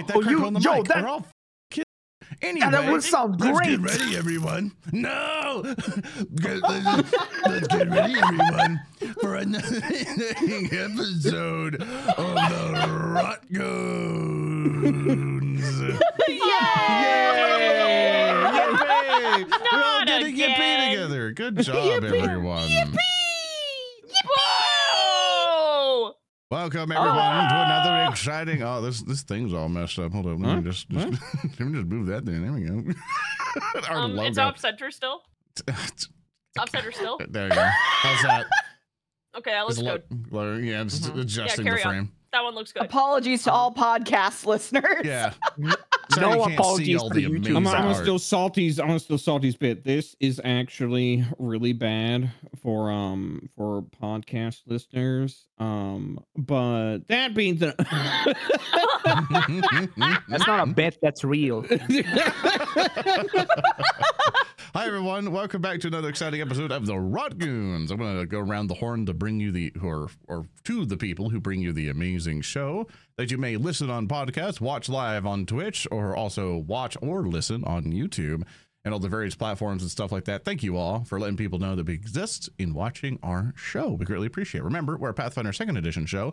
Mike, that Oh, crack you- on the yo, mic. that- We're all kid- Anyway, Yeah, that would sound let's great. get ready, everyone. No, Get- let's, let's get ready, everyone, for another episode of the Rot Goons. Yay! Yippee! We're all Not getting yippee together. Good job, everyone. Whoa! Welcome everyone to another exciting. Oh, this this thing's all messed up. Hold on, let Huh? me just, just let me just move that thing. There we go. Our Um, logo. it's off center still. It's off center still. there you go. How's that? Okay, that looks It's lo- good. lo- yeah, it's Mhm. adjusting Yeah, the carry on. frame. That one looks good. Apologies to all podcast listeners. Yeah. Sorry No you can't see apologies for the the YouTube amazing I'm, I'm art. still salty's. I'm still salty's bit. This is actually really bad for um for podcast listeners. Um, but that being the That's not a bit. That's real. Hi everyone, welcome back to another exciting episode of the Rot Goons. I'm gonna go around the horn to bring you the or or to the people who bring you the amazing show that you may listen on podcast, watch live on Twitch, or also watch or listen on YouTube and all the various platforms and stuff like that. Thank you all for letting people know that we exist in watching our show. We greatly appreciate. it. Remember, we're a Pathfinder Second Edition show.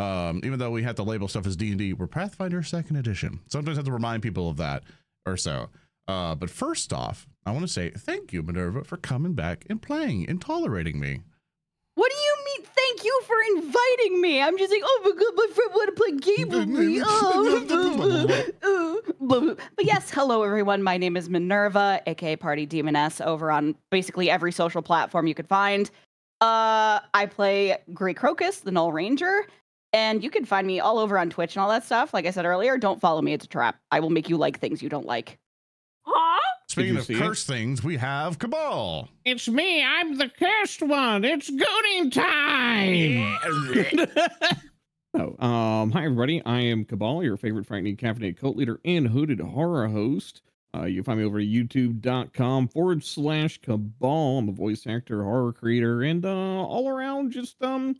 Um, even though we have to label stuff as D and D, we're Pathfinder Second Edition. Sometimes I have to remind people of that or so. Uh, but first off, I want to say thank you, Minerva, for coming back and playing and tolerating me. What do you mean? Thank you for inviting me. I'm just like, oh my god, my friend want to play game with me. Oh. But yes, hello everyone. My name is Minerva, aka Party Demoness, over on basically every social platform you could find. Uh, I play Grey Crocus, the Null Ranger, and you can find me all over on Twitch and all that stuff. Like I said earlier, don't follow me; it's a trap. I will make you like things you don't like. Huh? Speaking of see it? cursed things, we have Cabal. it's me. I'm the cursed one. It's gooning time. oh, um, hi everybody. I am Cabal, your favorite frightening caffeinated cult leader and hooded horror host. Uh, you can find me over at youtube.com forward slash cabal. I'm a voice actor, horror creator, and uh, all around just um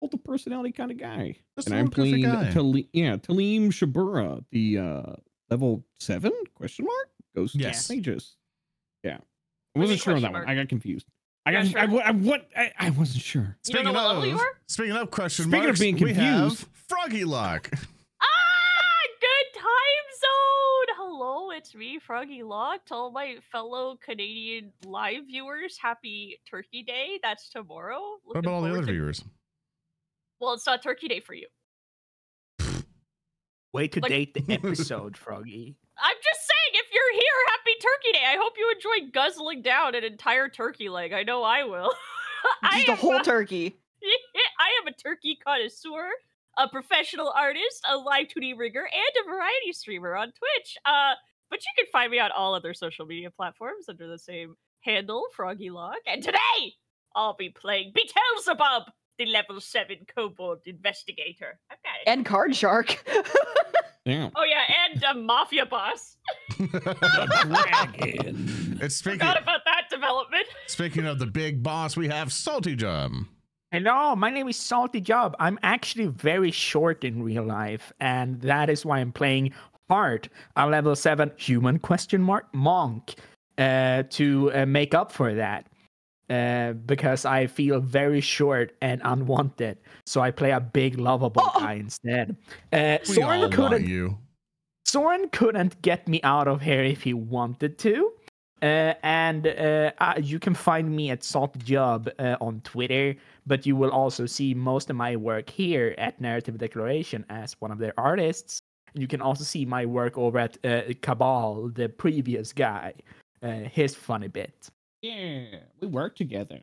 cult of personality kind of guy. Just and a I'm playing guy. Tale- yeah, Talim Shabura, the uh level seven question mark ghost Yes. mages. Yeah, I wasn't sure on that question one. I got confused. I got sure. I, I, what I, I wasn't sure. You don't know what level you are? speaking of question Speaking of marks, being we have confused. Froggy Lock. Ah, good time zone. Hello, it's me, Froggy Lock. To all my fellow Canadian live viewers, happy Turkey Day. That's tomorrow. What about all the other to- viewers? Well, it's not Turkey Day for you. Way to Like- date the episode, Froggy. I'm just saying, if you're here, happy Turkey Day. I hope you enjoy guzzling down an entire turkey leg. I know I will. I Just a am whole a- turkey. I am a turkey connoisseur, a professional artist, a live 2D rigger, and a variety streamer on Twitch. Uh, but you can find me on all other social media platforms under the same handle, Froggy Log. And today, I'll be playing Beelzebub, the level 7 kobold investigator. Okay. And Card Shark. Damn. oh, yeah, and a mafia boss. Dragon. It's speaking Forgot about that development. speaking of the big boss, we have Salty Job. Hello, my name is Salty Job. I'm actually very short in real life, and that is why I'm playing Hart, a level seven human question mark monk, uh, to uh, make up for that. Uh, because I feel very short and unwanted, so I play a big lovable Oh. guy instead. Uh, We Soren all couldn't you. Soren couldn't get me out of here if he wanted to. Uh, and uh, uh, you can find me at Salt Job uh, on Twitter, but you will also see most of my work here at Narrative Declaration as one of their artists. You can also see my work over at uh, Cabal, the previous guy, uh, his funny bit. Yeah, we work together.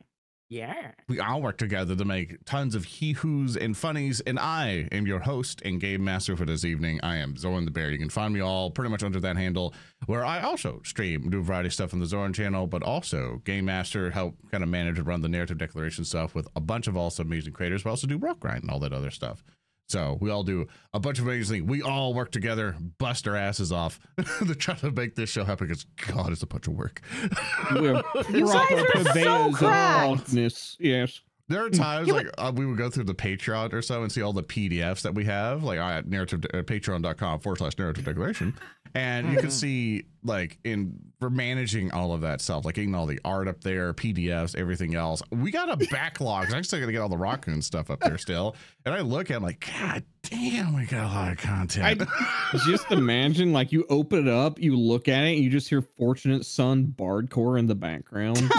Yeah. We all work together to make tons of he who's and funnies, and I am your host and game master for this evening. I am Zoran the Bear. You can find me all pretty much under that handle, where I also stream, do a variety of stuff on the Zoran channel, but also game master, help kind of manage and run the narrative declaration stuff with a bunch of also amazing creators. We also do rock grind and all that other stuff. So we all do a bunch of amazing things. We all work together, bust our asses off to try to make this show happen. Because God, it's a bunch of work. We're You guys proper are so of cracked. Yes. There are times You like uh, we would go through the Patreon or so and see all the PDFs that we have, like at narrative uh, patreon.com forward slash narrative declaration. And you can see like in for managing all of that stuff, like getting all the art up there, PDFs, everything else. We got a backlog. I'm still gonna get all the Raccoon stuff up there still. And I look at it like, God damn, we got a lot of content. just imagine like you open it up, you look at it, and you just hear Fortunate Son Bardcore in the background.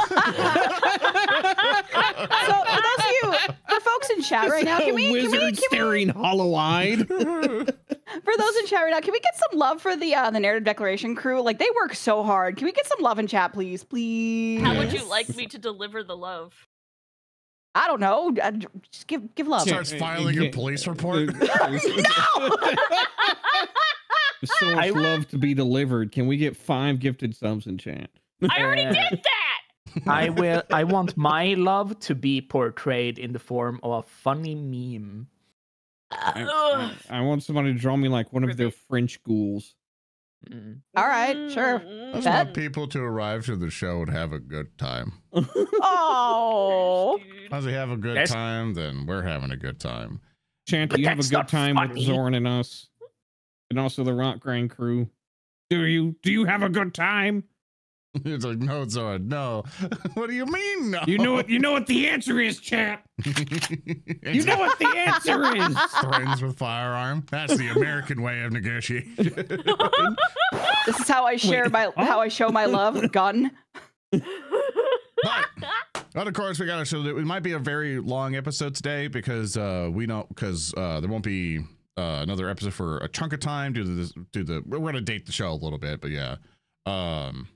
So for those of you, for folks in chat right now, can we, can we, wizard can we, hollow-eyed. for those in chat right now, can we get some love for the uh, the narrative declaration crew? Like they work so hard. Can we get some love in chat, please, please? How would you like me to deliver the love? I don't know. Uh, just give give love. Starts filing a police report. There's so much I- love to be delivered. Can we get five gifted subs in chat? I already Uh, did that. I will. I want my love to be portrayed in the form of a funny meme. I, I- I want somebody to draw me like one of their French ghouls. Mm. All right, sure. Mm, I just want people to arrive to the show and have a good time. Oh, dude. As we have a good That's- time, then we're having a good time. Chant, But you have a good not time with. Zorn and us, and also the Rock Grind crew. Do you? Do you have a good time? It's like, no, Zora, no. what do you mean, no? You know what? You know what the answer is, chat. You know what the answer is. Threatens with firearm. That's the American way of negotiation. this is how I share my oh. how I show my love. Gun. but, but of course, we got to show that it might be a very long episode today because uh, we don't because uh, there won't be uh, another episode for a chunk of time due to this. Due to the we're gonna date the show a little bit, but yeah, um,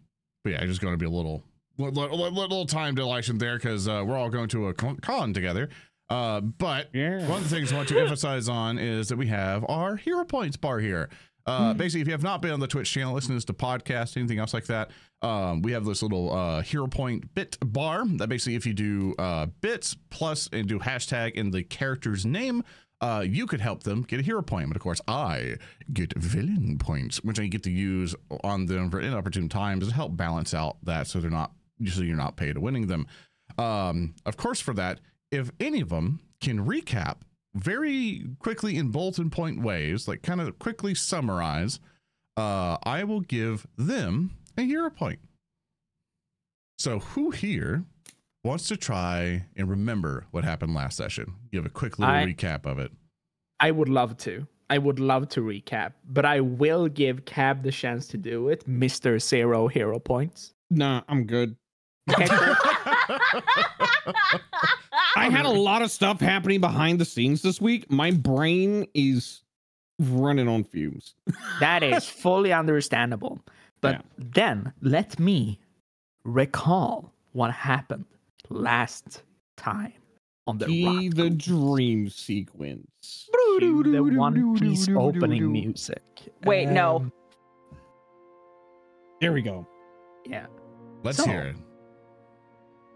but yeah, just going to be a little little, little, little time dilation there because uh, we're all going to a con together. Uh, but Yeah. one of the things I want to emphasize on is that we have our hero points bar here. Uh, basically, if you have not been on the Twitch channel, listening to the podcast, anything else like that, um, we have this little uh, hero point bit bar that basically, if you do uh, bits plus and do hashtag in the character's name, uh, you could help them get a hero point. But of course, I get villain points, which I get to use on them for inopportune times to help balance out that so they're not so you're not paid to winning them. Um, of course, for that, if any of them can recap very quickly in bulletin point ways, like kind of quickly summarize, uh, I will give them a hero point. So, who here wants to try and remember what happened last session? Give a quick little I- recap of it. I would love to. I would love to recap, but I will give Cab the chance to do it, Mister Zero Hero Points. Nah, I'm good. Okay. I had a lot of stuff happening behind the scenes this week. My brain is running on fumes. that is fully understandable. But Yeah. then let me recall what happened last time on the Key rock. the dream sequence. Cue the One Piece opening music. Wait, no. Um, There we go. Yeah. Let's So- hear it.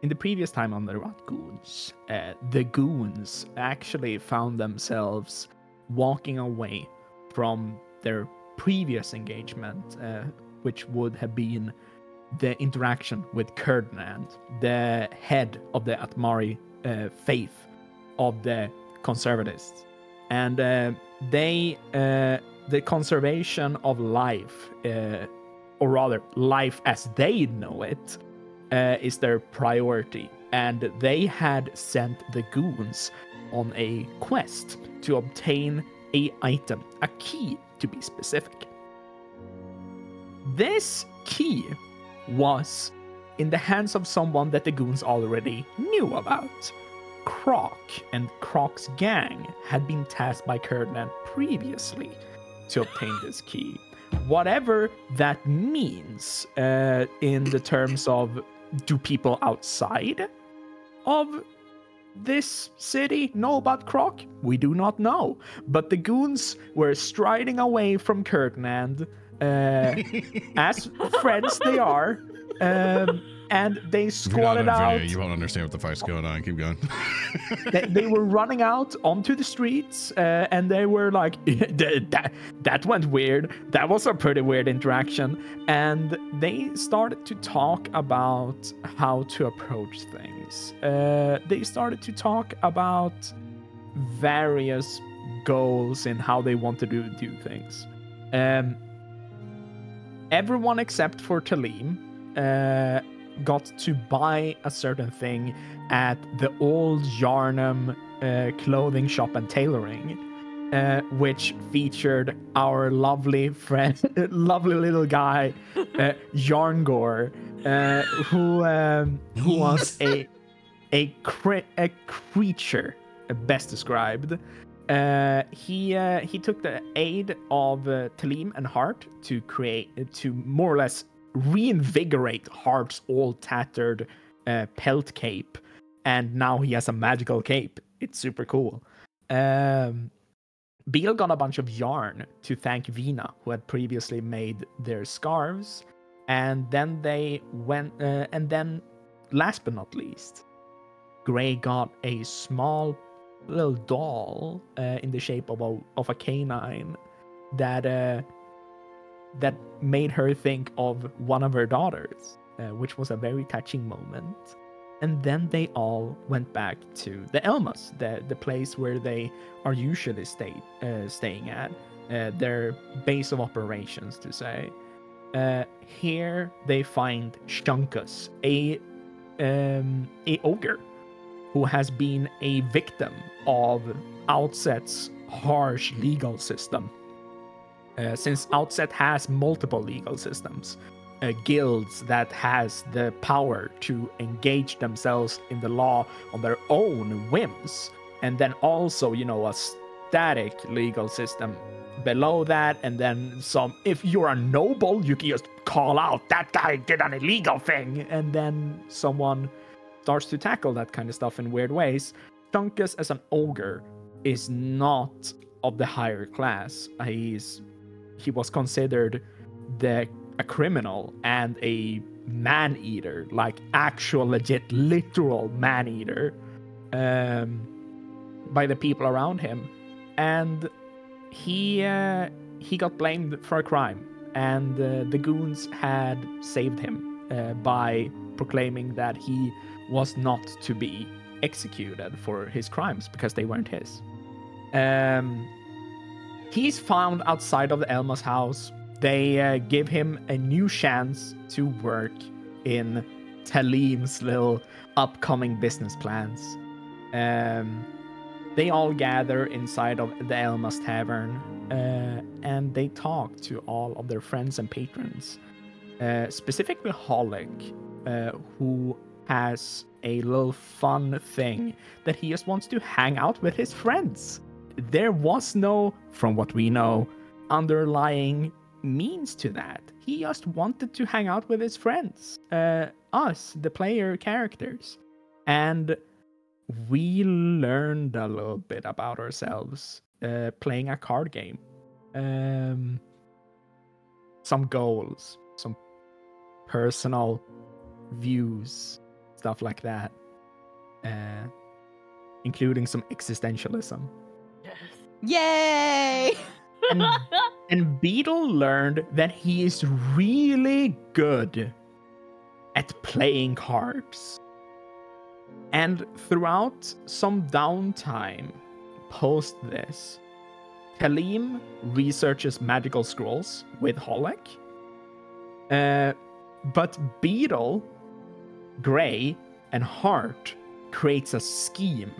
In the previous time on the Rot Goons, uh, the goons actually found themselves walking away from their previous engagement, uh, which would have been the interaction with Kerdnand, the head of the Atmari uh, faith of the conservatists. And uh, they, uh, the conservation of life, uh, or rather, life as they know it, uh, is their priority. And they had sent the goons on a quest to obtain a item, a key to be specific. This key was in the hands of someone that the goons already knew about. Krohk and Krohk's gang had been tasked by Kerdnan previously to obtain this key. Whatever that means uh, in the terms of do people outside of this city know about Krohk? We do not know. But the goons were striding away from uh, as friends they are. Um, and they you're squatted video, out. You won't understand what the fight's going on. Keep going. they, they were running out onto the streets uh, and they were like "Th- that, that went weird that was a pretty weird interaction and they started to talk about how to approach things uh, they started to talk about various goals and how they wanted to do, do things um, everyone except for Talim uh, got to buy a certain thing at the old Yarnum uh, clothing shop and tailoring, uh, which featured our lovely friend, lovely little guy, uh, Yarngor, uh, who um, who was a a cre- a creature, best described. Uh, he uh, he took the aid of uh, Talim and Hart to create to more or less reinvigorate Hart's old tattered uh, pelt cape, and now he has a magical cape. It's super cool. Um, Beal got a bunch of yarn to thank Vina, who had previously made their scarves, and then they went. Uh, and then, last but not least, Gray got a small little doll uh, in the shape of a of a canine that uh, that made her think of one of her daughters, uh, which was a very touching moment. And then they all went back to the Elmas, the the place where they are usually stay, uh, staying at, uh, their base of operations, to say. Uh, here they find Shunkus, a um, a ogre who has been a victim of Outset's harsh legal system. Uh, since Outset has multiple legal systems, uh, guilds that has the power to engage themselves in the law on their own whims, and then also, you know, a static legal system below that, and then some. If you're a noble, you can just call out that guy did an illegal thing, and then someone starts to tackle that kind of stuff in weird ways. Dunkus as an ogre is not of the higher class. He's he was considered the a criminal and a man eater, like actual legit literal man eater, um, by the people around him, and he uh, he got blamed for a crime, and uh, the goons had saved him uh, by proclaiming that he was not to be executed for his crimes because they weren't his. Um, he's found outside of the Elma's house. They uh, give him a new chance to work in Talim's little upcoming business plans. Um, they all gather inside of the Elma's tavern uh, and they talk to all of their friends and patrons, uh, specifically Holic, uh, who has a little fun thing that he just wants to hang out with his friends. There was no, from what we know, underlying means to that. He just wanted to hang out with his friends, uh, us, the player characters. And we learned a little bit about ourselves uh, playing a card game. Um, some goals, some personal views, stuff like that, uh, including some existentialism. Yes. Yay! And, and Beetle learned that he is really good at playing cards. And throughout some downtime post this, Talim researches magical scrolls with Holek. Uh, but Beetle, Gray, and Hart creates a scheme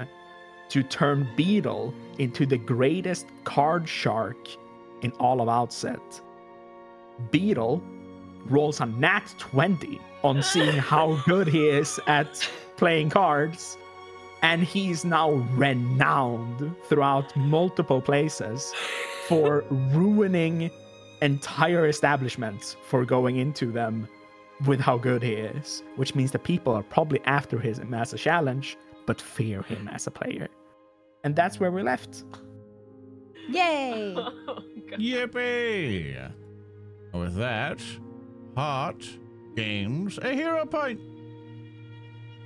to turn Beetle into the greatest card shark in all of Outset. Beetle rolls a nat 20 on seeing how good he is at playing cards, and he's now renowned throughout multiple places for ruining entire establishments for going into them with how good he is, which means that people are probably after him as a challenge, but fear him as a player. And that's where we left. Yay! Oh, Yippee! With that, Hart gains a hero point.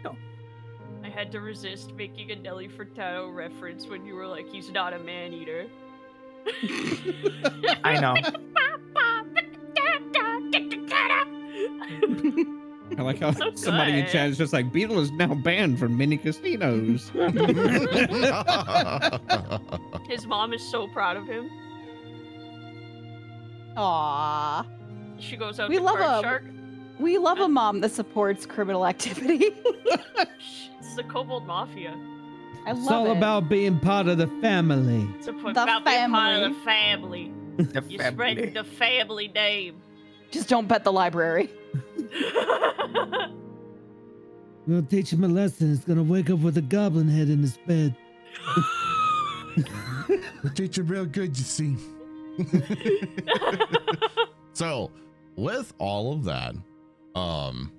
No. I had to resist making a Nelly Furtado reference when you were like, he's not a man eater. I know. I like how So somebody in good. chat is just like Beetle is now banned from many casinos. His mom is so proud of him. Aw. She goes out We to love Card him. Shark. We love a mom that supports criminal activity. It's the Kobold Mafia. I love It's all it. about being part of the family. It's a p- The about being part of the family. The You family. spread the family name. Just don't bet the library. We'll teach him a lesson. He's gonna wake up with a goblin head in his bed. We teach him real good, you see. so, with all of that, um,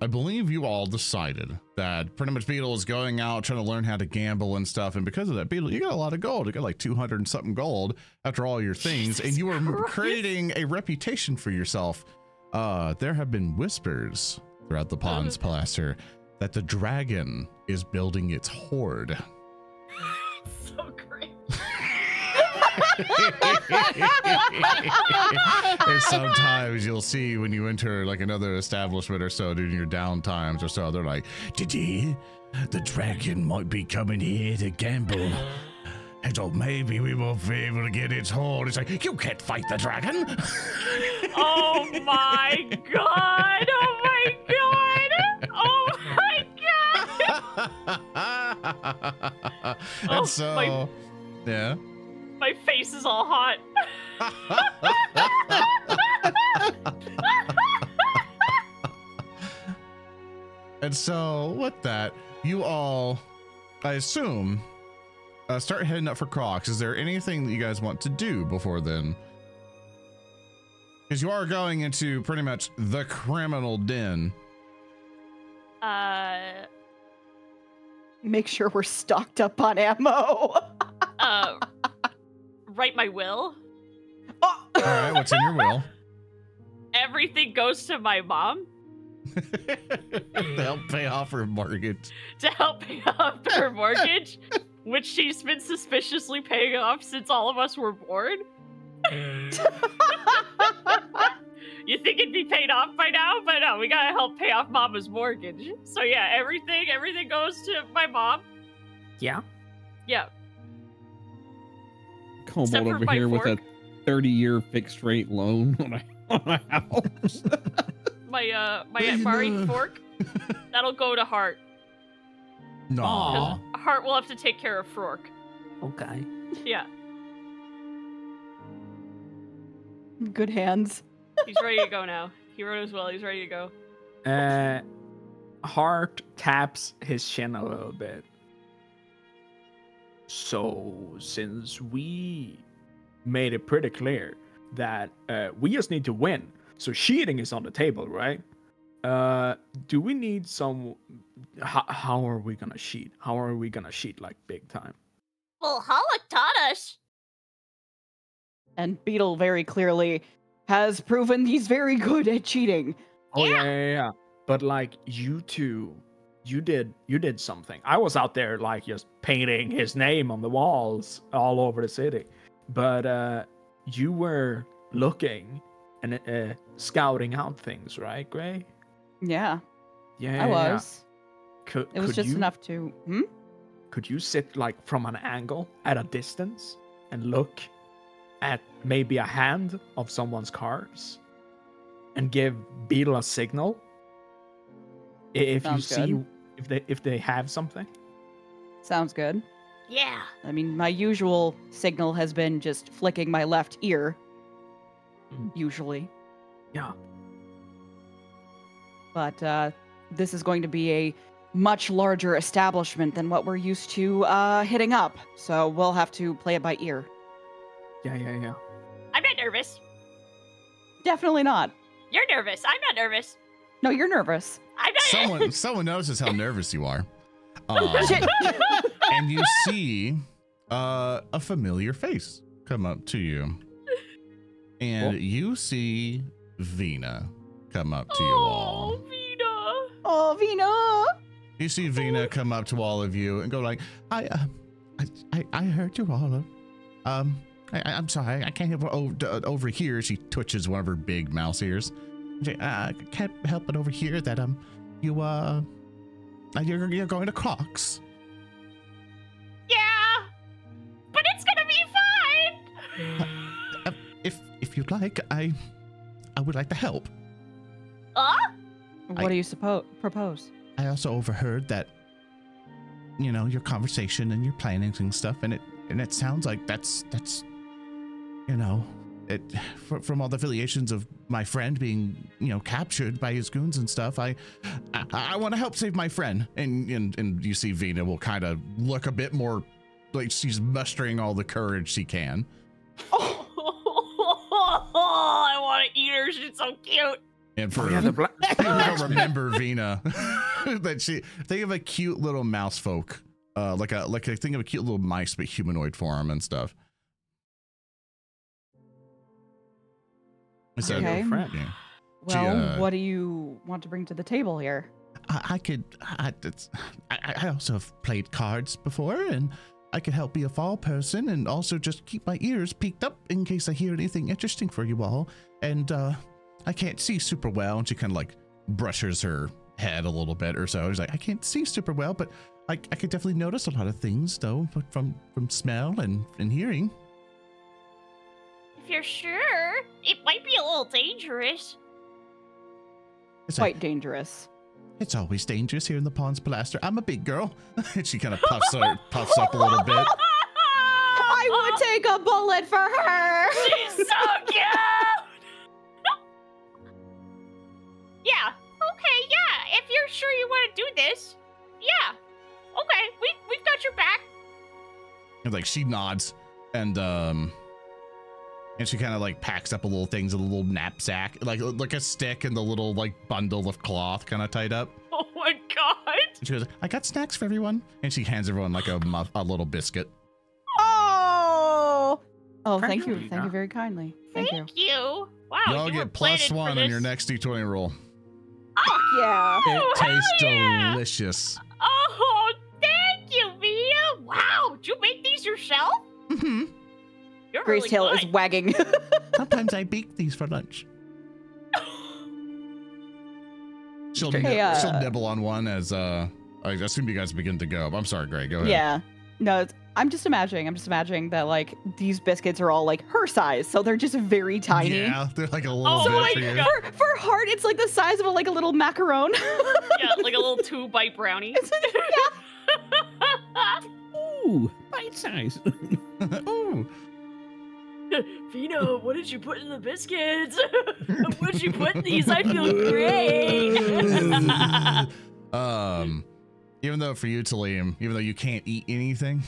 I believe you all decided that pretty much Beetle is going out trying to learn how to gamble and stuff, and because of that, Beetle, you got a lot of gold. You got like two hundred and something gold after all your things, and you were Christ. creating a reputation for yourself. Uh, there have been whispers throughout the ponds, Plaster, that the dragon is building its horde. And sometimes you'll see when you enter like another establishment or so during your down times or so, they're like, Did you? The dragon might be coming here to gamble. And so maybe we won't be able to get its horn. It's like, You can't fight the dragon. Oh my god! Oh my god! Oh my god! and Oh, so, my- yeah. My face is all hot. And so, with that, you all, I assume, uh, start heading up for Krohk's. Is there anything that you guys want to do before then? Because you are going into pretty much the criminal den. Uh, Make sure we're stocked up on ammo. uh, write my will. Oh. All right, what's in your will? Everything goes to my mom to help pay off her mortgage. to help pay off her mortgage, which she's been suspiciously paying off since all of us were born. You think it'd be paid off by now, but no, we gotta help pay off Mama's mortgage. So yeah, everything, everything goes to my mom. Yeah. Yeah, Cobalt Except over my here with a 30 year fixed rate loan on a, on a house. my uh, my Hey, Aunt Mari fork. That'll go to Hart. No. Aw. Hart will have to take care of Fork. Okay. Yeah, Good hands. he's ready to go now. He wrote as well. He's ready to go. Uh, Hart taps his chin a little bit. So, since we made it pretty clear that uh, we just need to win, so cheating is on the table, right? Uh, do we need some? How, how are we gonna cheat? How are we gonna cheat like big time? Well, Hollick taught us. And Beetle very clearly has proven he's very good at cheating. Oh Yeah. yeah, yeah, yeah. But like you two, you did you did something. I was out there like just painting his name on the walls all over the city. But uh you were looking and uh, scouting out things, right, Gray? Yeah, Yeah, I yeah. was. Could, It was just you, enough to. Hmm? Could you sit like from an angle at a distance and look at maybe a hand of someone's cards and give Beetle a signal? If Sounds you see good. If they if they have something. Sounds good. Yeah. I mean, my usual signal has been just flicking my left ear. Mm. Usually. Yeah. But uh, this is going to be a much larger establishment than what we're used to uh, hitting up. So we'll have to play it by ear. Yeah, yeah, yeah. I'm not nervous. Definitely not. You're nervous. I'm not nervous. No, you're nervous. I'm not. Someone someone notices how nervous you are. Um, and you see uh, a familiar face come up to you. And Oh. you see Vina come up to you oh, all. Vina. oh, Vina. You see Vina come up to all of you and go like, "I, uh, I, I, I heard you all. uh, Um, I, I- I'm sorry, I can't help over, uh, over here." She twitches one of her big mouse ears. She, uh, I can't help but overhear that um, you uh, uh, you're you're going to Krohk's. Yeah, but it's gonna be fine. Uh, if if you'd like, I, I would like to help. Huh? What I- do you suppose propose? I also overheard that, you know, your conversation and your planning and stuff, and it and it sounds like that's that's, you know, it from all the affiliations of my friend being you know captured by his goons and stuff. I I, I want to help save my friend, and and and you see Vina will kind of look a bit more like she's mustering all the courage she can. Oh, I want to eat her. She's so cute. And for Oh, yeah, the bla- people don't remember Vina, that she think of a cute little mouse folk, uh, like a like a think of a cute little mice but humanoid form and stuff. So, Okay. friend. yeah. She, Well, uh, what do you want to bring to the table here? I, I could. I, it's, I, I also have played cards before, and I could help be a fall person, and also just keep my ears peaked up in case I hear anything interesting for you all. And uh, I can't see super well, and she kind of like brushes her head a little bit or so. She's like, I can't see super well, but I, I could definitely notice a lot of things though, from from smell and and hearing. If you're sure, it might be a little dangerous. It's like, Quite dangerous. it's always dangerous here in the Ponds Palaster. I'm a big girl, and she kind of puffs her, puffs up a little bit. I would take a bullet for her. She's so cute. yeah. Okay. Yeah. If you're sure you want to do this, yeah. Okay. We we've got your back. And like she nods and um and she kind of like packs up a little things in a little knapsack, like like a stick and the little like bundle of cloth kind of tied up. Oh my god. And she goes, "I got snacks for everyone," and she hands everyone like a muff, a little biscuit. Oh. Oh, thank you. Thank you very kindly. Thank, Thank you. you. Wow. you all you were get plus planning for one on your next d20 roll. Fuck yeah. It Oh, hell tastes yeah. delicious. Oh, thank you, Mia. Wow. Did you make these yourself? Mm hmm You're Grace really tail is good. wagging. Sometimes I bake these for lunch. She'll, Okay. nib- uh, she'll nibble on one as uh. I assume you guys begin to go. I'm sorry, Greg. Go ahead. yeah. No, it's, I'm just imagining. I'm just imagining that like these biscuits are all like her size, so they're just very tiny. Yeah, they're like a little Oh bit my for you. God. For for Hart, it's like the size of a, like a little macaron. yeah, like a little two bite brownie. Yeah. Ooh, bite size. Ooh. Vina, what did you put in the biscuits? what did you put in these? I feel great. um, even though for you, Talim, even though you can't eat anything,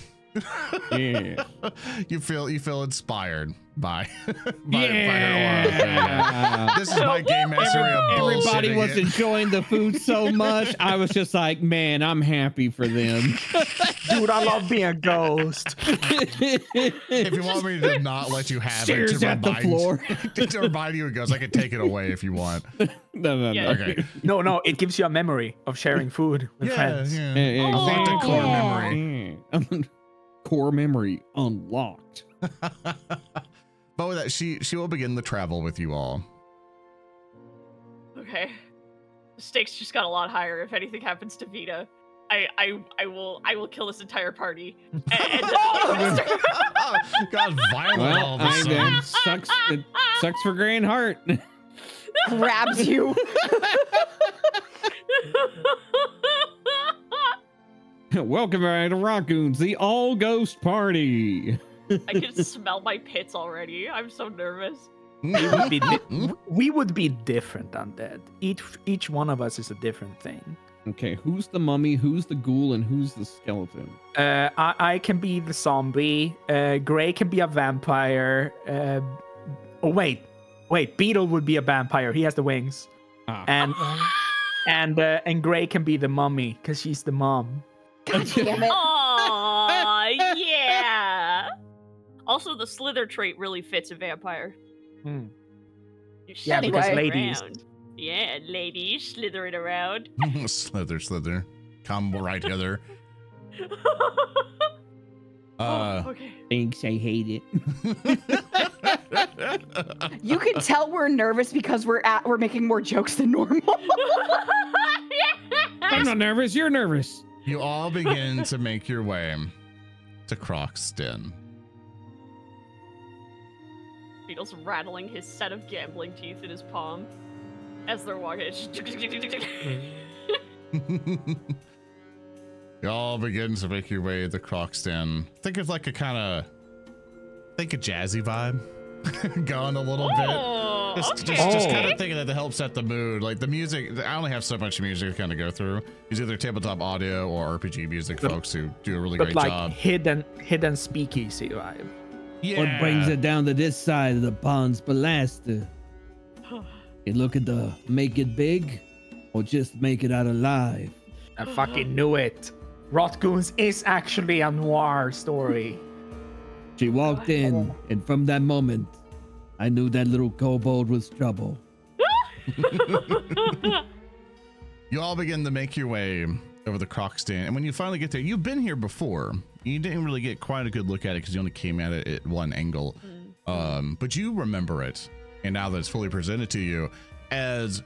Yeah. you feel you feel inspired by by, by her. Yeah. This is my game master way Everybody was it. enjoying the food so much. I was just like, man, I'm happy for them. Dude, I love being a ghost. If you want me to not let you have it, Stares to at the remind, floor. to remind you, it goes. I can take it away if you want. No, no, no. Okay. No, no, it gives you a memory of sharing food with Yeah, friends. yeah. Yeah, yeah, Oh, Unlock the core yeah. memory. Yeah. Core memory unlocked. but with that, she she will begin the travel with you all. okay. The stakes just got a lot higher if anything happens to Vita. I, I, I will I will kill this entire party. And, and God, violent all Well, of a I, sudden. sucks. It sucks for Grand Heart. Grabs you. Welcome back to Raccoons, the all ghost party. I can smell my pits already. I'm so nervous. We would be, di- we would be different undead. Each each one of us is a different thing. Okay, who's the mummy? Who's the ghoul? And who's the skeleton? Uh, I, I can be the zombie. Uh, Gray can be a vampire. Uh, oh wait, wait. Beetle would be a vampire. He has the wings. Ah. And and uh, and Gray can be the mummy because she's the mom. God damn it. Aw, yeah. Also, the slither trait really fits a vampire. Hmm. You're Yeah, because slithering ladies. around. Yeah, ladies slithering around. slither, slither. come right hither. Uh, okay. Thanks, I hate it. You can tell we're nervous because we're at we're making more jokes than normal. I'm not nervous. You're nervous. You all begin to make your way to Krohk's den. Beetle's rattling his set of gambling teeth in his palm as they're walking. you all begin to make your way to Krohk's den. Think of like a kind of, think a jazzy vibe going a little bit. Oh. Oh, Just, okay. just, just Oh. kind of thinking that to help set the mood. Like the music, I only have so much music to kind of go through. It's either tabletop audio or RPG music But- folks who do a really but great like job. hidden hidden speakeasy vibe. Yeah. What brings it down to this side of the pond's ballasta? You look at the make it big, or just make it out alive? I fucking knew it. Rotgoons is actually a noir story. She walked in, and from that moment, I knew that little kobold was trouble. You all begin to make your way over the croc stand, and when you finally get there, you've been here before. You didn't really get quite a good look at it because you only came at it at one angle, um, but you remember it, and now that it's fully presented to you as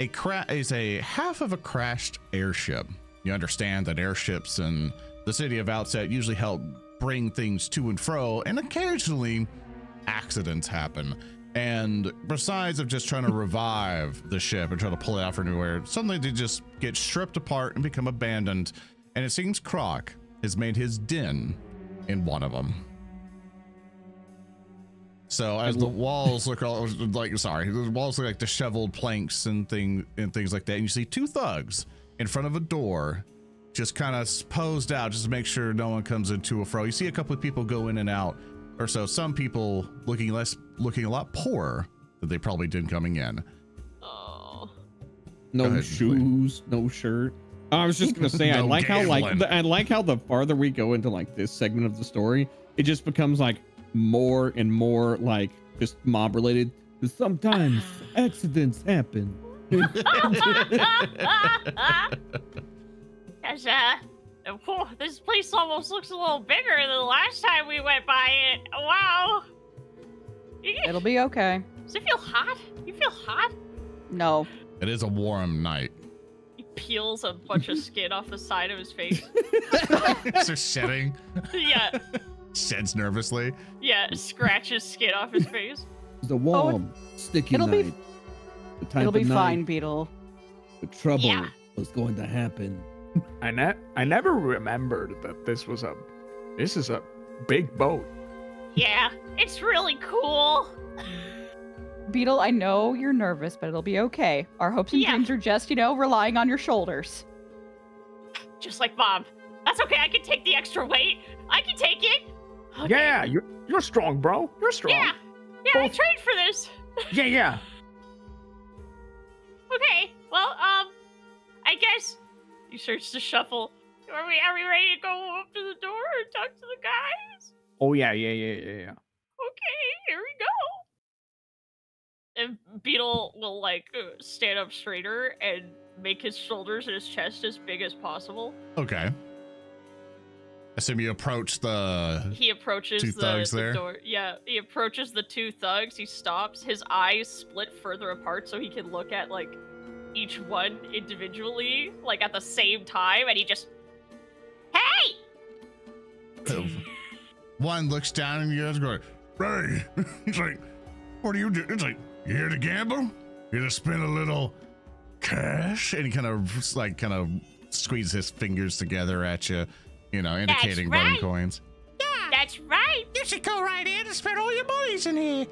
a cra- as a half of a crashed airship. You understand that airships in the city of Outset usually help bring things to and fro, and occasionally accidents happen. And besides of just trying to revive the ship and try to pull it out from nowhere, suddenly they just get stripped apart and become abandoned. And it seems Krohk has made his den in one of them. So as the walls look all like sorry, the walls look like disheveled planks and thing and things like that, and you see two thugs in front of a door, just kind of posed out, just to make sure no one comes into a fro. You see a couple of people go in and out, or so. Some people looking less, looking a lot poorer than they probably did coming in. oh. No ahead, shoes, no shirt. I was just gonna say, I No like how like the, I like how the farther we go into like this segment of the story, it just becomes like more and more like just mob related. Sometimes accidents happen. Cause, whew, this place almost looks a little bigger than the last time we went by it. Wow. It'll be okay. Does it feel hot? You feel hot? No. It is a warm night. He peels a bunch of skin off the side of his face. It's just shedding, yeah, sheds nervously. yeah, scratches skin off his face. It's a warm, oh, sticky it'll be- night. the type It'll be night fine, Beetle. The trouble Yeah. was going to happen. I ne- I never remembered that this was a this is a big boat. Yeah, it's really cool. Beetle, I know you're nervous, but it'll be okay. Our hopes and Yeah. dreams are just, you know, relying on your shoulders. Just like Bob. That's okay, I can take the extra weight. I can take it. Okay. Yeah, you're you're strong, bro. You're strong. Yeah. Yeah, I trained for this. yeah, yeah. Okay. Well, um, I guess he starts to shuffle. Are we are we ready to go up to the door and talk to the guys? Oh yeah, yeah, yeah, yeah, yeah. Okay, here we go. And Beetle will like uh, stand up straighter and make his shoulders and his chest as big as possible. Okay. Assume you approach the. He approaches Two the, thugs the there? door. Yeah, he approaches the two thugs. He stops. His eyes split further apart so he can look at like each one individually, like at the same time, and he just, hey, One looks down and you guys go, Hey, he's like, what do you do? It's like, you here to gamble? You to spend a little cash? And he kind of like kind of squeezes his fingers together at you, you know, indicating running right. coins. that's right, You should go right in and spend all your monies in here.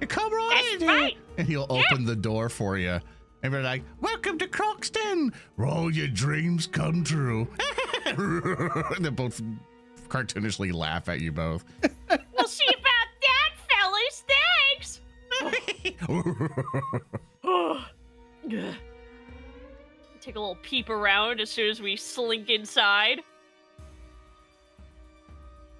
You come right that's right. And he'll open the door for you. And we're like, welcome to Crockston, where all your dreams come true. and they both cartoonishly laugh at you both. We'll see about that, fellas. Thanks. Take a little peep around as soon as we slink inside.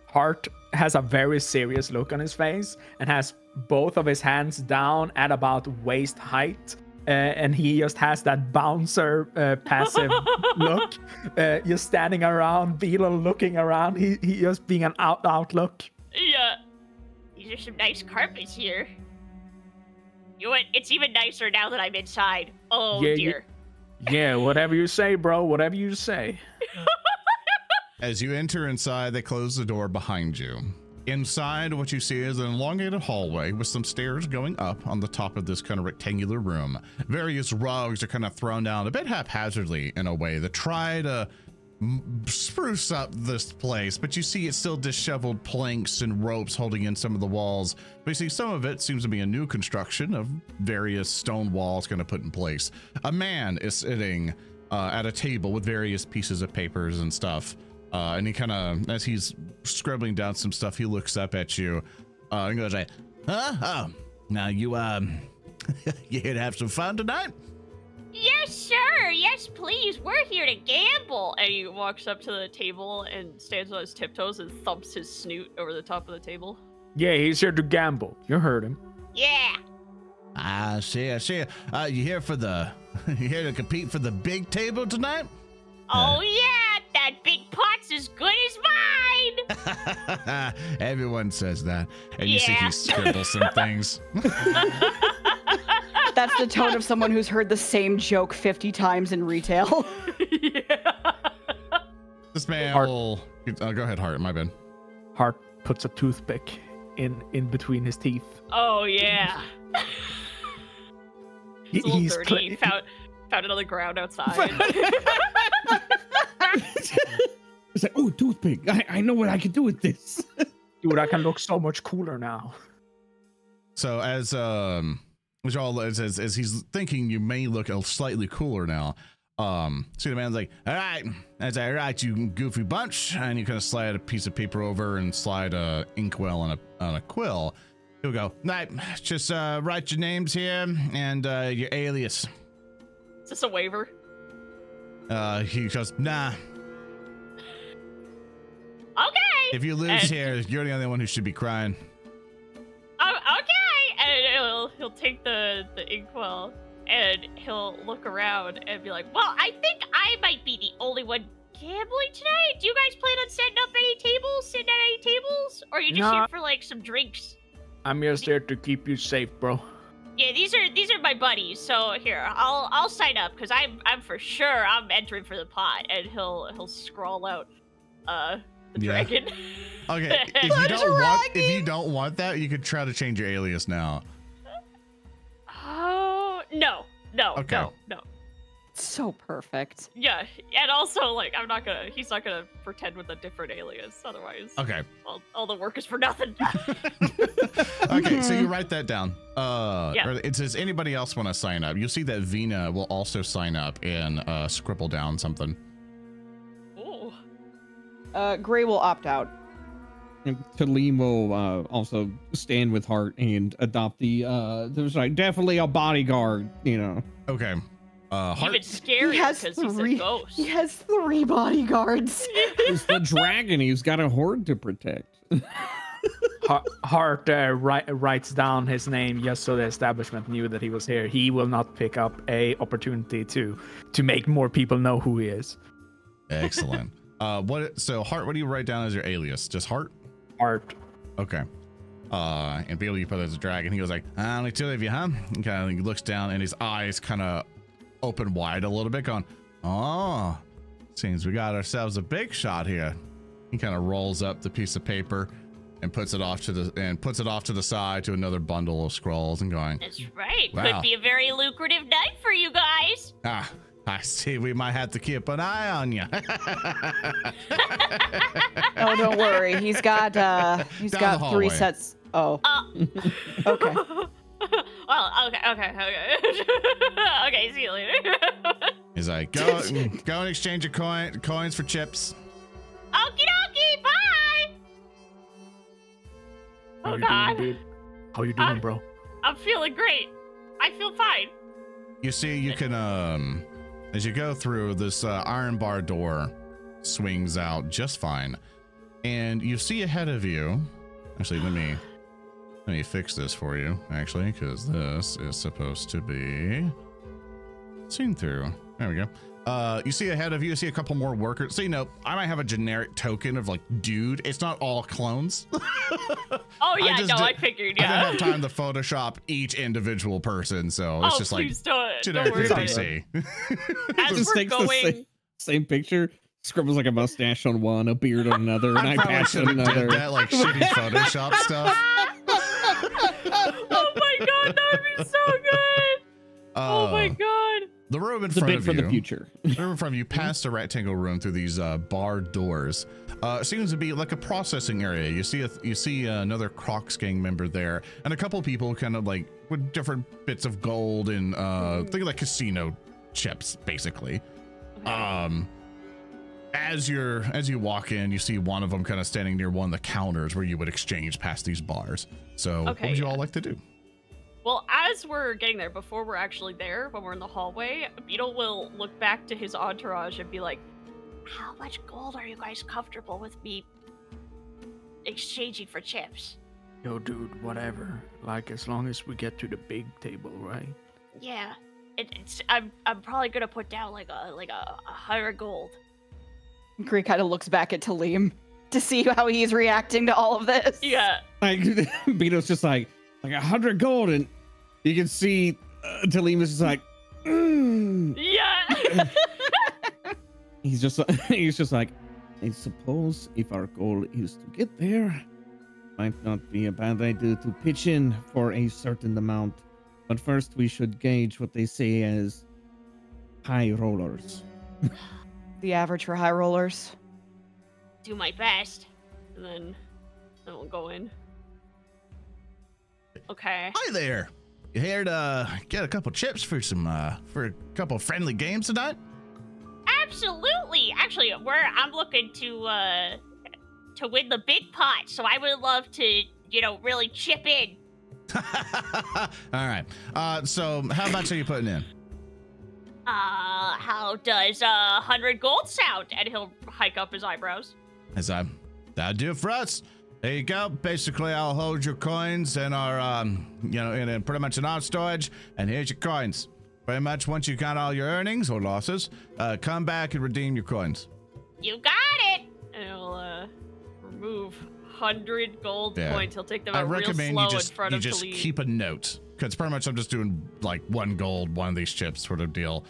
Hart has a very serious look on his face and has both of his hands down at about waist height uh, and he just has that bouncer uh, passive look, uh, just standing around, Beetle looking around. He he just being an out out look. Yeah. These are some nice carpets here. You know what? It's even nicer now that I'm inside. Oh Yeah, you- dear. Yeah, whatever you say, bro. Whatever you say. As you enter inside, they close the door behind you. Inside, what you see is an elongated hallway with some stairs going up on the top of this kind of rectangular room. Various rugs are kind of thrown down a bit haphazardly in a way to try to spruce up this place, but you see it's still disheveled planks and ropes holding in some of the walls. But you see some of it seems to be a new construction of various stone walls kind of put in place. A man is sitting uh, at a table with various pieces of papers and stuff. Uh, and he kind of, as he's scribbling down some stuff, he looks up at you uh, and goes like, "Huh? Oh, now you um, you here to have some fun tonight?" Yes, sir. Yes, please. We're here to gamble. And he walks up to the table and stands on his tiptoes and thumps his snoot over the top of the table. Yeah, he's here to gamble. You heard him. Yeah. I see, I see. Uh, you here for the, you here to compete for the big table tonight? Oh yeah, that big pot's as good as mine. Everyone says that, and you see Yeah. he scribbles some things. That's the tone of someone who's heard the same joke 50 times in retail. yeah. This man Hart. will. Uh, go ahead, Hart. My bad. Hart puts a toothpick in in between his teeth. Oh yeah. He- It's he's dirty. cla- He found found it on the ground outside. It's like, oh, toothpick. I, I know what I can do with this. Dude, I can look so much cooler now. So as um, as all as, as as he's thinking, you may look a slightly cooler now. Um, see the man's like, all right, that's all right, you goofy bunch, and you kind of slide a piece of paper over and slide a inkwell on a on a quill. He'll go, right, just uh, write your names here and uh, your alias. Is this a waiver? Uh, he goes, nah. Okay. If you lose And- here, you're the only one who should be crying. Oh, okay. And he'll he'll take the the inkwell and he'll look around and be like, "Well, I think I might be the only one gambling tonight. Do you guys plan on setting up any tables, sitting at any tables, or are you just Nah. here for like some drinks?" I'm just there to keep you safe, bro. Yeah, these are these are my buddies. So here, I'll I'll sign up because I'm I'm for sure I'm entering for the pot, and he'll he'll scrawl out uh the Yeah. dragon. Okay, if you don't want if you don't want that, you could try to change your alias now. oh no, no, Okay. no, no. So perfect. Yeah, and also like I'm not gonna he's not gonna pretend with a different alias, otherwise Okay. all, all the work is for nothing. okay, so you write that down. Uh, Yeah. or it says anybody else want to sign up. You'll see that Vina will also sign up and uh, scribble down something. Ooh. Uh, Gray will opt out. And Talim will uh, also stand with Hart and adopt the. Uh, there's like definitely a bodyguard, you know. Okay. Uh, Hart, Even scary he because he's a ghost. He has three bodyguards. He's the dragon. He's got a horde to protect. Har- Hart uh, wri- writes down his name just so the establishment knew that he was here. He will not pick up a opportunity to to make more people know who he is. excellent. uh, what? So Hart, what do you write down as your alias? Just Hart. Hart. Okay. Uh, and Bailey, you put it as a dragon. He goes like, "Ah, only two of you, huh?" And kind of he looks down, and his eyes kind of open wide a little bit, going, "Oh, seems we got ourselves a big shot here." He kind of rolls up the piece of paper and puts it off to the and puts it off to the side to another bundle of scrolls, and going, That's right. Wow. Could be a very lucrative night for you guys. "Ah, I see. We might have to keep an eye on you." Oh, don't worry. He's got uh he's Down got three sets. Oh, Uh, okay. well, okay, okay, okay. okay, see you later. He's like, "Go, go and exchange your coin coins for chips." Okie dokie, bye! How Oh you god, doing, dude? How you doing, I'm- bro? I'm feeling great. I feel fine. You see, you can um, as you go through this uh, iron bar door, swings out just fine, and you see ahead of you. Actually, let me let me fix this for you. Actually, because this is supposed to be Seen through. There we go. Uh, you see ahead of you, you see a couple more workers. So you know, I might have a generic token of like dude. It's not all clones. Oh yeah, just no, did- I figured. yeah. I Yeah. didn't have time to Photoshop each individual person, so it's oh, just like please don't. generic Don't worry about it. NPC. As Just we're takes the going, same- Same picture. Scribbles like a mustache on one, a beard on another, an I eye probably patch on another. did that like shitty Photoshop stuff. oh my god, that would be so good. oh my Uh, god. The room in It's a front bit of for you. the future. The room in front of you, past a rectangle room through these uh, barred doors, uh, seems to be like a processing area. You see, a, you see another Krohk's gang member there, and a couple people kind of like with different bits of gold and uh, think like casino chips, basically. Um, as you're as you walk in, you see one of them kind of standing near one of the counters where you would exchange past these bars. So, what would you yeah. all like to do? Well, as we're getting there, before we're actually there, when we're in the hallway, Beetle will look back to his entourage and be like, How much gold are you guys comfortable with me exchanging for chips? Yo, dude, whatever. Like, as long as we get to the big table, right? Yeah. It, it's I'm I'm probably gonna put down like a like a, a hundred gold. Greek kind of looks back at Talim to see how he's reacting to all of this. Yeah. Like Beato's just like like a hundred gold, and you can see uh, Talim is just like, mm. Yeah. he's just he's just like, I suppose if our goal is to get there, might not be a bad idea to pitch in for a certain amount. But first, we should gauge what they say as high rollers. The average for high rollers. Do my best. And then then we'll go in. Okay. Hi there. You here to get a couple chips for some uh for a couple friendly games tonight? Absolutely. Actually, we're I'm looking to uh to win the big pot, so I would love to, you know, really chip in. All right. Uh, so how much are you putting in? Uh, how does a hundred gold sound? And he'll hike up his eyebrows. As I, that'll do it for us. There you go. Basically, I'll hold your coins in our, um, you know, in, in pretty much in our storage, and here's your coins. Pretty much once you got all your earnings or losses, uh, come back and redeem your coins. You got it. And he'll uh remove hundred gold Yeah. coins. He'll take them I out real recommend slow you just in front you of just Khalid. keep a note because pretty much I'm just doing like one gold, one of these chips sort of deal.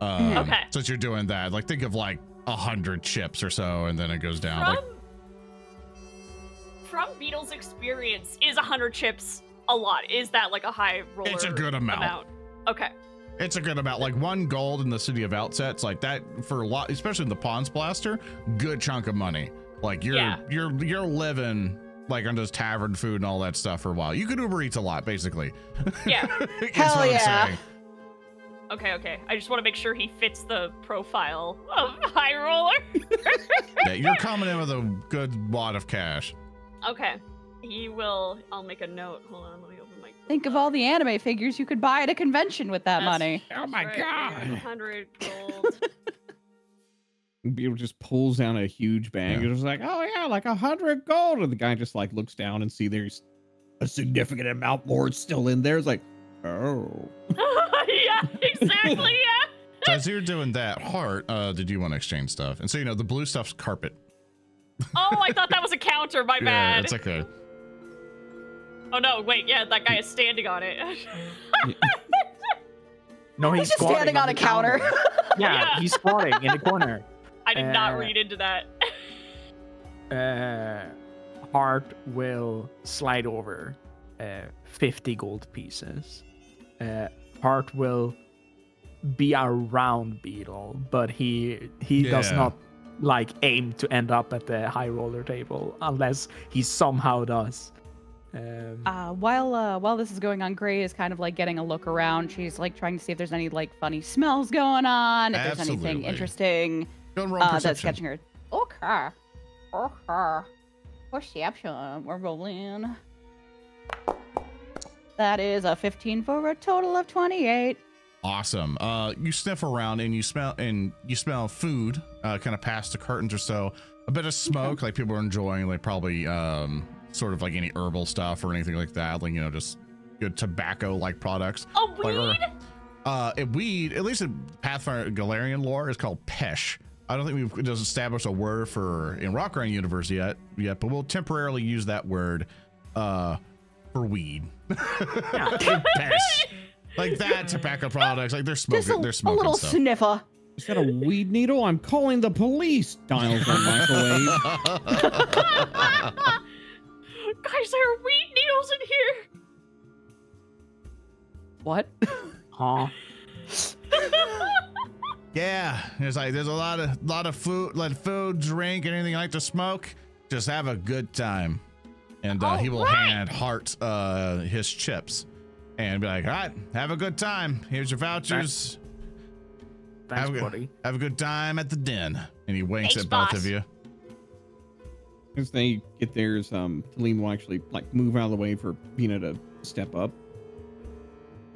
Um, Okay. Since you're doing that, like think of like a hundred chips or so, and then it goes down. from Like from Beetle's experience, is hundred chips a lot? Is that like a high roller? It's a good amount. Okay. it's a good amount. Like one gold in the city of Outsets, like that for a lot, especially in the Pawns Blaster, good chunk of money. Like you're Yeah. you're you're living like on just tavern food and all that stuff for a while. You could Uber Eats a lot, basically. Yeah. Hell yeah. saying. Okay, okay. I just want to make sure he fits the profile of high roller. Yeah, you're coming in with a good wad of cash. Okay. He will. I'll make a note. Hold on. Let me open my. Think of all the anime figures you could buy at a convention with that That's- money. Oh my god! Hundred gold. Beetle just pulls down a huge bag Yeah. and is like, "Oh yeah, like a hundred gold." And the guy just like looks down and see there's a significant amount more still in there. It's like, oh, yeah, exactly. Yeah. So as you're doing that, Hart, uh, did you want to exchange stuff? And so you know the blue stuff's carpet. Oh, I thought that was a counter. My Yeah, bad. it's okay. oh no, wait. Yeah, that guy is standing on it. No, he's, He's just standing on the a counter. yeah, Yeah. he's squatting in the corner. I did not Uh, read into that. Uh, Hart will slide over uh, 50 gold pieces. Uh, Hart will be a round Beetle, but he he does not like aim to end up at the high roller table unless he somehow does. Um, Uh, while uh, while this is going on, Gray is kind of like getting a look around. She's like trying to see if there's any like funny smells going on, if there's anything interesting go and roll uh, that's catching her. Okay, okay. Perception. We're rolling. That is a 15 for a total of 28. Awesome. Uh, you sniff around and you smell and you smell food, uh, kind of past the curtains or so. A bit of smoke, like people are enjoying, like probably um, sort of like any herbal stuff or anything like that, like you know, just good tobacco-like products. Oh, Like, weed. Uh, it, weed, at least in Pathfinder Golarion lore, is called Pesh. I don't think we've just established a word for in Rockground Universe yet, yet, but we'll temporarily use that word uh, for weed. Pesh. Like that, tobacco products, like they're smoking, Just a, they're smoking a little stuff. sniffer. Is that a weed needle? I'm calling the police. Dials on microwave. Guys, there are weed needles in here. What? Huh? Yeah, it's like there's a lot of lot of food, like food, drink, and anything you like to smoke. Just have a good time, and uh, he will Alright. hand Hart uh, his chips, and be like, "All right, have a good time. Here's your vouchers. Thanks, have, a, buddy. good- have a good time at the den." And he winks Thanks, at both of you. As they get theirs, um, Talim will actually like move out of the way for Vina to step up,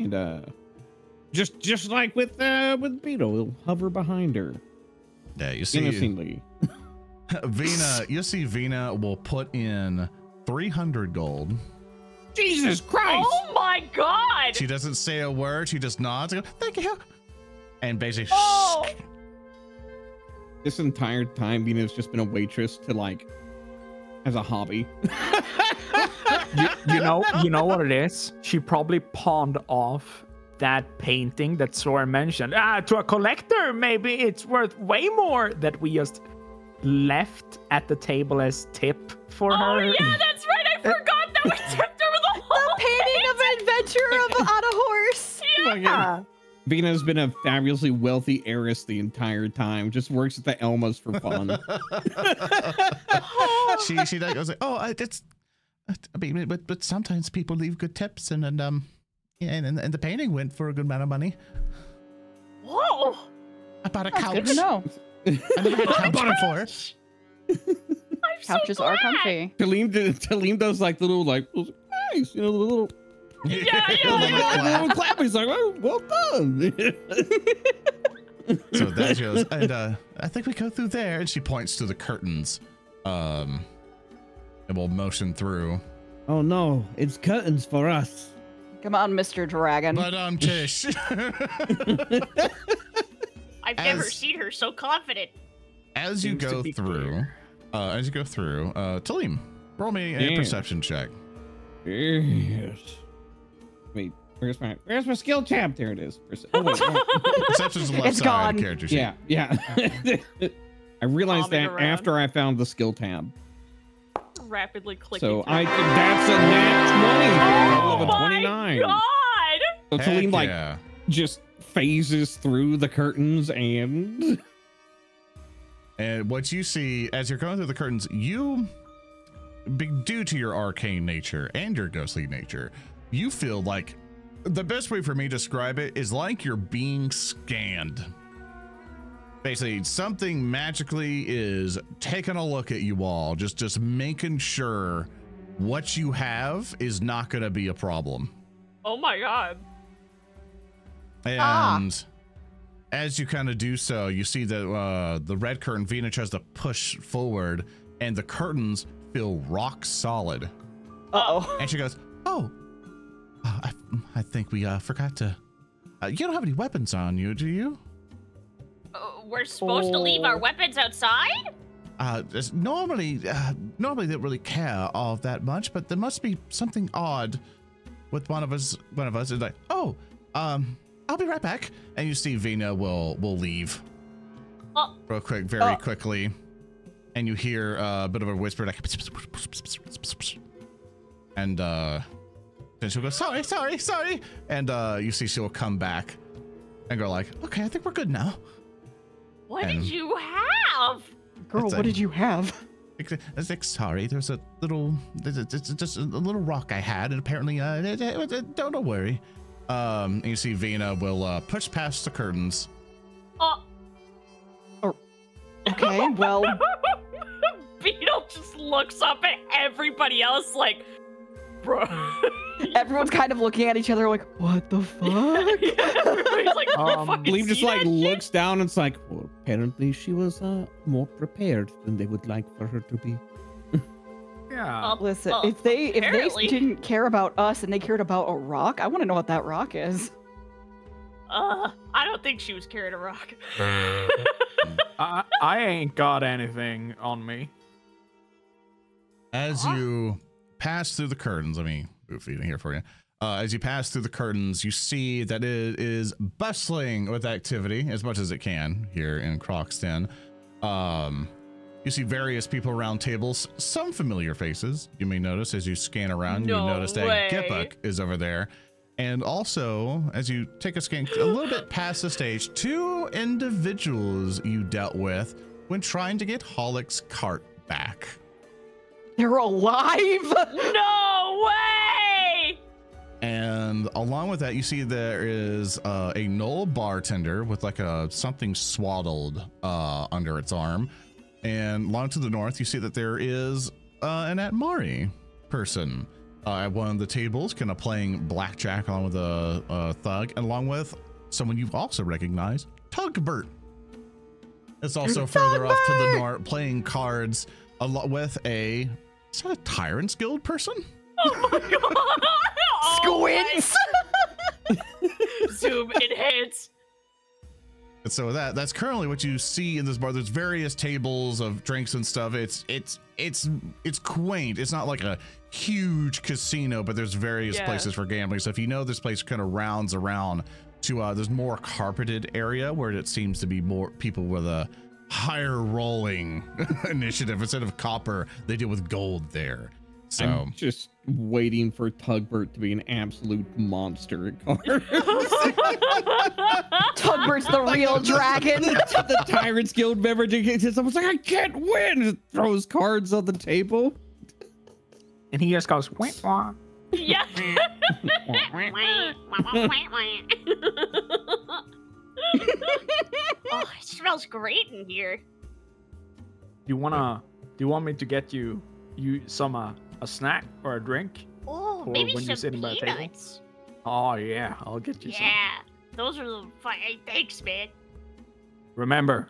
and uh, just just like with uh with Beetle, he'll hover behind her Yeah, you see, innocently. Vina. You see, Vina will put in 300 gold. Jesus Christ! Oh my god! She doesn't say a word. She just nods. and Thank you. And basically, Oh, This entire time, Vina's just been a waitress to like as a hobby. you, you know, you know what it is. She probably pawned off that painting that Sora mentioned. Ah, to a collector, maybe it's worth way more that we just left at the table as tip for oh her. Oh yeah, that's right. I forgot that we tipped over the The whole painting of an adventure of on a horse. Yeah. Vina's been a fabulously wealthy heiress the entire time. Just works at the Elmas for fun. she she like, goes like, oh, I- it's. I mean, but but sometimes people leave good tips, and and um, yeah, and and the painting went for a good amount of money. Whoa! I bought a That's couch. good to know. I never had a couch before. I'm so Couches are comfy. Talim, Talim does like the little like nice, you know, the little, Yeah, yeah, Little yeah. little clap. He's like, oh, well done. So that goes, and uh, I think we go through there, and she points to the curtains, um, and we'll motion through. Oh no, it's curtains for us. Come on, Mr. Dragon. But um, Tish, I've never seen her so confident. as you Seems go through, uh, as you go through, uh, Talim, roll me a Yeah. perception check. yes. Wait, where's my where's my skill tab? There it is. Perce- Oh, wait, no. Perception's the left It's side gone. of character sheet. yeah, yeah. I realized Bobbing that around. after I found the skill tab. Rapidly clicking. So through. I that's a nat 20 for a of a Oh 29. my god! So Heck Talim like yeah. just phases through the curtains and And what you see as you're going through the curtains, you, be, due to your arcane nature and your ghostly nature, you feel like the best way for me to describe it is like you're being scanned. Basically, something magically is taking a look at you all, just just making sure what you have is not going to be a problem. Oh my god. And Ah. as you kind of do so, you see that uh, the red curtain, Vina tries to push forward, and the curtains feel rock solid. Uh oh. And she goes, "Oh, uh, I, I think we uh, forgot to. Uh, you don't have any weapons on you, do you? Uh, we're supposed to leave our Oh. weapons outside? Uh, normally, uh, normally they don't really care all that much, but there must be something odd with one of us. One of us is like, oh, um, I'll be right back. And you see, Vina will will leave Oh. real quick, very Oh. quickly, and you hear uh, a bit of a whisper, like, and uh, then she'll go, sorry, sorry, sorry, and uh, you see she'll come back and go like, okay, I think we're good now. What And- did you have? Girl, It's a- what did you have? I was like, sorry, there's a little, it's just a little rock I had, and apparently, uh, it- it- it- don't, don't worry. Um, and you see Vina will uh, push past the curtains. Oh, Okay, well, Beetle just looks up at everybody else like, bro. everyone's kind of looking at each other like, what the fuck? Everybody's like, Um, fucking Talim just like that shit?" looks down and it's like, well, apparently she was uh, more prepared than they would like for her to be. Yeah. Um, Listen, well, if they if they didn't care about us and they cared about a rock, I want to know what that rock is. Uh, I don't think she was carrying a rock. I, I ain't got anything on me. As Huh? you pass through the curtains, let me move in here for you. Uh, as you pass through the curtains, you see that it is bustling with activity as much as it can here in Krohk's Den. Um, you see various people around tables, some familiar faces. You may notice as you scan around, No you notice way. that Gibbuk is over there. And also, as you take a scan a little bit past the stage, two individuals you dealt with when trying to get Hollick's cart back. They're alive. no way! And along with that, you see there is uh, a gnoll bartender with like a something swaddled uh, under its arm. And along to the north, you see that there is uh, an Atmari person uh, at one of the tables, kind of playing blackjack along with a, a thug, and along with someone you've also recognized, Tugbert. It's also further off to the north, playing cards along with a is that a Tyrant's Guild person? Oh my god! Squints. Zoom enhance. And so that that's currently what you see in this bar. There's various tables of drinks and stuff. It's it's it's it's quaint. It's not like a huge casino, but there's various Yeah. places for gambling. So if you know this place kind of rounds around to uh there's more carpeted area where it seems to be more people with a higher rolling initiative. Instead of copper, they deal with gold there. So I'm just waiting for Tugbert to be an absolute monster at cards. Tugbert's the real dragon. the Tyrant's Guild member just someone's like, I can't win. Just throws cards on the table. And he just goes, wah, wah. yeah. oh, it smells great in here. Do you wanna? Do you want me to get you you some uh, a snack or a drink? Oh, Or maybe when you're some sitting by the table? peanuts. Oh yeah, I'll get you some. Yeah, those are the fine. Thanks, man. Remember,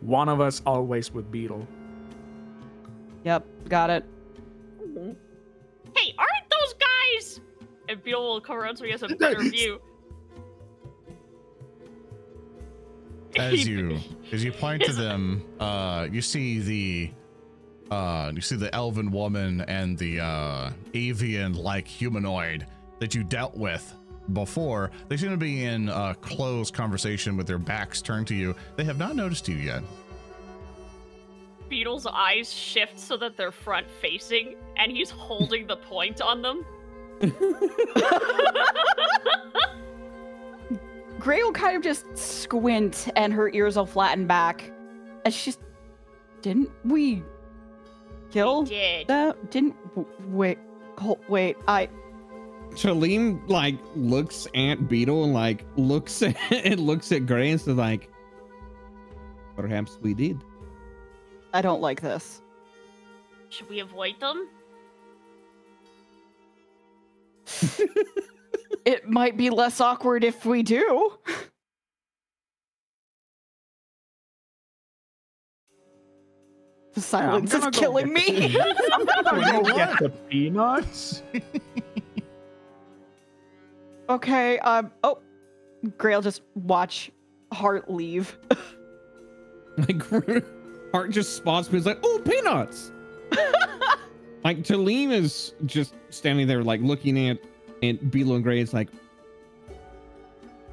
one of us always with Beetle. yep, got it. Hey, aren't those guys? And Beetle will come around so he has a better view. As you as you point to them, uh, you see the uh, you see the elven woman and the uh, avian-like humanoid that you dealt with before. They seem to be in uh, close conversation with their backs turned to you. They have not noticed you yet. Beetle's eyes shift so that they're front facing, and he's holding the point on them. Gray will kind of just squint and her ears will flatten back. And she's. Didn't we kill Did. that? Didn't. Wait. Hold, wait. I. Shalim like looks at Beetle and like looks at and looks at Gray and says like, perhaps we did. I don't like this. Should we avoid them? It might be less awkward if we do. The silence is gonna go killing get me. Go get the peanuts. okay. Um. Oh, Gray'll just watch Hart leave. Like Hart just spots me. He's like, oh, peanuts. like Talim is just standing there, like looking at and Beetle and Gray. It's like,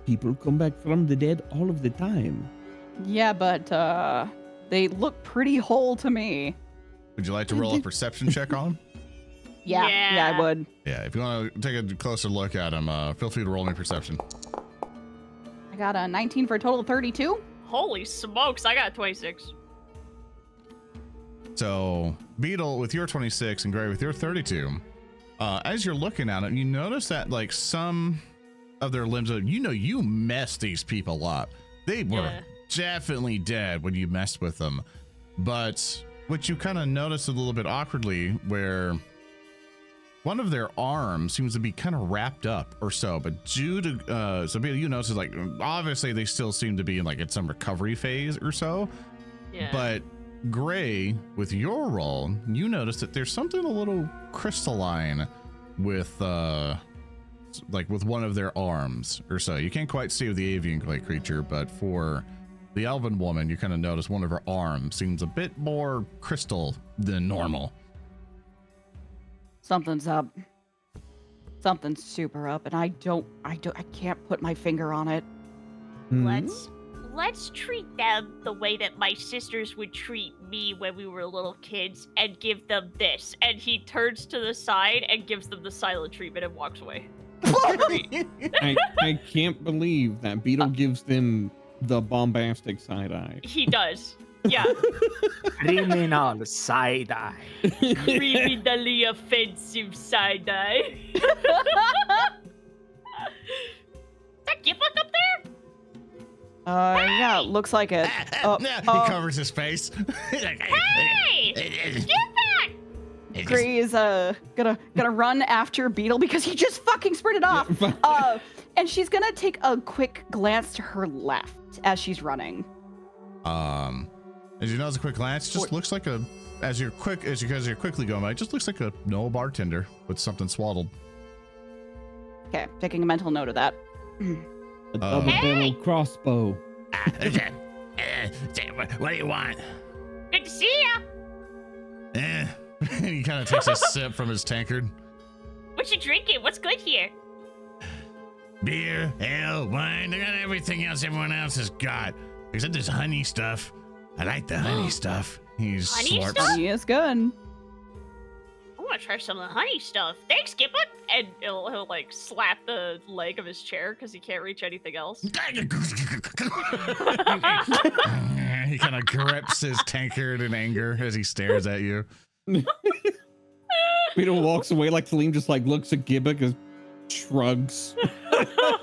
people come back from the dead all of the time. yeah, but uh, they look pretty whole to me. Would you like to roll a perception check on them? Yeah. Yeah, I would. Yeah, if you want to take a closer look at them, uh, feel free to roll me perception. I got a 19 for a total of 32. Holy smokes, I got 26. So, Beetle with your 26 and Gray with your 32. Uh, as you're looking at it, you notice that like some of their limbs, are- you know, you messed these people up. They were Yeah. definitely dead when you messed with them. But what you kind of notice a little bit awkwardly, where one of their arms seems to be kind of wrapped up or so. But due to uh, so you notice like obviously they still seem to be in like in some recovery phase or so. Yeah. But Gray, with your role, you notice that there's something a little crystalline with uh like with one of their arms or so. You can't quite see the avian clay creature, but for the elven woman, you kind of notice one of her arms seems a bit more crystal than normal. Something's up. Something's super up, and I don't, I don't, I can't put my finger on it. Hmm? Let's let's treat them the way that my sisters would treat me when we were little kids and give them this. And he turns to the side and gives them the silent treatment and walks away. I, I can't believe that Beetle uh, gives them the bombastic side eye. He does. Yeah. Criminal side eye. Criminally offensive side eye. Is that Gibbuk up there? Uh, yeah, looks like it. Oh, he oh. covers his face. Hey! Get back! Gray is uh gonna gonna run after Beetle because he just fucking sprinted off. Uh, and she's gonna take a quick glance to her left as she's running. Um, as you notice a quick glance, just looks like a as you're quick as you guys are quickly going by, it just looks like a no bartender with something swaddled. Okay, taking a mental note of that. A Uh, double Hey! barrel crossbow. what do you want? Good to see ya. Eh. he kind of takes a sip from his tankard. What you drinking? What's good here? Beer, ale, wine. I got everything else everyone else has got, except this honey stuff. I like the honey stuff. He's Honey slurps. stuff? Honey is good. I want to try some of the honey stuff. Thanks, Gibbuk. And he'll, he'll like slap the leg of his chair because he can't reach anything else. he kind of grips his tankard in anger as he stares at you. Beetle walks away like Salim just like looks at Gibbuk and shrugs.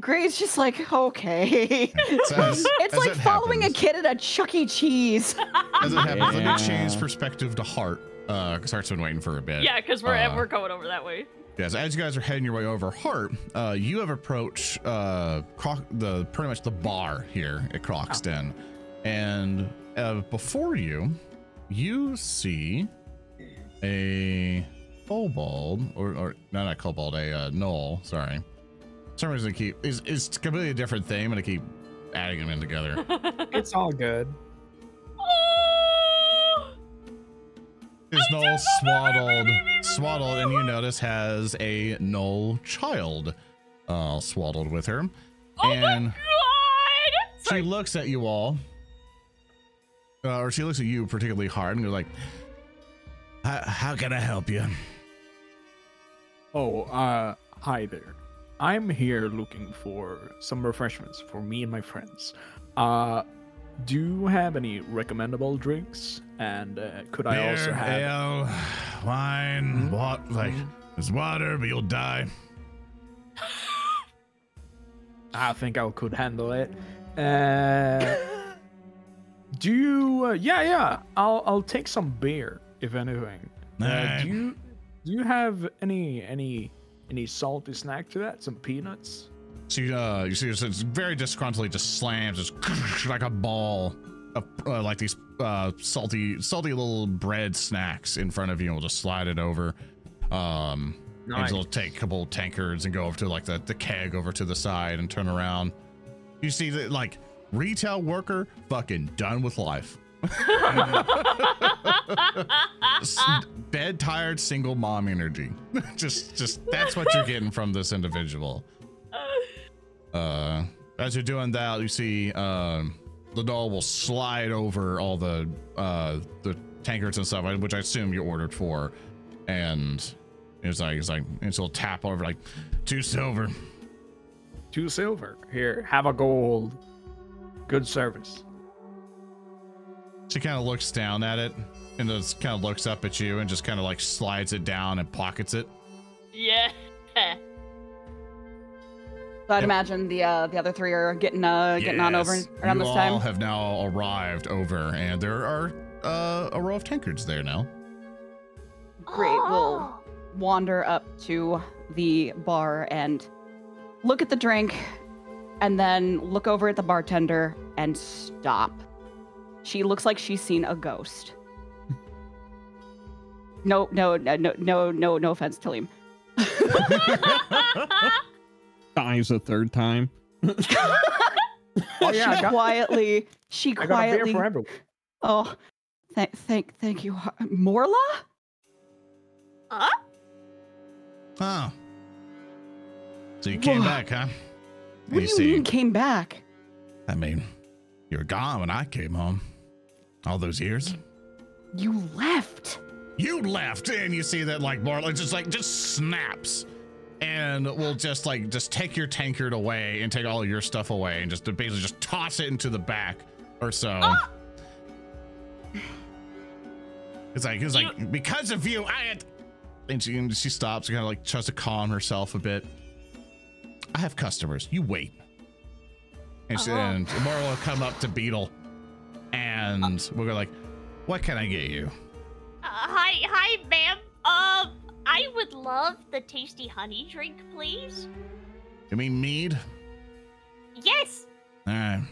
Gray's just like, okay. So as- it's as like it following happens- a kid at a Chuck E. Cheese. As it happens, let me change perspective to Hart. Uh, because Hart's been waiting for a bit. yeah, because we're Uh, we're going over that way. Yes, as you guys are heading your way over, Hart, uh, you have approached uh, Croc, the pretty much the bar here at Croxton, Den, and uh, before you, you see a kobold, or, or no, not kobold, a uh, gnoll. Sorry, For some reason I keep is it's completely a different thing, and I keep adding them in together. It's all good. Oh! His gnoll swaddled, swaddled, and you notice has a gnoll child, uh, swaddled with her, Oh and. God! She Sorry. looks at you all, uh, or she looks at you particularly hard, and you're like, "How, how can I help you?" Oh, uh, hi there. I'm here looking for some refreshments for me and my friends. Uh, do you have any recommendable drinks? And uh, could I also have? ale, wine, what? Like, there's water, but you'll die. I think I could handle it. Uh, do you? Uh, yeah, yeah. I'll I'll take some beer if anything. Uh, do you do you have any any any salty snack to that? Some peanuts? She, uh, you see, it's it's very disgruntledly just slams, just like a ball of uh, like these uh, salty, salty little bread snacks in front of you, and will just slide it over. Um, Nice. and she'll take a couple tankards and go over to like the, the keg over to the side and turn around. You see that like retail worker fucking done with life. Bed tired single mom energy. just just that's what you're getting from this individual. Uh as you're doing that, you see um the doll will slide over all the uh the tankards and stuff, which I assume you ordered for. And it's like it's like and she'll tap over like two silver. Two silver. Here, have a gold. Good service. She kind of looks down at it and just kind of looks up at you and just kind of like slides it down and pockets it. Yeah. So I'd Yep. imagine the uh, the other three are getting uh, getting on over Yes. around you this all have now arrived over, and there are uh, a row of tankards there now. Great. We'll wander up to the bar and look at the drink, and then look over at the bartender and stop. She looks like she's seen a ghost. No, no, no, no, no, no, no offense, Talim. Dies a third time. Oh yeah, she got, quietly, she I got a quietly. beer. Oh, thank, thank, thank you, Morla. huh? Oh. So you came Whoa. back, huh? What you do you see, mean came back? I mean, you were gone when I came home. All those years. You left. You left, and you see that like Marla just like just snaps, and will just like just take your tankard away and take all of your stuff away and just basically just toss it into the back or so. Ah! It's like it's like because of you, I had. And she and she stops and kind of like tries to calm herself a bit. I have customers. You wait. And, she, Oh. and Marla will come up to Beetle, and we'll go like, "What can I get you?" Uh, hi, hi, ma'am. Um, I would love the tasty honey drink, please. You mean mead? Yes. All right.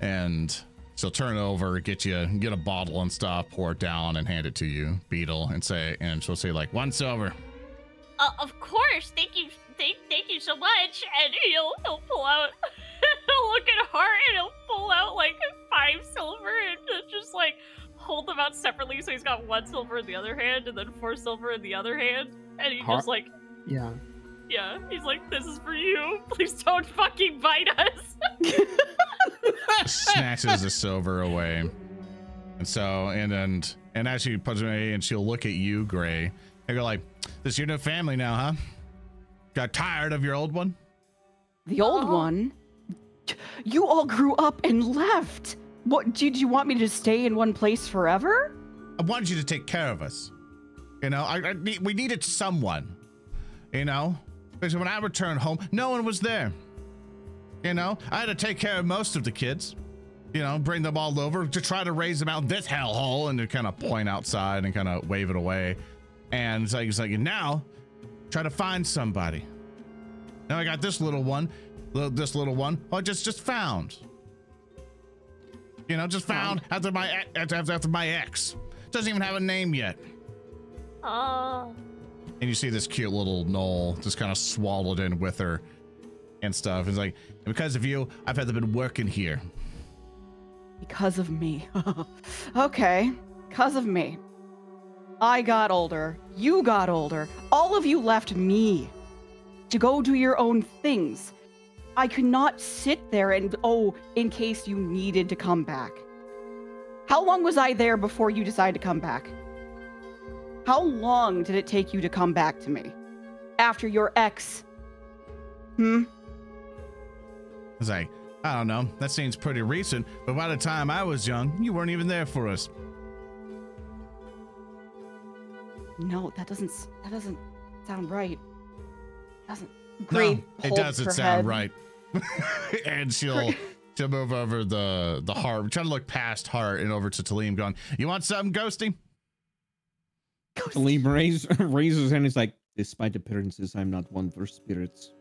And she'll turn over, get you, get a bottle and stuff, pour it down, and hand it to you, Beetle, and say, and she'll say like one silver. Uh, of course. Thank you. Thank, thank you so much. And he'll he'll pull out. he'll look at Hart and he'll pull out like five silver and just like hold them out separately. So he's got one silver in the other hand and then four silver in the other hand. And he Hart- just like, Yeah. yeah, he's like, this is for you. Please don't fucking bite us. snatches the silver away. And so, and then, and as she puts it away, and she'll look at you, Gray, and go like, "This your new family now, huh? Got tired of your old one? The old Oh. one. You all grew up and left. What did you want me to stay in one place forever? I wanted you to take care of us. You know, I, I need, we needed someone. You know, because when I returned home, no one was there. You know, I had to take care of most of the kids. You know, bring them all over to try to raise them out of this hellhole, and to kind of point outside and kind of wave it away. And it's like, it's like now, try to find somebody. Now I got this little one, li- this little one. Oh, I just just found. You know, just found after my ex- after, after after my ex. Doesn't even have a name yet. Oh. And you see this cute little gnoll just kind of swallowed in with her and stuff. It's like, because of you, I've had to been working here. Because of me. okay. Because of me. I got older. You got older. All of you left me to go do your own things. I could not sit there and, oh, in case you needed to come back. How long was I there before you decided to come back? How long did it take you to come back to me? After your ex? Hmm? It's like, I don't know, that seems pretty recent, but by the time I was young, you weren't even there for us. No, that doesn't. That doesn't sound right. Doesn't. Great. no, it doesn't sound head. right. and she'll she'll move over the the Hart, trying to look past Hart and over to Talim, going, "You want something, Ghosty?" Talim raise, raises his hand. He's like, despite appearances, I'm not one for spirits.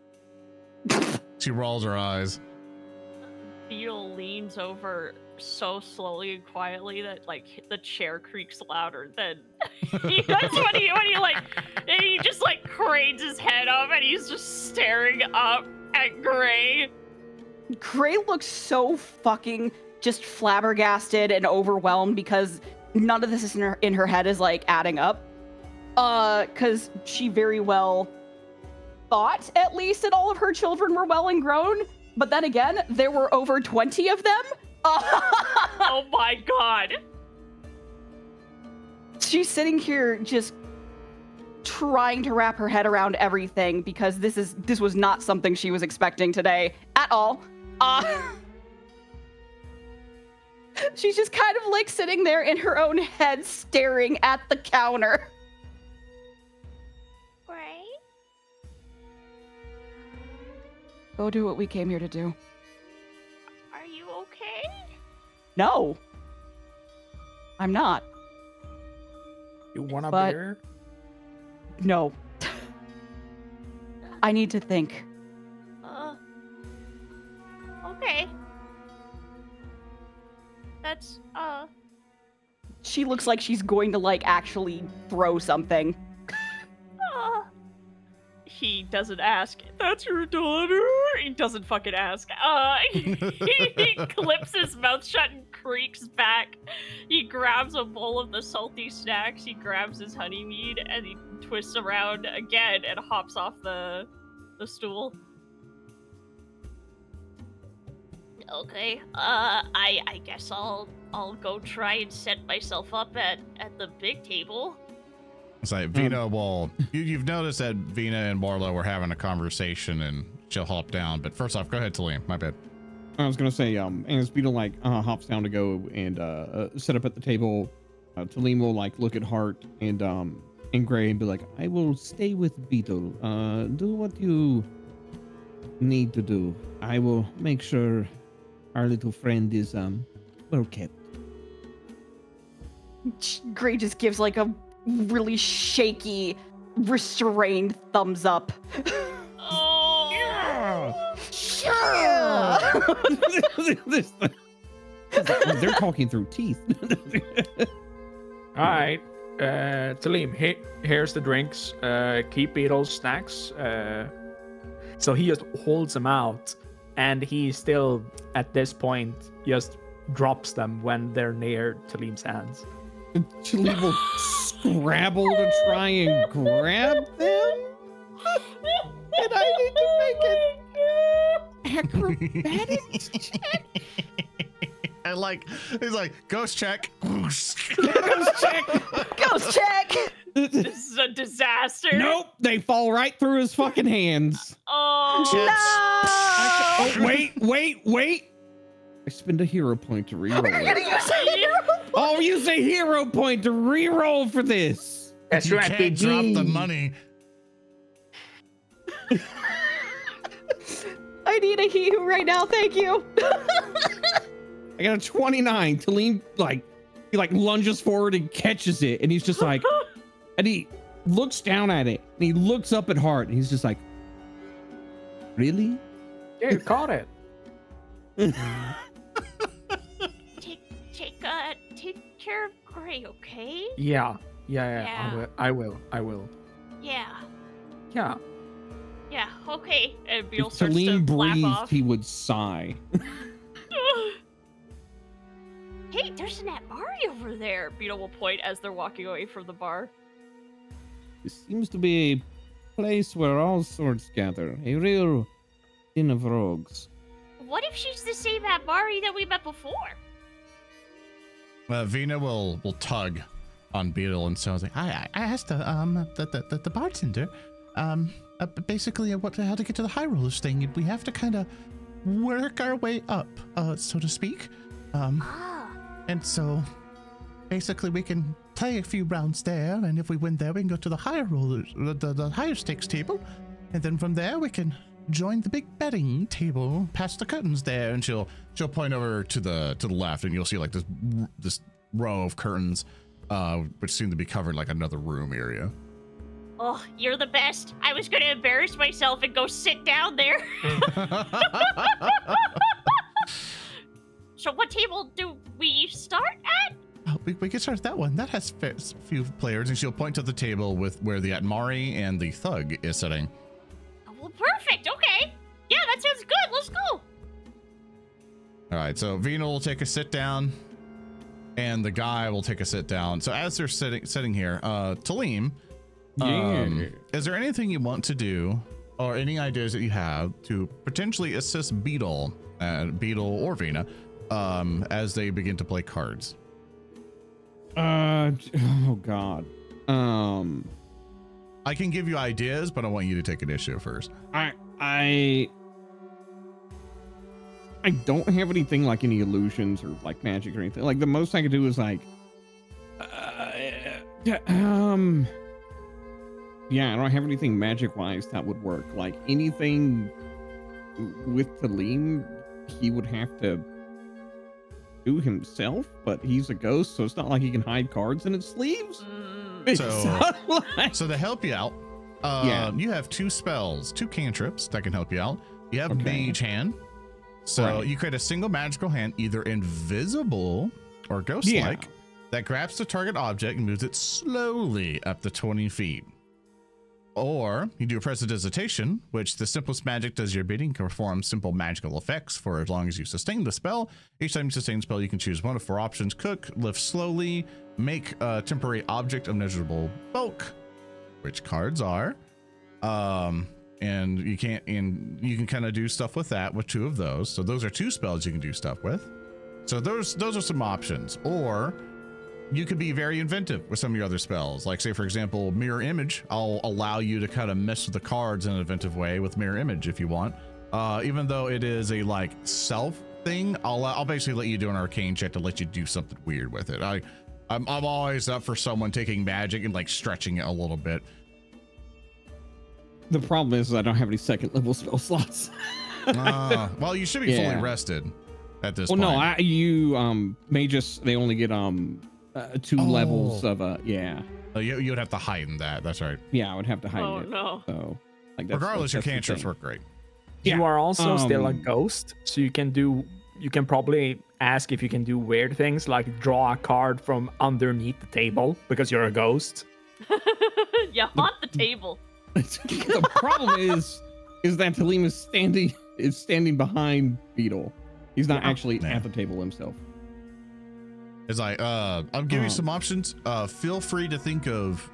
She rolls her eyes. Beetle leans over so slowly and quietly that like the chair creaks louder than he does when he when he like he just like cranes his head up and he's just staring up at Gray. Gray looks so fucking just flabbergasted and overwhelmed because none of this is in her, in her head is like adding up. Uh, because she very well thought at least that all of her children were well and grown. But then again, there were over 20 of them. Oh my god. she's sitting here just trying to wrap her head around everything because this is this was not something she was expecting today at all. Uh, she's just kind of like sitting there in her own head staring at the counter. Go do what we came here to do. Are you okay? No. I'm not. You want a But- beer? No. I need to think. Uh Okay. That's uh she looks like she's going to like actually throw something. He doesn't ask. That's your daughter. He doesn't fucking ask. Uh, he clips his mouth shut and creaks back. He grabs a bowl of the salty snacks. He grabs his honeymead and he twists around again and hops off the the stool. Okay. Uh, I I guess I'll I'll go try and set myself up at at the big table. It's like Vina will. You, you've noticed that Vina and Marlo were having a conversation, and she'll hop down. But first off, go ahead, Talim. My bad. I was gonna say, um, as Beetle like uh, hops down to go and uh, uh, set up at the table, uh, Talim will like look at Hart and um and Gray and be like, "I will stay with Beetle. Uh, do what you need to do. I will make sure our little friend is um well kept." Gray just gives like a really shaky, restrained thumbs up. Oh. Sure. This- They're talking through teeth. All right, uh, Talim, he- here's the drinks. Uh, keep Beetle's snacks. Uh, so he just holds them out, and he still, at this point, just drops them when they're near Talim's hands. Talim will scrabble to try and grab them. And I need to make an acrobatics check. I like. He's like ghost check. Ghost check. Ghost check. This is a disaster. Nope, they fall right through his fucking hands. Oh. Chips. Oh, wait, wait, wait. I spend a hero point to reroll. You're gonna it. use a hero. I'll use a hero point to reroll for this. That's you right, can't baby. drop the money. I need a hero right now. Thank you. I got a 29. Talim like he like lunges forward and catches it, and he's just like, and he looks down at it, and he looks up at Hart, and he's just like, really? Yeah, you caught it. Take, take, uh, take care of Gray, okay? Yeah, yeah, yeah. Yeah. I will. I will. I will. Yeah. Yeah. Yeah. Okay. And If Beetle starts Talim to breathed, off. he would sigh. hey, there's an Aunt Mari over there. Beetle will point as they're walking away from the bar. It seems to be a place where all sorts gather. A real den of rogues. What if she's the same Aunt Mari that we met before? Uh, Vina will will tug on Beetle, and so I was like, I I asked the um the the, the, bartender, um uh, basically what how to get to the high rollers thing, and we have to kind of work our way up, uh so to speak, um Ah. and so basically we can play a few rounds there, and if we win there, we can go to the higher rollers, the, the, the higher stakes table, and then from there we can join the big betting table past the curtains there, and she'll she'll point over to the to the left, and you'll see like this this row of curtains, uh, which seem to be covered like another room area. Oh, you're the best. I was gonna embarrass myself and go sit down there. so what table do we start at? Oh, we, we can start at that one. That has a few players, and she'll point to the table with where the Atmari and the Thug is sitting. Well, perfect. Okay. Yeah, that sounds good. Let's go. All right, so Vina will take a sit down, and the guy will take a sit down. So as they're sitting sitting here, uh, Talim, um, is there anything you want to do, or any ideas that you have to potentially assist Beetle, uh, Beetle or Vina, um, as they begin to play cards? Uh, oh god. Um, I can give you ideas, but I want you to take initiative first. I I I don't have anything like any illusions or like magic or anything. Like the most I could do is like, uh, um, yeah, I don't have anything magic wise that would work. Like anything with Talim, he would have to do himself, but he's a ghost, so it's not like he can hide cards in his sleeves. So- So to help you out, uh, Yeah. you have two spells, two cantrips that can help you out. You have Okay. Mage Hand. So Right. you create a single magical hand, either invisible or ghost-like. that grabs the target object and moves it slowly up to 20 feet. Or you do a prestidigitation, which the simplest magic does your bidding, can perform simple magical effects for as long as you sustain the spell. Each time you sustain the spell, you can choose one of four options cook, lift slowly, make a temporary object of measurable bulk, which cards are. Um, and you can't, and you can kind of do stuff with that with two of those. So those are two spells you can do stuff with. So those those are some options. Or you could be very inventive with some of your other spells. Like say for example, mirror image. I'll allow you to kind of mess with the cards in an inventive way with mirror image if you want. Uh, even though it is a like self thing, I'll I'll basically let you do an arcane check to let you do something weird with it. I I'm, I'm always up for someone taking magic and like stretching it a little bit. The problem is I don't have any second level spell slots. Ah, well, you should be fully rested at this point. well, point. no, I you um may just they only get um uh, two Oh. levels of a yeah Uh, you, you would have to heighten that. That's right. yeah I would have to hide Oh it. no. So like that's, Regardless, your that's the cantrips work great. Yeah, You are also still a um, ghost, so you can do. You can probably ask if you can do weird things like draw a card from underneath the table because you're a ghost. you haunt the table. the problem is is that Talim is standing is standing behind Beetle. He's not Yeah. actually Yeah. at the table himself. It's like, uh, I'll give you Uh. some options. Uh, feel free to think of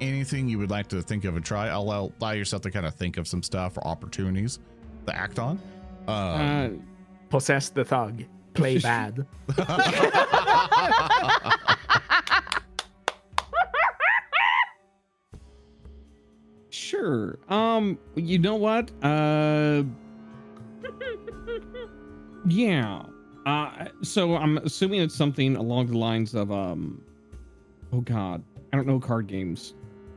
anything you would like to think of and try. I'll allow, allow yourself to kind of think of some stuff or opportunities to act on. Uh, Uh, Possess the thug. Play bad. sure. Um, you know what? Uh, yeah. Uh, so I'm assuming it's something along the lines of um, oh god, I don't know card games.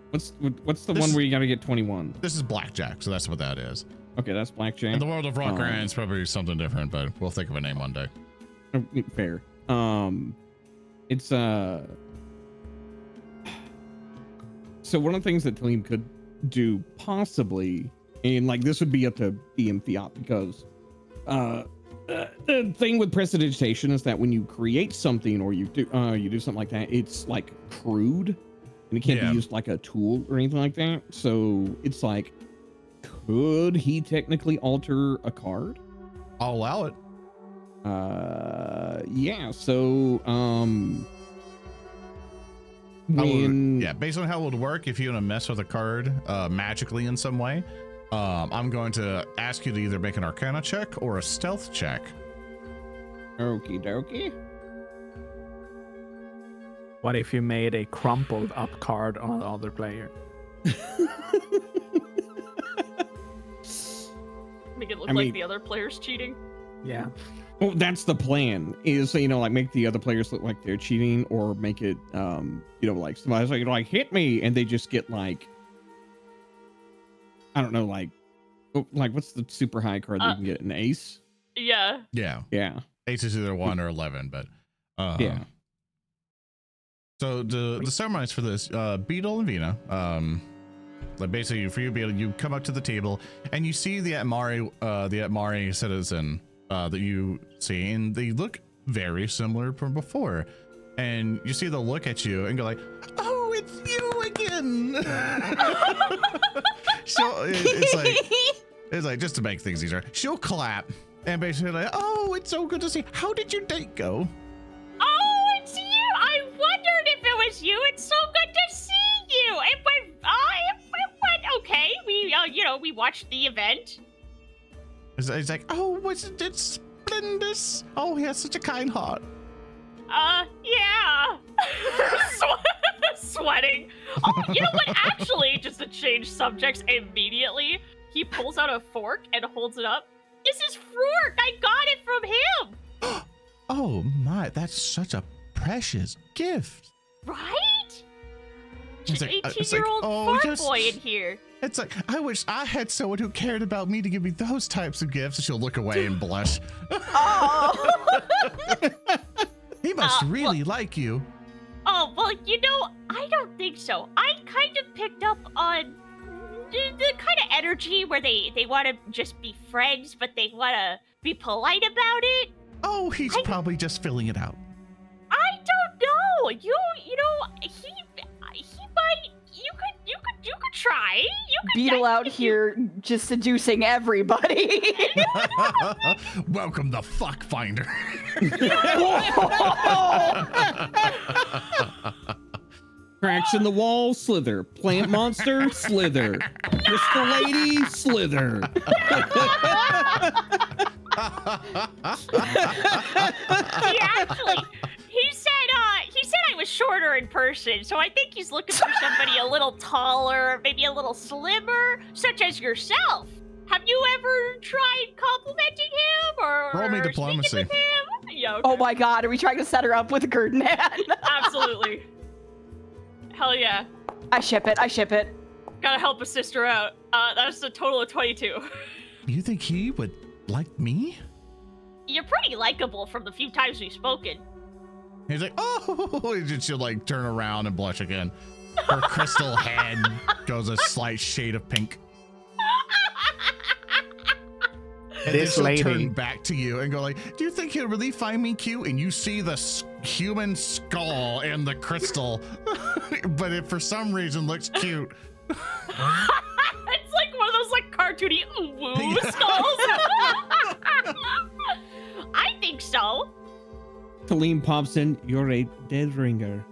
What's what's the This one where you got to get 21? this is blackjack, so that's what that is. Okay, that's blackjack. In the world of rock Um, it's probably something different, but we'll think of a name one day. Oh, fair. Um, it's uh. So one of the things that Talim could do possibly, and like this would be up to DM Fiat because, uh, uh, the thing with prestidigitation is that when you create something or you do uh you do something like that, it's like crude, and it can't Yeah. be used like a tool or anything like that. So it's like, could he technically alter a card? I'll allow it. Uh, yeah. So, um, How would- yeah, based on how it would work, if you want to mess with a card uh, magically in some way, um, I'm going to ask you to either make an Arcana check or a Stealth check. okie dokie. What if you made a crumpled up card on the other player? Make it look I like mean- the other player's cheating. Yeah. Well, that's the plan. Is you know like make the other players look like they're cheating, or make it um you know like somebody's like like hit me, and they just get like I don't know like oh, like what's the super high card that Uh, you can get an ace? Yeah. Yeah, Yeah, Ace is either one or eleven, but uh, yeah. So the the ceremonies for this, uh, Beetle and Vina, um, like basically for you, Beetle, you come up to the table and you see the Atmari, uh, the Atmari citizen, uh, that you see, and they look very similar from before. And you see the look at you and go like, "Oh, it's you again." it- it's like it's like just to make things easier. She'll clap and basically like, "Oh, it's so good to see. How did your date go?" Oh, it's you! I wondered if it was you. It's so good to see you. It went, uh, it, it went okay. We, uh, you know, we watched the event. It's, it's like, oh, wasn't it splendid? Oh, he has such a kind heart. Uh, yeah. Sweating. Oh, you know what? Actually, just to change subjects immediately, he pulls out a fork and holds it up. This is fork. I got it from him. Oh my, that's such a precious gift. Right? It's Just like- uh, it's 18 like, year old oh, fart yes. boy in here. It's like, I wish I had someone who cared about me to give me those types of gifts. And she'll look away and blush. Oh. He must Uh, well- really like you. Oh, well, you know, I don't think so. I kind of picked up on the, the kind of energy where they, they want to just be friends, but they want to be polite about it. Oh, he's I- probably just filling it out. I don't know. You you know he he might. You could you could try. You could Beetle out you- here just seducing everybody. Welcome the fuck finder. Cracks in the wall, slither. Plant monster, slither. Crystal lady, slither. he actually was shorter in person, so I think he's looking for somebody a little taller, maybe a little slimmer, such as yourself. Have you ever tried complimenting him or Roll me diplomacy. speaking with him? Yeah, okay. oh my god, are we trying to set her up with Gerdnan? absolutely. Hell yeah. I ship it, I ship it. Gotta help a sister out. Uh, that's a total of 22. you think he would like me? You're pretty likable from the few times we've spoken. He's like, oh, and she'll like turn around and blush again. Her crystal head goes a slight shade of pink. And This then she'll lady. turn back to you and go like, "Do you think he'll really find me cute?" And you see the s- human skull and the crystal, but it for some reason looks cute. it's like one of those like cartoony woo skulls. I think so. Kaleem pops in, you're a dead ringer.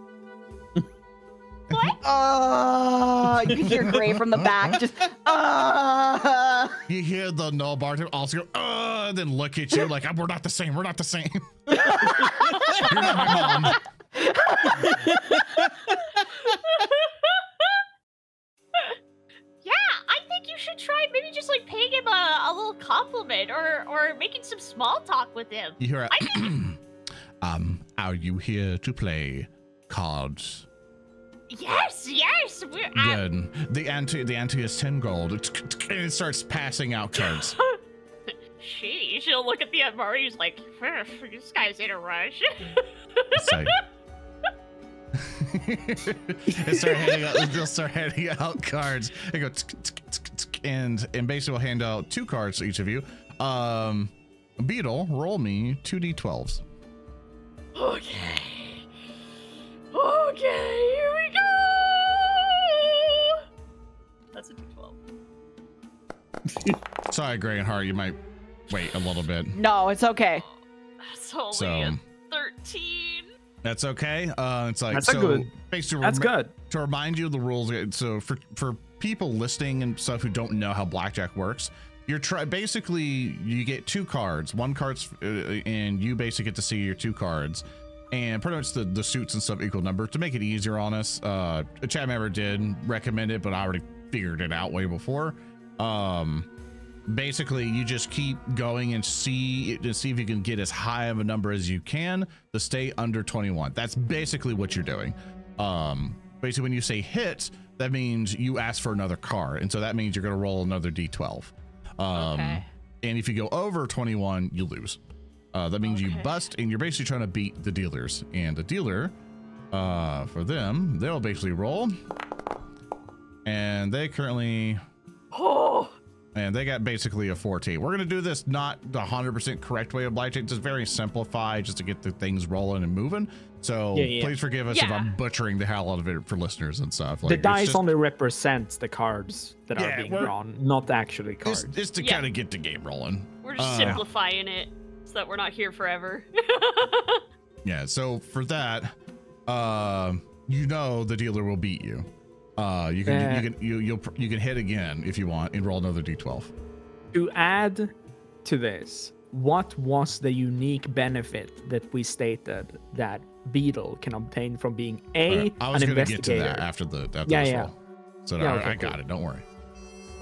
What? Uh, you can hear Gray from the back just, uh. You hear the no bartender also go, "Uh," then look at you like, "We're not the same. We're not the same." You're not my mom. Yeah, I think you should try maybe just like paying him a, a little compliment or or making some small talk with him. You hear, a, um, are you here to play cards? Yes, yes. We're Good. The ante, the ante is ten gold. And it starts passing out cards. She, she'll look at the Amari. He's like, "Hmm, this guy's in a rush. It's like. and start handing out, they'll start handing out cards and go and and basically we'll hand out two cards to each of you. Um, Beetle, roll me two d12s. Okay. Okay, here we go. That's a d12. Sorry, Gray and Hart, you might wait a little bit. No, it's okay. That's only So a 13. that's okay. Uh, it's like That's so. good- Basically, That's rem- good. to remind you of the rules uh, so for for people listening and stuff who don't know how blackjack works you're try basically you get two cards. One card's uh, and you basically get to see your two cards. And pretty much the the suits and stuff equal number to make it easier on us uh a chat member did recommend it but i already figured it out way before. Um basically you just keep going and see to see if you can get as high of a number as you can to stay under 21 that's basically what you're doing. Um basically when you say hit that means you ask for another card. And so that means you're going to roll another d12 um Okay. and if you go over 21 you lose. Uh that means you bust and you're basically trying to beat the dealers. And the dealer uh for them they'll basically roll. And they currently Oh, and they got basically a 14. We're going to do this not the 100% correct way of blackjack, just very simplified just to get the things rolling and moving. So Yeah, yeah. please forgive us if I'm butchering the hell out of it for listeners and stuff. the Like, it's dice just- only represents the cards that Yeah, are being drawn, not actually it's, cards. it's to Yeah. kind of get the game rolling. we're just Uh, simplifying it so that we're not here forever. Yeah. So for that, uh, you know the dealer will beat you. Uh, you can Yeah. you can you you'll you can hit again if you want and roll another d12. to add to this, what was the unique benefit that we stated that Beetle can obtain from being a Alright, I was an gonna get to that after the after Yeah, this yeah. roll. So Yeah, I, okay, I got cool. it. Don't worry.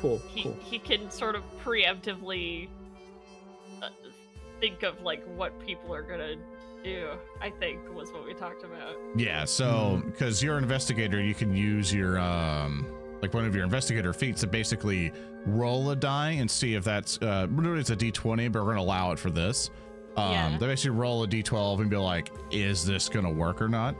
Cool, he, cool. he can sort of preemptively uh, think of like what people are gonna do. I think was what we talked about. Yeah, so because you're an investigator, you can use your um like one of your investigator feats to basically roll a die and see if that's uh it's a d20, but we're gonna allow it for this. Um Yeah. they basically roll a d12 and be like, is this gonna work or not?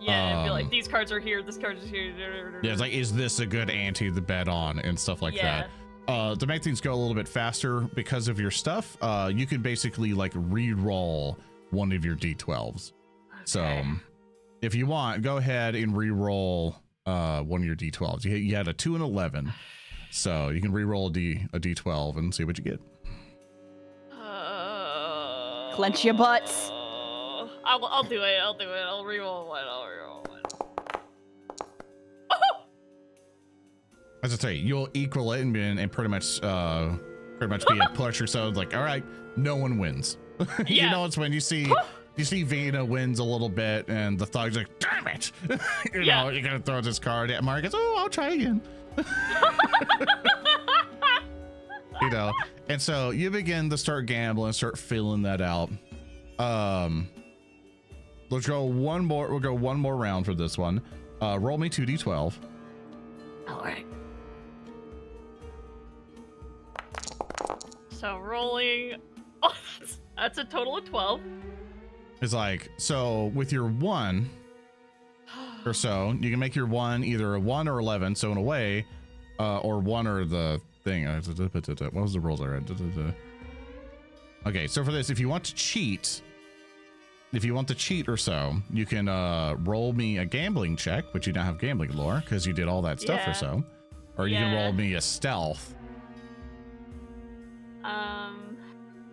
Yeah, it'd be Um, like these cards are here, this card is here. Yeah, it's like, is this a good ante to bet on and stuff like Yeah. that. Uh, to make things go a little bit faster because of your stuff, uh, you can basically like re-roll one of your d12s. So Okay. um, if you want, go ahead and re-roll uh, one of your d12s. You, you had a two and eleven, so you can re-roll a d a d12 and see what you get. Uh, Clench your butts. I'll, I'll do it. I'll do it. I'll re-roll one. I'll re-roll one. Oh! As I say, you'll equal it and, and pretty much uh, pretty much be a pusher. So it's like, all right, no one wins. you know, it's when you see. You see Vina wins a little bit, and the thug's like, "Damn it!" you Yeah. know, you're gonna throw this card at Mark. Goes, "Oh, I'll try again." you know and so you begin to start gambling start filling that out um let's go one more we'll go one more round for this one uh roll me 2d12 All right. So rolling. Oh, that's, that's a total of 12. it's like so with your one or so you can make your one either a one or 11 so in a way uh or one or the thing. Uh, what was the rules I read? Okay so for this if you want to cheat if you want to cheat or so you can uh roll me a gambling check but you don't have gambling lore because you did all that stuff Yeah. or so. Or you can roll me a stealth. Um.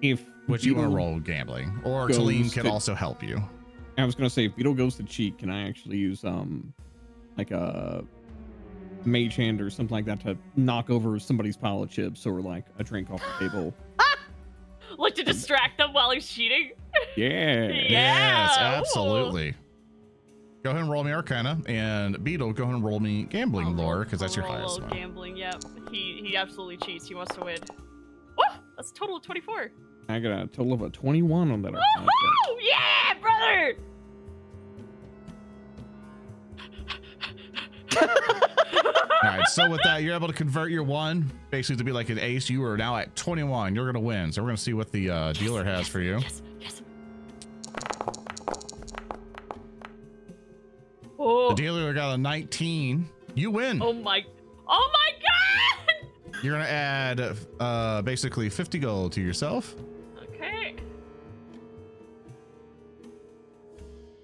If which you want to roll gambling or goes Talim can to- also help you I was gonna say if Beetle goes to cheat, can I actually use um like a mage hand or something like that to knock over somebody's pile of chips or like a drink off the table? Like to distract them while he's cheating? Yeah. Yeah. Yes, absolutely. Go ahead and roll me Arcana, and Beetle, go ahead and roll me Gambling I'll Lore roll- because that's your I'll roll highest one. Gambling, yep. He he absolutely cheats. He wants to win. Woo! That's a total of 24. I got a total of a 21 on that. Arcana. Woohoo! Yeah, brother! All right, so with that, you're able to convert your one basically to be like an ace. You are now at 21. You're gonna win. So we're gonna see what the uh, dealer has for you. Yes, yes. Oh, The dealer got a 19. You win. oh my, oh my god! You're gonna add uh, basically 50 gold to yourself.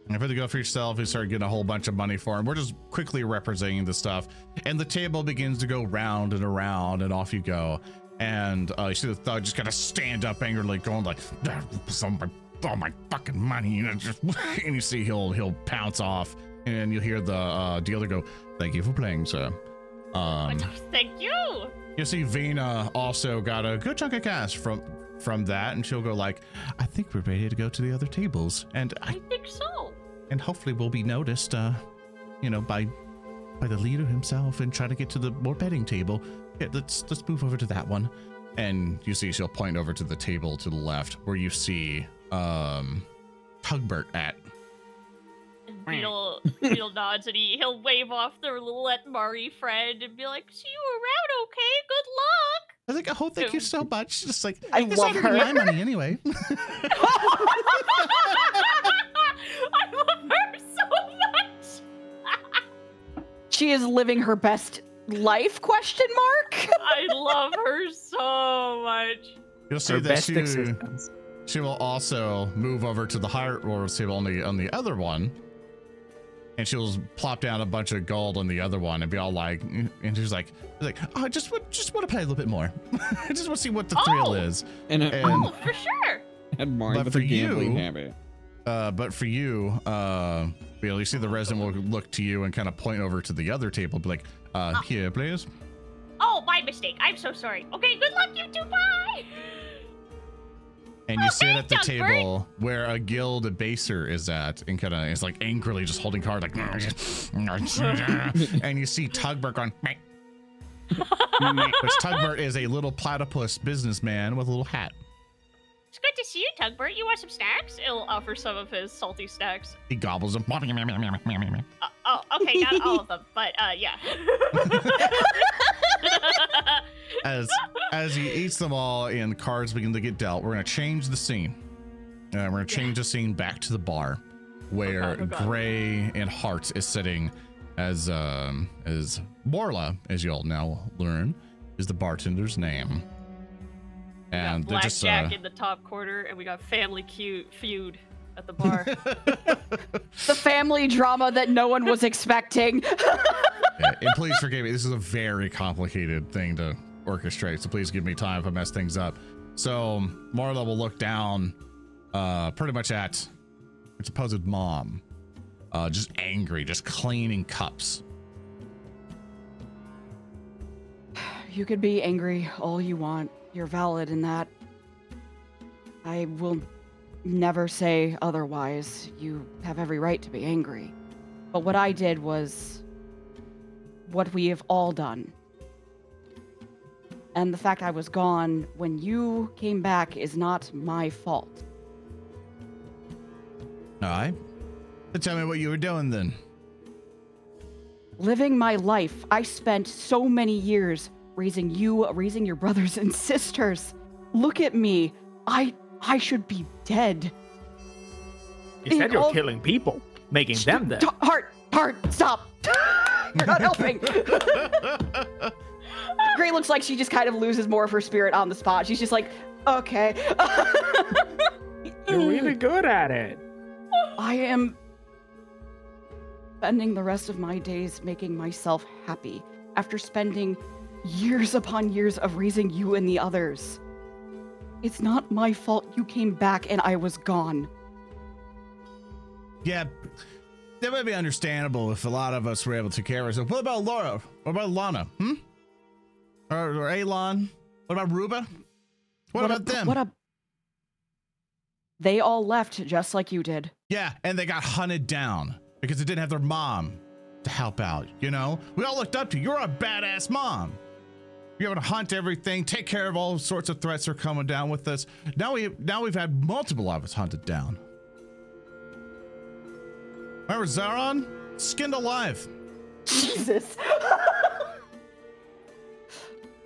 And for the go for yourself, you start getting a whole bunch of money for him. We're just quickly representing the stuff, and the table begins to go round and around, and off you go. And uh, you see the thug just kind of stand up angrily, going like, "Ah, "Some all my fucking money!" And, just, and you see he'll he'll pounce off, and you'll hear the uh, dealer go, "Thank you for playing, sir." Um, Thank you. you see Vina also got a good chunk of cash from from that, and she'll go like, "I think we're ready to go to the other tables," and I I think so. And hopefully we'll be noticed uh you know by by the leader himself and try to get to the more betting table yeah, let's let's move over to that one and you see she'll point over to the table to the left where you see um tugbert at And Beetle, Beetle nods and he, he'll wave off their little Mari friend and be like, see you around, okay? Good luck. i was like oh thank you so much just like I it's love her. my money anyway I love her so much. She is living her best life? Question mark. I love her so much. you'll see Her that best she, existence. she will also move over to the higher roll table on the on the other one and she'll plop down a bunch of gold on the other one and be all like and she's like like oh, I just want just want to play a little bit more I just want to see what the thrill Oh. is And, And- Oh, for sure. And Mario but with for a gambling you- habit. Uh but for you uh Bill, you see the resident will look to you and kind of point over to the other table be like uh here please Oh, my mistake. I'm so sorry. Okay, good luck, you two. Bye. and you sit Okay, at the Tugbert. table where a guild baser is at and kind of is like angrily just holding card like and you see Tugbert going "Meh." which Tugbert is a little platypus businessman with a little hat. It's good to see you, Tugbert. You want some snacks? He'll offer some of his salty snacks. He gobbles them. Uh, oh, okay, not all of them, but uh, yeah. As as he eats them all and cards begin to get dealt, we're gonna change the scene. Uh, we're gonna change the scene back to the bar, where Okay, okay. Gray and Hart is sitting, as um as Morla, as you all now learn, is the bartender's name. We got And they're just uh, Blackjack in the top corner, and we got Family Cute Feud at the bar. The family drama that no one was expecting. Yeah, and please forgive me. This is a very complicated thing to orchestrate, so please give me time if I mess things up. So Marla will look down, uh, pretty much at her supposed mom, uh, just angry, just cleaning cups. You could be angry all you want. You're valid in that. I will never say otherwise. You have every right to be angry. But what I did was what we have all done. And the fact I was gone when you came back is not my fault. All right. So tell me what you were doing then. living my life. I spent so many years raising you, raising your brothers and sisters. Look at me. I I should be dead. You said you're all- killing people, making them dead. T- Hart, Hart, stop. You're not helping. Gray looks like she just kind of loses more of her spirit on the spot. She's just like, okay. You're really good at it. I am spending the rest of my days making myself happy after spending years upon years of raising you and the others. It's not my fault you came back and I was gone. Yeah, that would be understandable if a lot of us were able to care of ourselves. What about Laura? What about Lana? Hmm? Or, or Alon? What about Ruba? What, about a, them? What a. They all left just like you did. Yeah, and they got hunted down because they didn't have their mom to help out, you know? We all looked up to you. You're a badass mom. You're able to hunt everything, take care of all sorts of threats that are coming down with us. Now we now we've had multiple of us hunted down. Remember Zaron? Skinned alive. Jesus.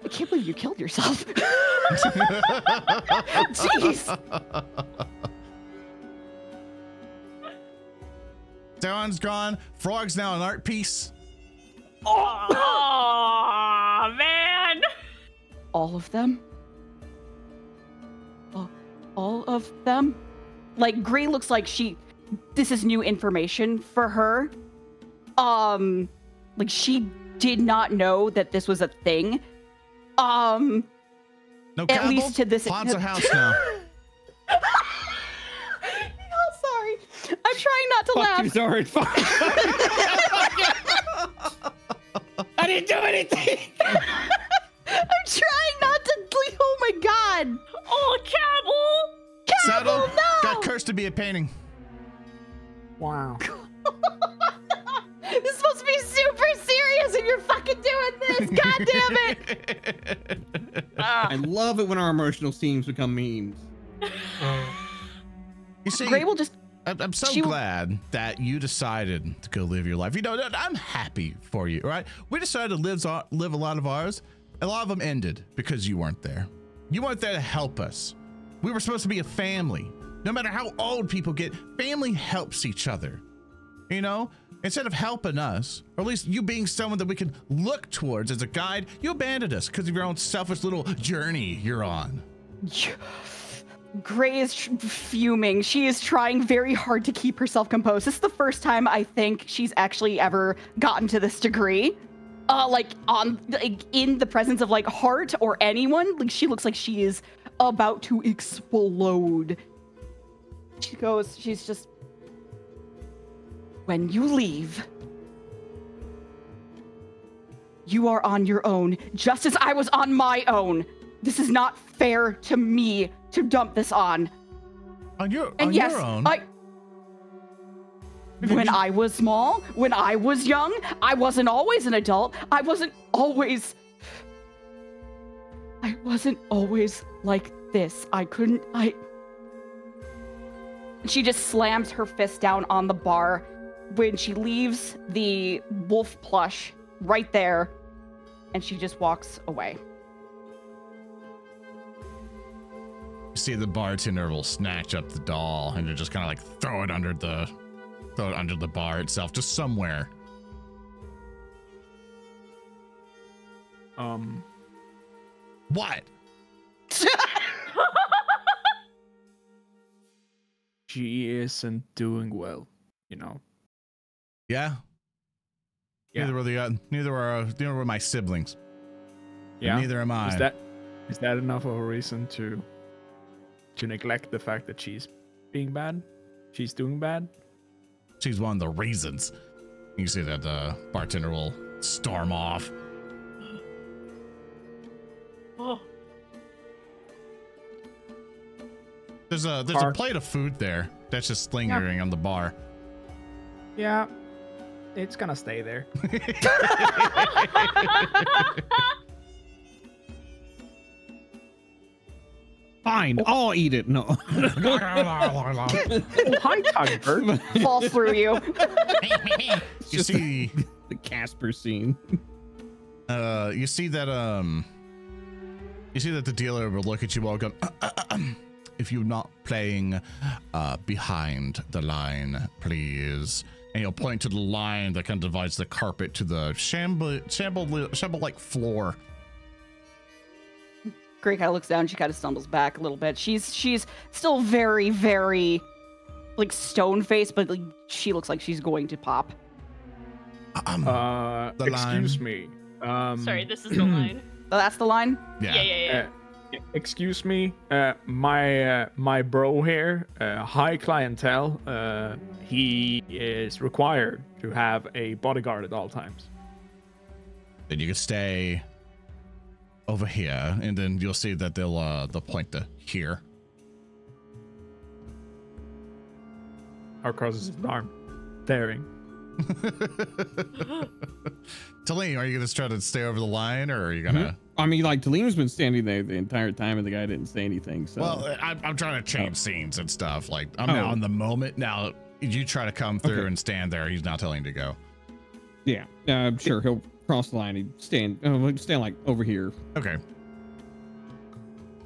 I can't believe you killed yourself. Jeez. Zaron's gone. Frog's now an art piece. Oh man. All of them? All, all of them? Like, Gray looks like she. This is new information for her. Um, like, she did not know that this was a thing. Um, No At Cabell? least to this- Haunts a house now. oh, sorry. I'm trying not to Fuck laugh. you, sorry. Fuck. I didn't do anything. I'm trying not to. Oh my god. Oh, Cabell. Saddle no! got cursed to be a painting. Wow. This is supposed to be super serious, and you're fucking doing this. God damn it. Ah. I love it when our emotional scenes become memes. You see, Gray will just. I'm, I'm so She- glad that you decided to go live your life. You know, I'm happy for you. right? we decided to live live a lot of ours. A lot of them ended because you weren't there. You weren't there to help us. We were supposed to be a family. No matter how old people get, family helps each other. You know, instead of helping us, or at least you being someone that we can look towards as a guide, you abandoned us because of your own selfish little journey you're on. Gray is fuming. She is trying very hard to keep herself composed. This is the first time I think she's actually ever gotten to this degree. Uh, like on like, in the presence of like Hart or anyone, like she looks like she is about to explode. She goes, she's just. When you leave, you are on your own, just as I was on my own. This is not fair to me to dump this on. On your And on yes, your own. I. When I was small, when I was young, I wasn't always an adult. I wasn't always. I wasn't always like this. I couldn't. I. She just slams her fist down on the bar when she leaves the wolf plush right there and she just walks away. You see the bartender will snatch up the doll and just kind of like throw it under the throw it under the bar itself, just somewhere. Um, What? she isn't doing well. You know. Yeah. Yeah. Neither were the uh, neither were uh, neither were my siblings. And Yeah. Neither am I. Is that is that enough of a reason to to neglect the fact that she's being bad? She's doing bad? She's one of the reasons. You see that the bartender will storm off. Oh, There's a there's a plate of food there that's just lingering on the bar. Yeah. It's gonna stay there. Fine, I'll eat it. No. oh, hi, Tugbert. Falls through you. You see the Casper scene. uh you see that um you see that the dealer will look at you all go "Uh, uh, uh, um, if you're not playing uh behind the line please and he'll point to the line that kind of divides the carpet to the shamble shamble shamble like floor Gray kind of looks down. She kind of stumbles back a little bit. She's she's still very very like stone faced, but like, she looks like she's going to pop. um, Uh, The excuse line. me. Um, sorry, this is the line. Oh, that's the line. yeah, Yeah, yeah, yeah. Uh, excuse me, uh, my uh, my bro here, uh, high clientele. Uh, he is required to have a bodyguard at all times. then you can stay over here and then you'll see that they'll uh they'll point to here Or crosses his arm, daring. Talene, are you gonna try to stay over the line or are you gonna I mean, like Talim's been standing there the entire time, and the guy didn't say anything. So, Well, I, I'm trying to change scenes and stuff. Like I'm Oh. now in the moment. Now you try to come through Okay. and stand there. He's not telling you to go. yeah, uh, I'm sure he'll cross the line. He'd stand, uh, stand like over here. Okay.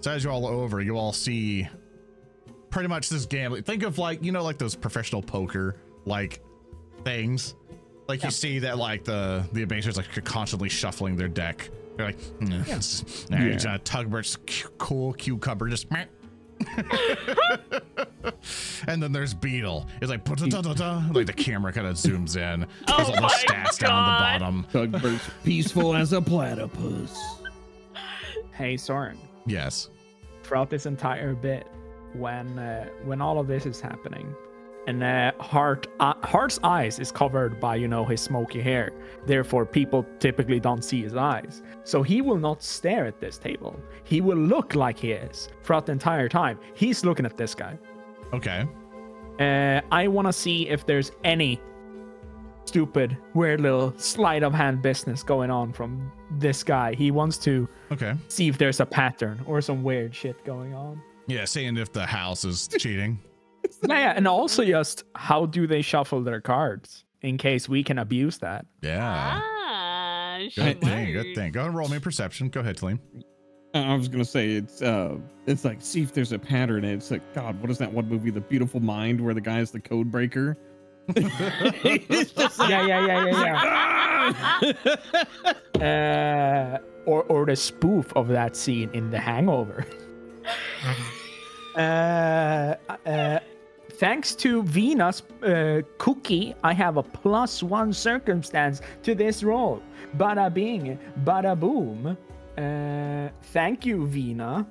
So as you're all over, you all see pretty much this gambling. Think of like you know like those professional poker like things. Like you see that like the the abasers like constantly shuffling their deck. They're like, mm, it's- all right, Yeah. Tugbert's cu- cool cucumber just. Meh. and then there's Beetle. It's like like the camera kind of zooms in. Oh There's all the my stats down God. the bottom. Tugbert's Peaceful as a platypus. Hey, Soren. Yes. throughout this entire bit when uh, when all of this is happening and uh, Hart uh, Hart's eyes is covered by you know his smoky hair. Therefore people typically don't see his eyes. So he will not stare at this table. He will look like he is throughout the entire time. He's looking at this guy. Okay. uh, I want to see if there's any stupid weird little sleight of hand business going on from this guy. He wants to Okay. see if there's a pattern or some weird shit going on. Yeah, seeing if the house is cheating. Yeah, yeah, and also just how do they shuffle their cards in case we can abuse that? Yeah. Ah, Good thing. Good smart. thing. Go ahead and roll me perception. Go ahead, Talim. Uh, I was gonna say it's uh, it's like see if there's a pattern. And it's like God, what is that one movie, The Beautiful Mind, where the guy's the code breaker? Just Yeah, yeah, yeah, yeah, yeah. uh, or or the spoof of that scene in The Hangover. uh, uh, thanks to Vina's uh, Cookie, I have a plus one circumstance to this roll. Bada bing, bada boom. Uh, thank you, Vina.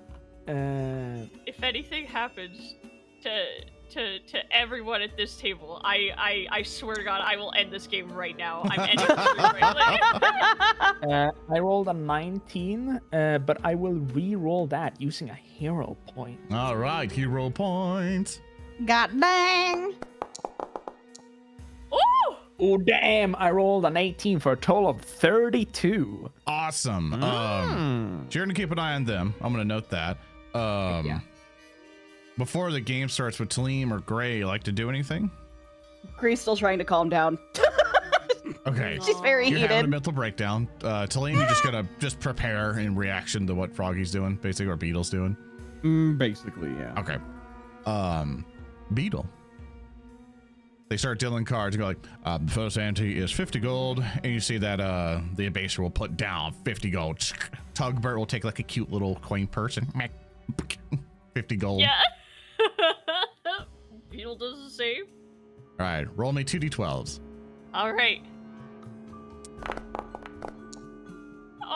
Uh, if anything happens to to to everyone at this table, I I I swear to God, I will end this game right now. I'm ending this stream right now. Uh, I rolled a 19, uh, but I will re-roll that using a hero point. All right, hero points. God dang. Ooh! Oh damn! I rolled an 18 for a total of 32. Awesome. Um, Hmm. so you're gonna keep an eye on them. I'm gonna note that. Um, Yeah. before the game starts, with Talim or Gray like to do anything? Gray's still trying to calm down. Okay. She's very You're having a heated. mental breakdown. Uh, Talim, you just gotta just prepare in reaction to what Froggy's doing, basically, or Beetle's doing. Mm, basically, yeah. Okay. Um, Beetle. They start dealing cards and go like, uh, the first ante is 50 gold, and you see that uh the abaser will put down 50 gold. Tugbert will take like a cute little coin purse and 50 gold. Yeah. Beetle does the same. All right, roll me two d12s. All right.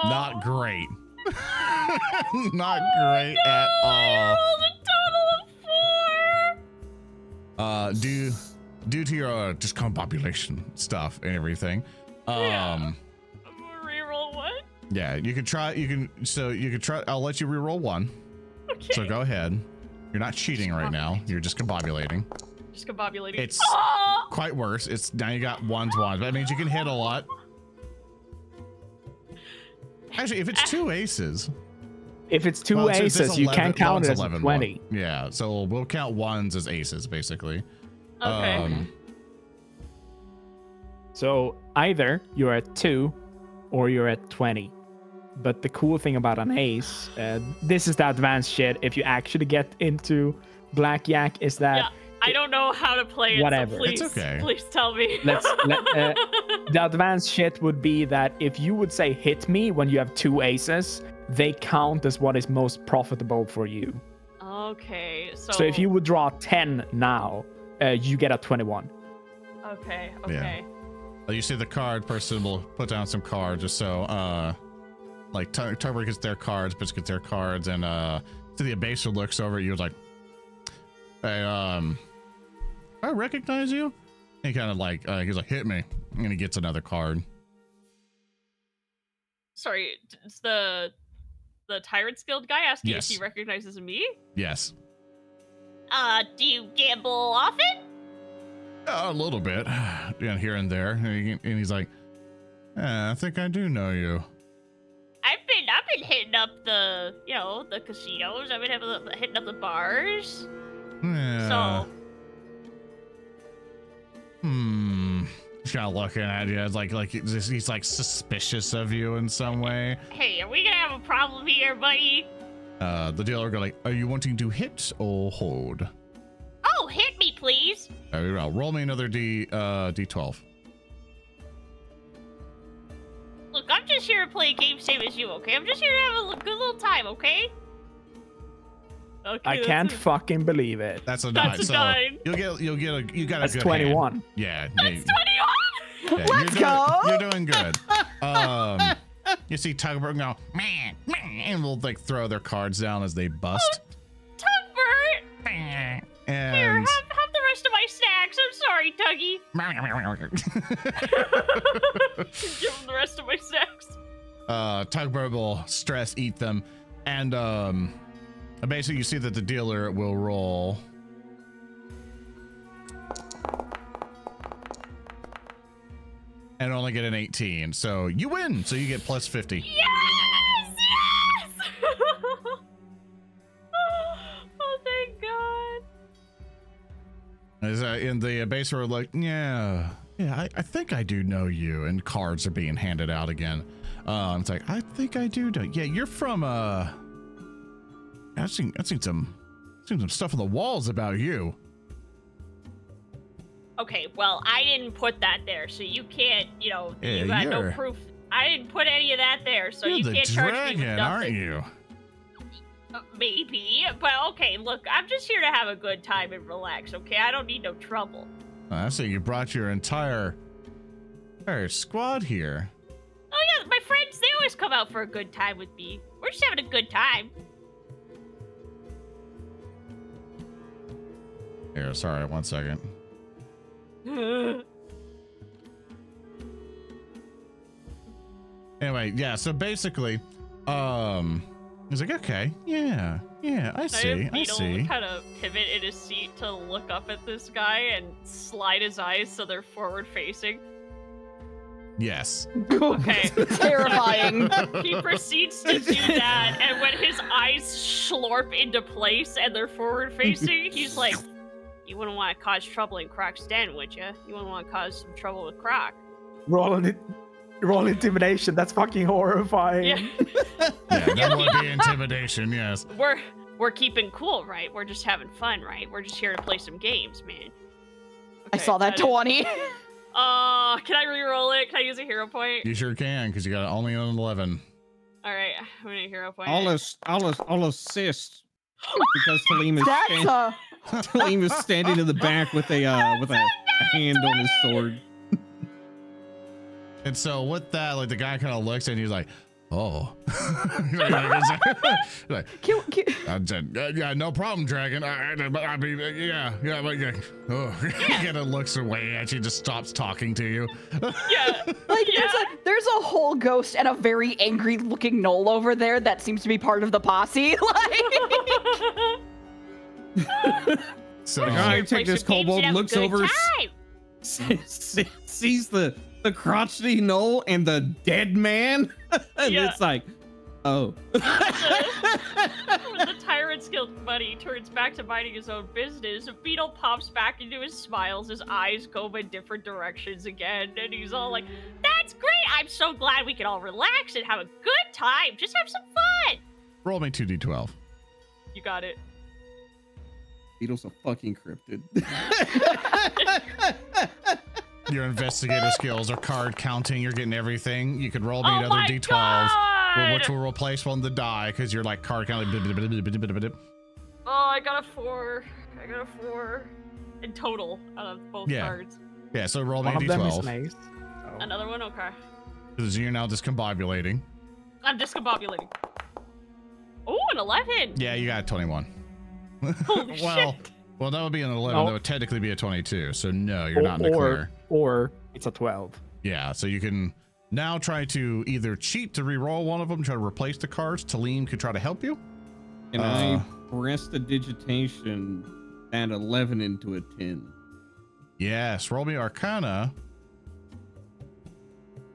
Not Oh, great. Not great no, at I all. rolled a total. Uh, due due to your uh, discombobulation stuff and everything. Um, Yeah. Reroll one. yeah, you can try. You can so you can try. I'll let you reroll one. Okay. So go ahead. You're not cheating right now. You're just combobulating. Just combobulating. It's- Oh! Quite worse. It's now you got ones ones. That means you can hit a lot. Actually, if it's two aces, If it's two well, since it's aces, you 11 can count one's it as 11, 20. one- Yeah, so we'll count ones as aces basically. Okay. Um, So either you're at two or you're at 20. But the cool thing about an ace, uh, this is the advanced shit. If you actually get into blackjack, is that Yeah, I don't know how to play it. Whatever. So please, It's okay. please tell me. Let's- let- uh, the advanced shit would be that if you would say hit me when you have two aces, they count as what is most profitable for you. okay, so. So, if you would draw 10 now, uh, you get a 21. Okay. Okay. Uh, You see the card person will put down some cards just so uh like T- Tugbert gets their cards, Bitch gets their cards, and uh so the abaser looks over at you like Hey, um I recognize you? He kind of like uh, he's like hit me. And he gets another card. Sorry, d- it's the the Tyrants Guild guy asking Yes. if he recognizes me. Yes. Uh, do you gamble often? a little bit. Yeah, here and there. And, he, and he's like, "Eh, I think I do know you. I've been I've been hitting up the you know the casinos. I've been having, hitting up the bars. Yeah. So Hmm. He's kind of looking at you, it's like like he's, he's like suspicious of you in some way. hey, are we gonna have a problem here, buddy? Uh, the dealer go like, "Are you wanting to hit or hold?" Oh, hit me, please. Very well. Roll me another d uh d12. Look, I'm just here to play a game same as you, okay? I'm just here to have a good little time, okay? Okay. I can't a- fucking believe it. That's a nine. That's nine. a so nine. you'll get you'll get a you got That's a good hand. 21. Yeah. That's yeah, 21! Yeah, Let's you're doing, go. You're doing good. Um, you see Tugbert go, man, man, and will like throw their cards down as they bust. Tugbert! Here, And have, have the rest of my snacks. I'm sorry, Tuggy. Give him the rest of my snacks. uh, Tugbert will stress eat them, and um, basically you see that the dealer will roll. And only get an 18. So you win. So you get plus 50. Yes! Yes! oh, thank God. As uh, in the base are like, yeah, yeah, I, I think I do know you. And cards are being handed out again. Uh, it's like, I think I do know. Yeah, you're from, uh, I've seen, I've seen some, seen some stuff on the walls about you. Okay, well, I didn't put that there, so you can't, you know, Yeah, you got no proof. I didn't put any of that there, so you can't charge me with nothing. aren't you? Uh, maybe, but okay, look, I'm just here to have a good time and relax, okay? I don't need no trouble. I see you brought your entire, entire squad here. Oh yeah, my friends, they always come out for a good time with me. We're just having a good time. Here, sorry, one second. Anyway, yeah, so basically, um, he's like, okay, yeah, yeah, I see, I see. kind of pivot in his seat to look up at this guy and slide his eyes so they're forward facing. Yes. Okay. Terrifying. he proceeds to do that, and when his eyes slurp into place and they're forward facing, he's like, You wouldn't want to cause trouble in Krohk's den, would you? You wouldn't want to cause some trouble with Krohk. Roll an, roll intimidation. That's fucking horrifying. Yeah. Yeah, that would be intimidation, yes. We're we're keeping cool, right? We're just having fun, right? We're just here to play some games, man. I Okay, saw that 20. Uh, can I re-roll it? Can I use a hero point? You sure can, because you got only an 11. All right, I'm gonna hero point. I'll, it. ass- I'll, ass- I'll assist because Talim is That's a Talim is standing in the back with a uh, with a, a hand on his sword. And so with that, like the guy kind of looks and he's like, "Oh," like, Can, can, I said, "Uh, "Yeah, no problem, Dragon. I, I, I mean, uh, yeah, yeah, but yeah." Oh, he kind of looks away at you, just stops talking to you. Yeah. like Yeah. there's a there's a whole ghost and a very angry looking gnoll over there that seems to be part of the posse. Like So The guy Play take this some kobold, and have a looks over, s- sees the the crotchety gnoll and the dead man, and Yeah. it's like, oh. When the Tyrant's Guild buddy turns back to minding his own business, a Beetle pops back into his smiles, his eyes go in different directions again, and he's all like, That's great! I'm so glad we can all relax and have a good time. Just have some fun! roll me two d12. You got it. Beetle's a fucking cryptid. Your investigator skills are card counting. You're getting everything. You could roll me oh another d12, God! which will replace one of the die because you're like card counting. Oh, I got a four. I got a four in total out of both Yeah. cards. Yeah, so roll me One a of them is d12 nice. Another one? Okay. because you're now discombobulating. I'm discombobulating. Oh, an 11! Yeah, you got 21. Holy well, shit. well, that would be an 11. No. That would technically be a 22. So no, you're or, not in the clear. or it's a 12. Yeah, so you can now try to either cheat to re-roll one of them, try to replace the cards. Talim could try to help you. and Uh. I prestidigitation and 11 into a 10. Yes, roll me Arcana.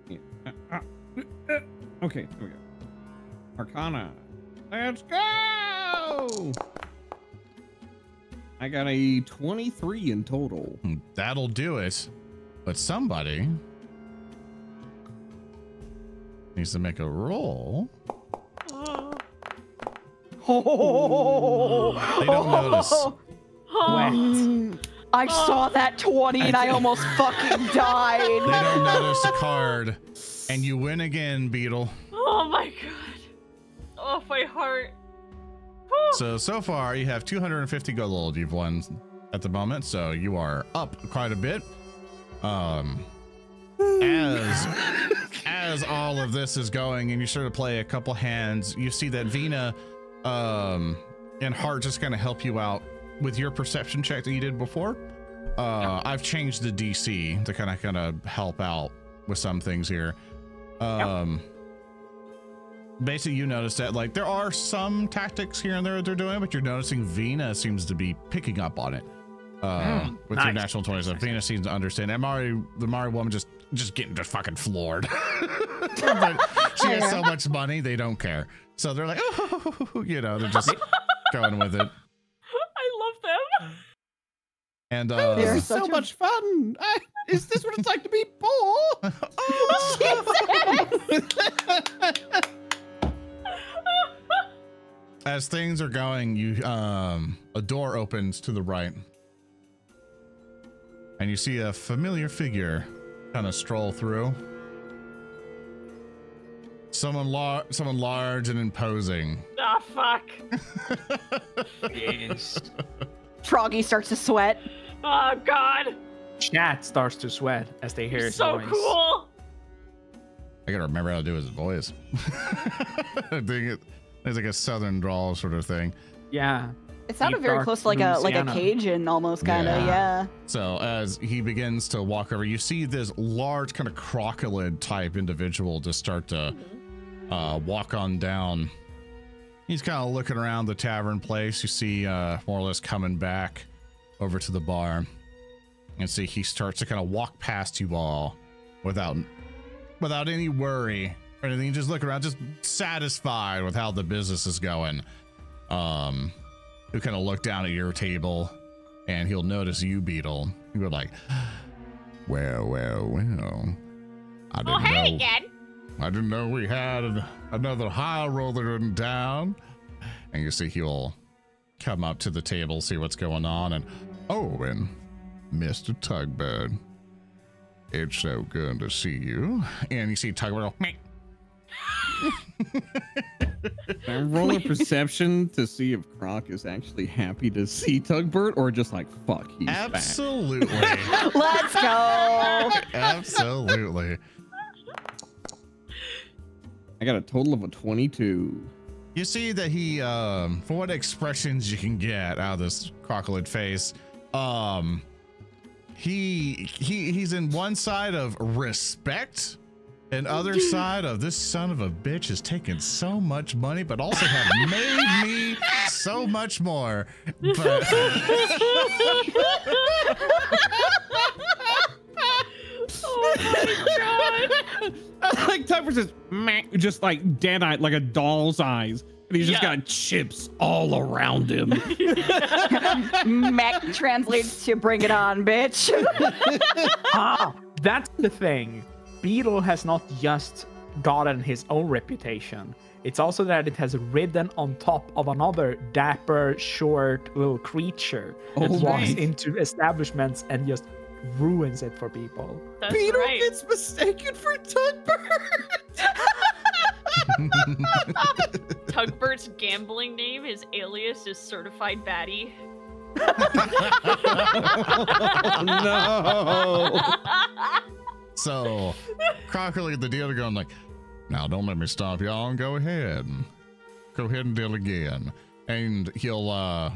Yeah. Uh, uh, uh, okay, here we go. Arcana. Let's go! I got a 23 in total. Hmm, That'll do it. But somebody needs to make a roll. oh, They don't notice. Oh, I saw that 20 and I almost fucking died. They don't notice a card, and you win again, Beetle. oh my god. Oh, my heart. So so far you have 250 gold you've won at the moment, so you are up quite a bit. Um as as all of this is going and you sort of play a couple hands, you see that Vina um and Hart just kind of help you out with your perception check that you did before. Uh I've changed the DC to kind of kind of help out with some things here. Um basically you notice that like there are some tactics here and there that they're doing, but you're noticing Vina seems to be picking up on it. Uh, Mm, with your national toys, so Vina seems to understand. And Mari, the Mari woman, just just getting just fucking floored. but she has so much money, they don't care. So they're like, oh, you know, they're just going with it. I love them. And uh, They're so a- much fun! I, is this what it's like to be poor? as things are going, you um a door opens to the right. And you see a familiar figure kind of stroll through. Someone lar- someone large and imposing. Ah, fuck. Yes. Froggy starts to sweat. Oh, God. Chat starts to sweat as they hear his so voice. cool. I gotta remember how to do his voice. I think it it's like a southern drawl sort of thing. Yeah. It sounded Deep very dark close to like a like a Louisiana. Cajun almost kind of, Yeah. yeah. So as he begins to walk over, you see this large kind of crocodile type individual just start to uh, walk on down. He's kind of looking around the tavern place. You see uh, more or less coming back over to the bar, and see he starts to kind of walk past you all without without any worry or anything. Just look around, just satisfied with how the business is going. Um, he'll kind of look down at your table and he'll notice you, Beetle. He'll go like, "Well, well, well. I didn't Oh, hey know. again. I didn't know we had another high roller in town." And you see he'll come up to the table, see what's going on, and oh, and Mister Tugbert, it's so good to see you. And you see Tugbert go, I roll a perception to see if Krohk is actually happy to see Tugbert or just like fuck he's back. Absolutely. Let's go. Absolutely. I got a total of a 22. You see that he, um, for what expressions you can get out of this crocodile face, um, he he he's in one side of respect, and other side of this son of a bitch has taken so much money, but also have made me so much more. But oh my god. like Tugbert's just just like dead eyed, like a doll's eyes. And he's just Yeah. got chips all around him. Mac translates to bring it on, bitch. ah, that's the thing. Beetle has not just gotten his own reputation. It's also that it has ridden on top of another dapper, short little creature oh that Oh, walks right. into establishments and just ruins it for people. That's Beetle right. gets mistaken for Tugbert. Tugbert's gambling name, his alias is Certified Baddie. no. so, Crocodile, the dealer, going like, now don't let me stop y'all. Go ahead, go ahead and deal again, and he'll uh,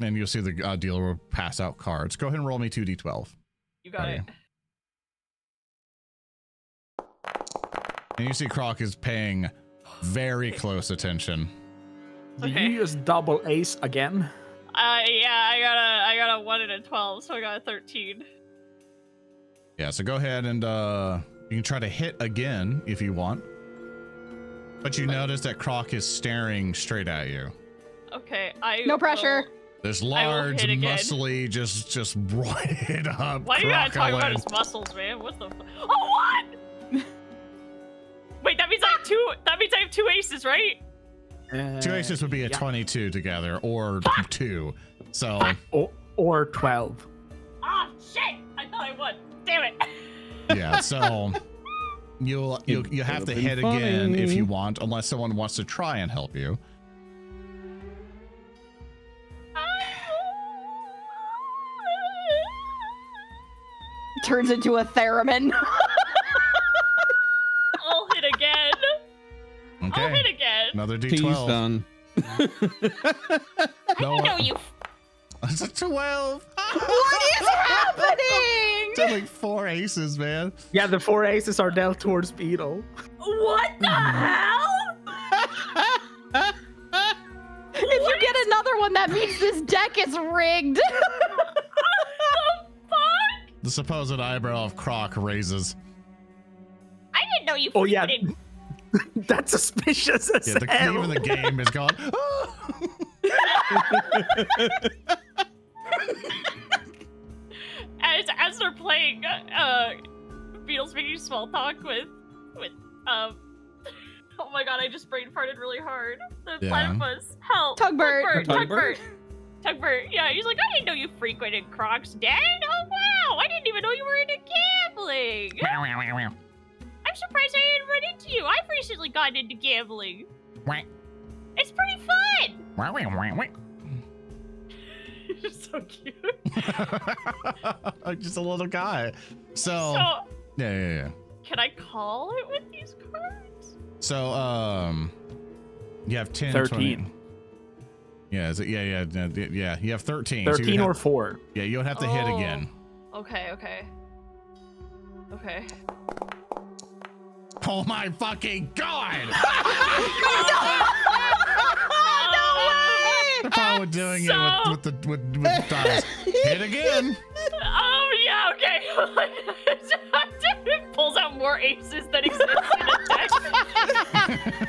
and you'll see the uh, dealer will pass out cards. Go ahead and roll me two d12. you got it. And you see Krohk is paying very close attention. Do Okay. you just double ace again? Uh, yeah, I got a, I got a one and a twelve, so I got a thirteen. Yeah, so go ahead and uh you can try to hit again if you want. But you notice that Krohk is staring straight at you. Okay, I. No pressure. will- This large, hit again. muscly, just just roided up. Why do you gotta talk about crocodile. his muscles, man? What the? F- oh, what? Wait, that means I have two. That means I have two aces, right? Two aces would be a Uh, yeah. 22 together, or two. So Or, or 12. Ah, shit! Damn it. yeah, so you'll you'll you have to hit been again if you want, unless someone wants to try and help you. Turns into a theremin. I'll hit again. I'll Okay, hit again. another D12. done. I No, didn't know you. It's a 12. What is happening? Did like four aces, man. Yeah, the four aces are dealt towards Beetle. What the mm. hell? If you get another one, that means this deck is rigged. Fuck! The supposed eyebrow of Krohk raises. I didn't know you. Oh, yeah. That's suspicious as Yeah, the, hell. even the game is gone. as as they're playing, uh, Beetle's making small talk with with um. Oh my god! I just brain farted really hard. The Yeah. platypus. Help! Tugbert. Tugbert. Tugbert? Tugbert. Tugbert. Yeah, he's like, I didn't know you frequented Krohk's Den. Oh wow! I didn't even know you were into gambling. I'm surprised I didn't run into you. I've recently gotten into gambling. It's pretty fun. You're so cute. I'm Just a little guy. So, So, yeah, yeah, yeah. can I call it with these cards? So, um, you have 10, 13. 20. Yeah, is it? Yeah, yeah, yeah, yeah. You have 13. so you 13 or 4. Yeah, you'll have to hit Oh. again. Okay, okay. Okay. Oh my fucking god! Oh, Probably doing So- it with, with the with, with dice. Hit again. Oh yeah, okay. Pulls out more aces that exist in the deck.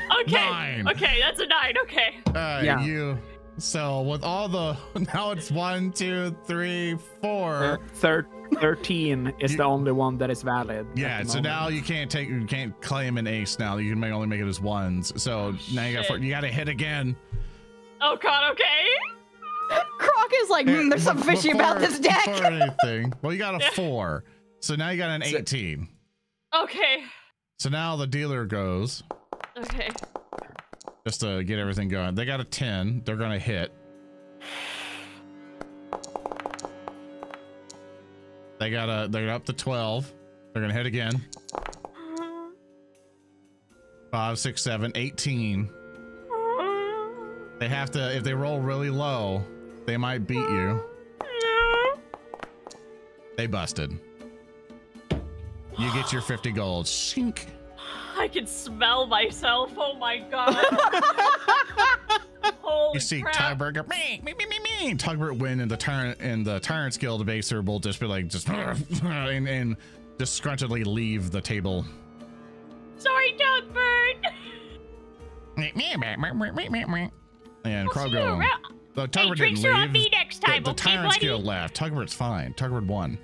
Okay. Nine. Okay, that's a nine. Okay. All right, Yeah. you. So with all the now it's one, two, three, four. Thir- 13 is You- the only one that is valid. Yeah, the so now you can't take you can't claim an ace now. You can only make it as ones. So now you got shit. you got to hit again. Oh god. Okay. Krohk is like, hmm, there's Be- something fishy about this deck. Before anything. Well, you got a four. So now you got an 18. Okay. So now the dealer goes. Okay. just to get everything going. They got a 10. They're going to hit. They got a they're up to 12. They're going to hit again. Five, six, seven, 18. They have to if they roll really low, they might beat you. They busted. You get your 50 gold. Shink. I can smell myself. Oh my god. Holy You see crap. Me, me, me, me, me. Tugbert win, and the tyrant and the Tyrant's Guild baser will just be like just and, and disgruntledly leave the table. Sorry, Dogbird. And We'll see you Krogo. The Hey, Tugbert drinks didn't leave. me next The, time, the okay, Tyrant's buddy? Guild left. Tugbert's fine. Tugbert won.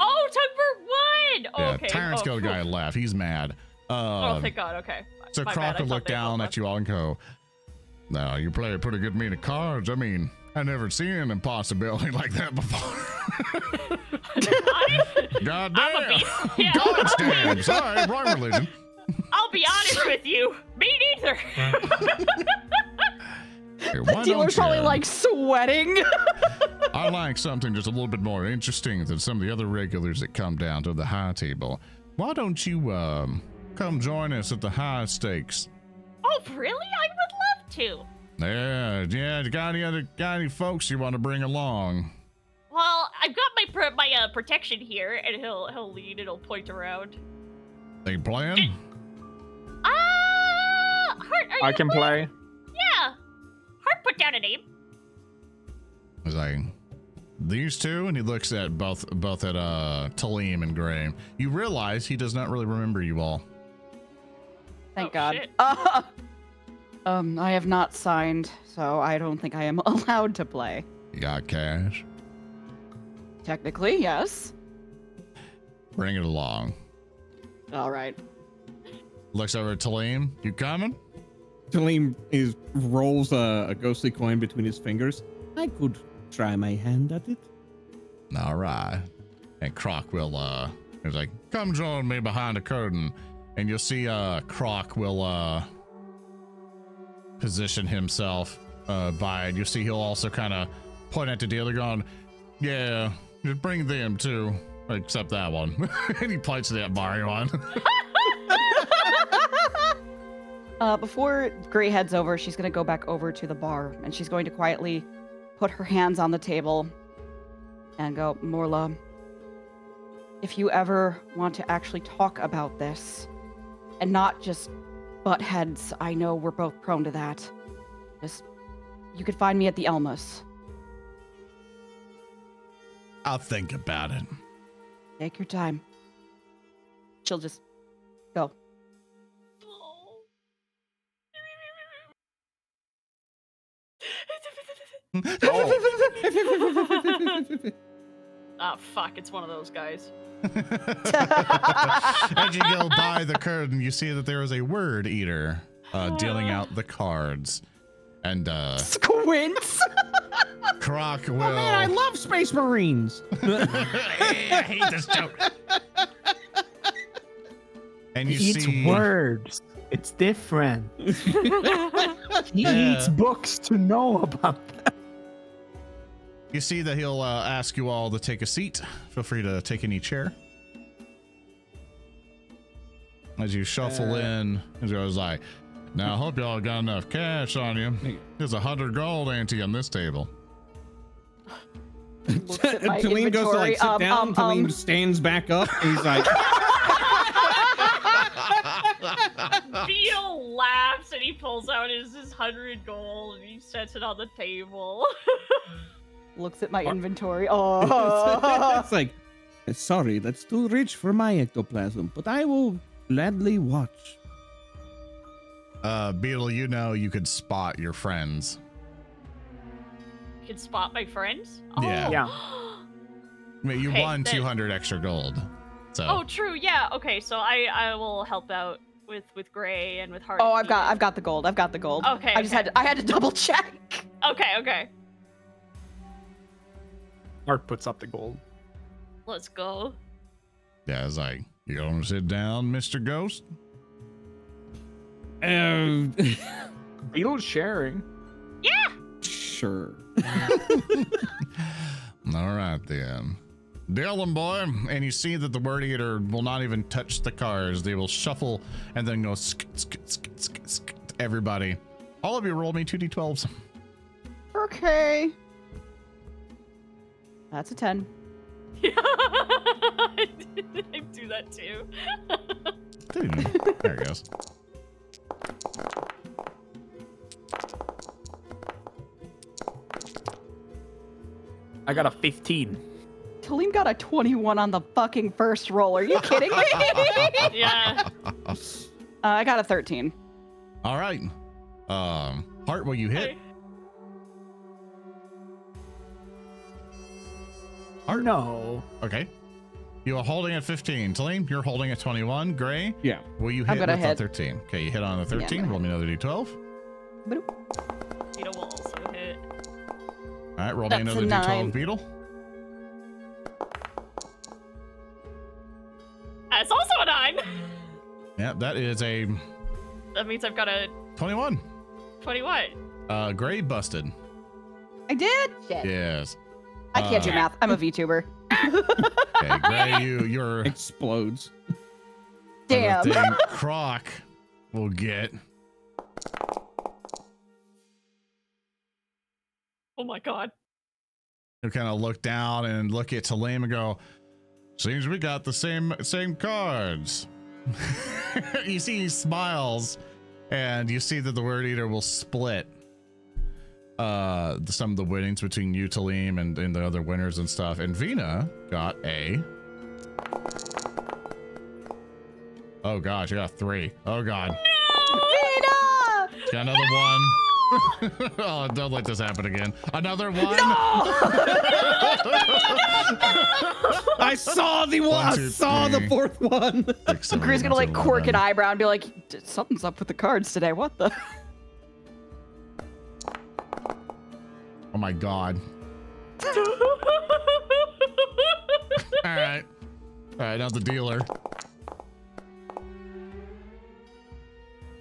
Oh, Tugbert won. Yeah, okay. Tyrant's oh, Guild phew. guy left. He's mad. Oh, Um, thank God. Okay. So My bad, Krohk would look down at you all and go, "No, you play a pretty good mean of cards. I mean, I never seen an impossibility like that before." God I'm a damn! beast. Yeah. God damn! Sorry, wrong religion. I'll be honest with you. Me neither. Hey, why Dealer's probably you- like sweating. I like something just a little bit more interesting than some of the other regulars that come down to the high table. Why don't you um come join us at the high stakes? oh, really? I would love to. Yeah, yeah. You got any other got any folks you want to bring along? Well, I've got my pr- my uh, protection here, and he'll he'll lean and he'll point around. They playing? Ah, Hart, are I can playing? play. Yeah. Put down a name. He's like, these two, and he looks at both both at uh Talim and Graham. You realize he does not really remember you all. Thank Oh, God. shit. Uh, um, I have not signed, so I don't think I am allowed to play. You got cash? Technically, yes. Bring it along. All right. Looks over at Talim. You coming? Talim is rolls a, a ghostly coin between his fingers. I could try my hand at it. All right. And Krohk will uh he's like, come join me behind the curtain. And you'll see uh Krohk will uh position himself uh by it. You'll see he'll also kind of point at the dealer going, Yeah, just bring them too. Except that one. and he points to that Mario one. Uh, before Gray heads over, she's going to go back over to the bar and she's going to quietly put her hands on the table and go, Morla, if you ever want to actually talk about this and not just butt heads, I know we're both prone to that. Just, you could find me at the Elmas. I'll think about it. Take your time. She'll just go. Oh fuck! It's one of those guys. As you go by the curtain, you see that there is a word eater uh, dealing out the cards. And uh, Squints! Krohk will. Oh man, I love Space Marines. I hate this joke. And you He eats see words. It's different. He Yeah. eats books to know about them. You see that he'll uh, ask you all to take a seat. Feel free to take any chair. As you shuffle in, he goes like, "Now I hope y'all got enough cash on you. There's a hundred gold ante on this table." Looks at my Talim goes to like sit inventory. down. Um, Talim um, stands back up. And he's like, Beetle laughs and he pulls out his, his hundred gold and he sets it on the table. looks at my inventory. Oh. it's like, sorry, that's too rich for my ectoplasm, but I will gladly watch. Uh, Beetle, you know you could spot your friends. you can spot my friends. Yeah. Oh. Yeah. I mean, you Okay, won then- 200 extra gold. So Oh, true. Yeah. Okay. So I I will help out with with Gray and with Hart. Oh, I've got I've got the gold. I've got the gold. Okay, I just okay. had to, I had to double check. Okay. Okay. Hart puts up the gold. Let's go. yeah, it's like, you gonna sit down, Mr. Ghost? Um, Beetle sharing. Yeah. Sure. All right then. Dylan boy, and you see that the word eater will not even touch the cars. They will shuffle and then go sk, sk, sk, sk, sk, everybody. All of you roll me 2d12s. Okay. That's a 10. Yeah. I do that too. there it goes. I got a 15. Talim got a 21 on the fucking first roll. Are you kidding me? uh, yeah. I got a 13. All right. Um, Hart, will you hit? Or no. Okay. You are holding at 15. Talim, you're holding at 21. Gray, Yeah. will you hit gonna with a hit. 13? Okay, you hit on a 13. gonna roll me another d12. Boop. Beetle will also hit. All right, roll That's me another d12 nine. beetle. That's also a nine. Yeah, that is a That means I've got a 21. 21. Uh, Gray busted. I did? Shit. Yes. I can't do Uh, math. I'm a VTuber. Okay, Gray, you, you're Explodes. Damn. The thing Krohk will get. Oh my god. He'll kind of look down and look at Talim and go, "Seems we got the same same cards." you see, he smiles, and you see that the word eater will split. Uh, some of the winnings between you, Talim, and, and the other winners and stuff. And Vina got a. Oh gosh, you got three. Oh god, No! Vina! got another one. oh, don't let this happen again. Another one. No! I saw the one. One, I two, saw the fourth one. Six, seven, Greer's eight, gonna like nine, quirk an eyebrow and be like, something's up with the cards today. What the? Oh my god. All right. All right, now the dealer.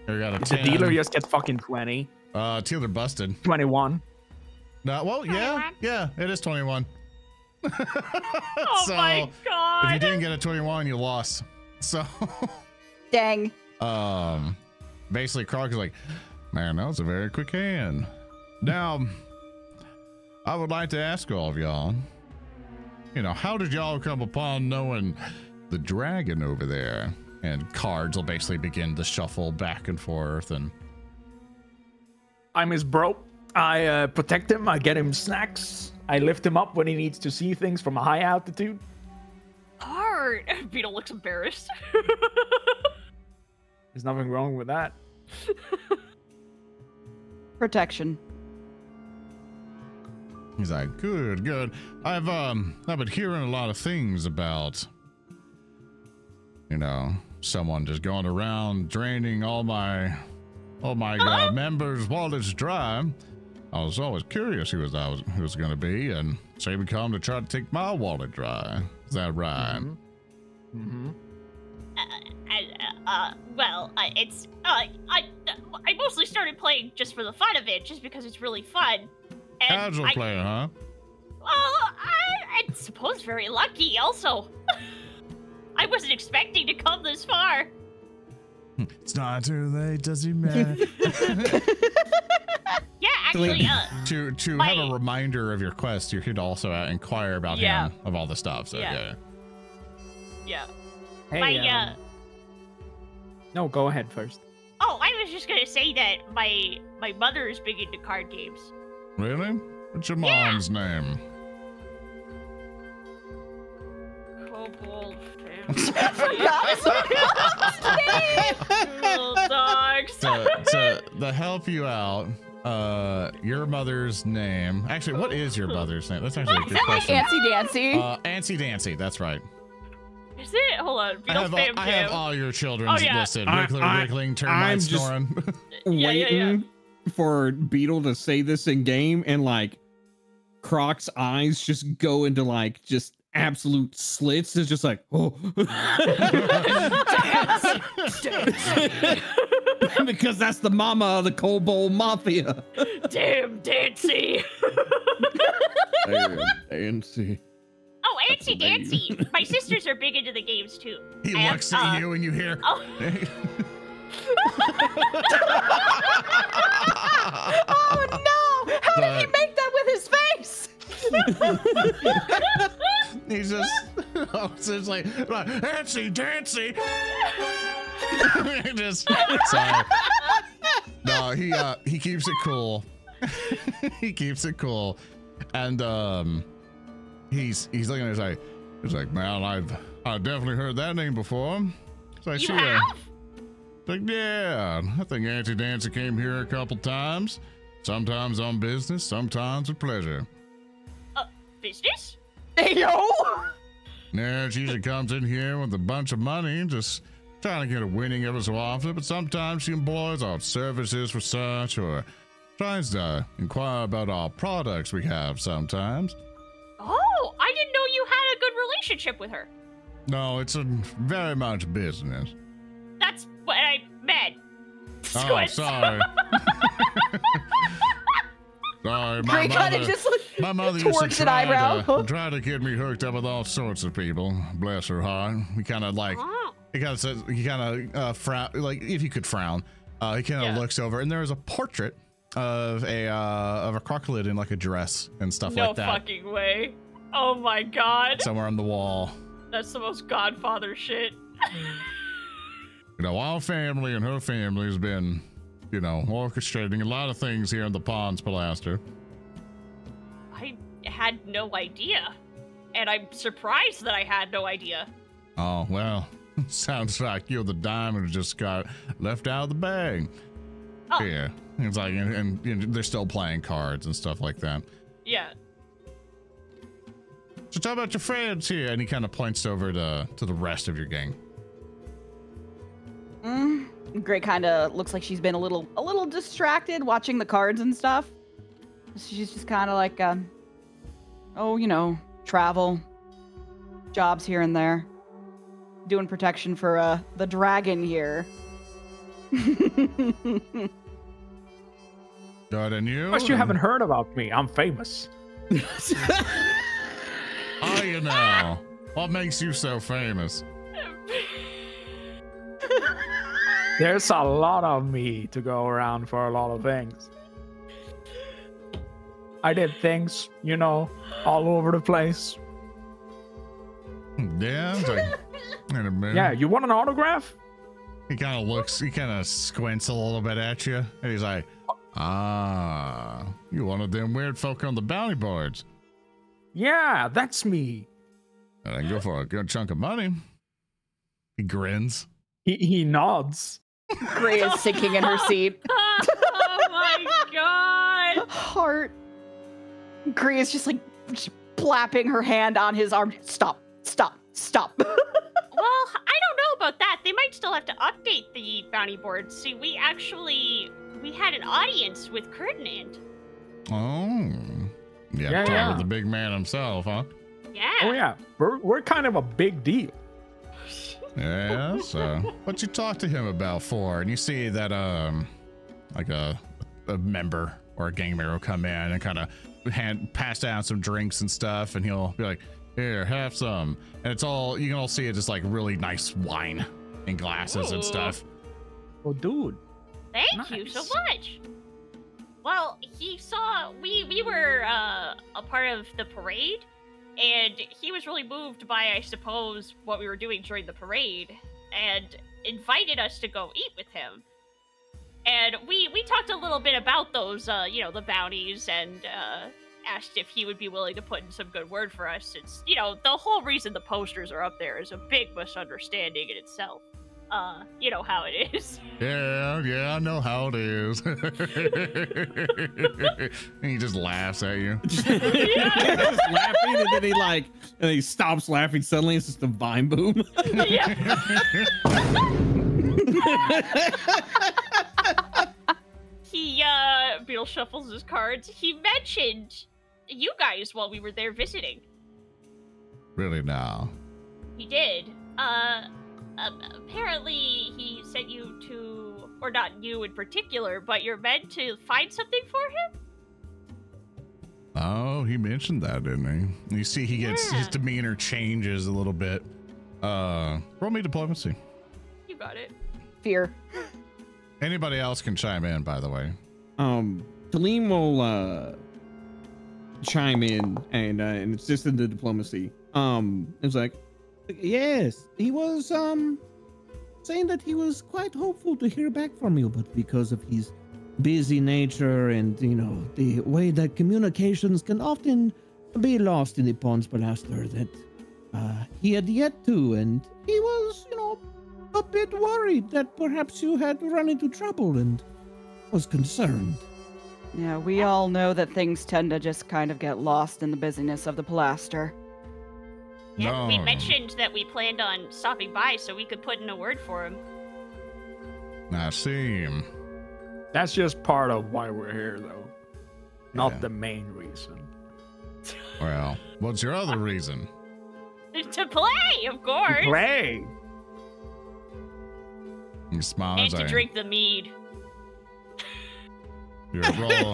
We got a The dealer just get fucking 20. Uh, dealer busted. 21. No, well, yeah, 21. yeah, it is 21. Oh so, my god. if you didn't get a 21, you lost. So, Dang. um, basically, Krohk is like, man, that was a very quick hand. Now, I would like to ask all of y'all, you know, how did y'all come upon knowing the dragon over there? And cards will basically begin to shuffle back and forth. And I'm his bro. I uh, protect him. I get him snacks. I lift him up when he needs to see things from a high altitude. Art. Beetle looks embarrassed. There's nothing wrong with that. Protection. He's like, good, good. I've, um, I've been hearing a lot of things about, you know, someone just going around draining all my, all my uh, members' wallets dry. I was always curious who was I was who was going to be, and so he would come to try to take my wallet dry. Is that right? Mm-hmm. uh, uh, well, uh, it's uh, I I mostly started playing just for the fun of it, just because it's really fun. And Casual I, player, huh? Well, I, I suppose very lucky. Also, I wasn't expecting to come this far. It's not too late, does he man? Yeah, actually, uh, to to have a reminder of your quest, you're here to also uh, inquire about Yeah. him of all the stuff. So Yeah. yeah. yeah. Hey, my um, uh, no, go ahead first. oh, I was just gonna say that my my mother is big into card games. Really? What's your Yeah. mom's name? Kobold forgot Little dogs. to, to, to help you out, uh, your mother's name. Actually, what is your mother's name? That's actually a good question. Fancy dancy. Uh, Ancy Dancy. That's right. Is it? Hold on. I have, all, Fam I have all your children's Oh, yeah. listed. I- Wriggler, I- wriggling, I'm just- snoring. Yeah, yeah, yeah. Waiting for Beetle to say this in game, and like Krohk's eyes just go into like just absolute slits. It's just like, oh. because that's the mama of the Kobold Mafia. Damn, Dancy. Damn, Nancy. Oh, That's Antsy. Dancy. My sisters are big into the games too. He I have, looks at uh, you and you hear. Oh, Oh no! How did he But- make that with his face? He's just, oh, it's just like, like Dancy, just sorry. No, he uh he keeps it cool. he keeps it cool, and um, he's he's looking at us like, he's like, man, I've I've definitely heard that name before. So I you see, uh, have? Like, yeah, I think Auntie Dancy came here a couple times. Sometimes on business, sometimes with pleasure. Uh, business? Hey yo! Yeah, she usually comes in here with a bunch of money, just trying to get a winning every so often. But sometimes she employs our services for such, or tries to inquire about our products we have sometimes. Oh, I didn't know you had a good relationship with her. No, it's a very much business. That's what I meant. Oh, sorry. sorry, my Gray kind mother. of just like My mother used to torques an try eyebrow. to, try to get me hooked up with all sorts of people. Bless her heart. He kind of like Oh. he kind of says he kind of uh, frown like if you could frown uh, he kind of Yeah. looks over and there is a portrait of a uh, of a crocodile in like a dress and stuff no like that No fucking way. Oh my god. somewhere on the wall That's the most godfather shit. you know our family and her family has been you know orchestrating a lot of things here in the ponds Palaster. I had no idea. And I'm surprised that I had no idea. oh well sounds like you're the diamond who just got left out of the bag Oh. yeah it's like and, and, and they're still playing cards and stuff like that Yeah. So tell about your friends here, and he kind of points over to to the rest of your gang. Mm. Gray kind of looks like she's been a little a little distracted watching the cards and stuff. She's just kind of like, um, oh, you know, travel, jobs here and there, doing protection for uh the dragon here. Good, and you? Unless you haven't heard about me, I'm famous. Oh, you know. What makes you so famous? There's a lot of me to go around for a lot of things. I did things, you know, all over the place. Yeah, it's like, wait a minute. Yeah, you want an autograph? He kind of looks, he kind of squints a little bit at you, and he's like, ah, you one of them weird folk on the bounty boards. Yeah, that's me. And I go for a good chunk of money. He grins. He, he nods. Gray is sinking in her seat. oh my god. Hart. Gray is just like just plapping her hand on his arm. Stop! Stop! Stop! Well, I don't know about that. They might still have to update the bounty board. See, we actually we had an audience with Ferdinand. Oh. Yeah, Yeah, yeah. with the big man himself, huh? Yeah. Oh yeah, we're we're kind of a big deal. Yeah, so what you talk to him about for? And you see that um like a a member or a gang member will come in and kind of hand pass down some drinks and stuff and he'll be like, Here, have some. And it's all you can all see it just like really nice wine in glasses and stuff. Oh, dude. Thank you so much. Well, he saw we we were uh, a part of the parade, and he was really moved by, I suppose, what we were doing during the parade, and invited us to go eat with him. And we we talked a little bit about those, uh, you know, the bounties, and uh, asked if he would be willing to put in some good word for us. Since you know the whole reason the posters are up there is a big misunderstanding in itself. Uh, you know how it is. Yeah, yeah, I know how it is. and he just laughs at you. Just laughing, and then he like, and he stops laughing suddenly. It's just a vine boom. yeah. he uh Beetle shuffles his cards. He mentioned you guys while we were there visiting. really now. He did. Uh um, apparently he sent you to or not you in particular, but you're meant to find something for him? Oh, he mentioned that, didn't he? You see, he gets his demeanor changes a little bit. Uh, roll me diplomacy. You got it. Fear. Anybody else can chime in, by the way. Um, Talim will uh chime in and uh, and it's just in the diplomacy. Um, it's like, Yes, he was um saying that he was quite hopeful to hear back from you, but because of his busy nature and you know the way that communications can often be lost in the Pons Blaster, that uh, he had yet to, and he was, you know, a bit worried that perhaps you had run into trouble and was concerned. Yeah, we all know that things tend to just kind of get lost in the busyness of the plaster. Yeah, we mentioned that we planned on stopping by so we could put in a word for him. I see. That's just part of why we're here, though. Not Yeah. the main reason. Well, what's your other reason? To play, of course. Play. He smiles. And to like, drink the mead. You roll.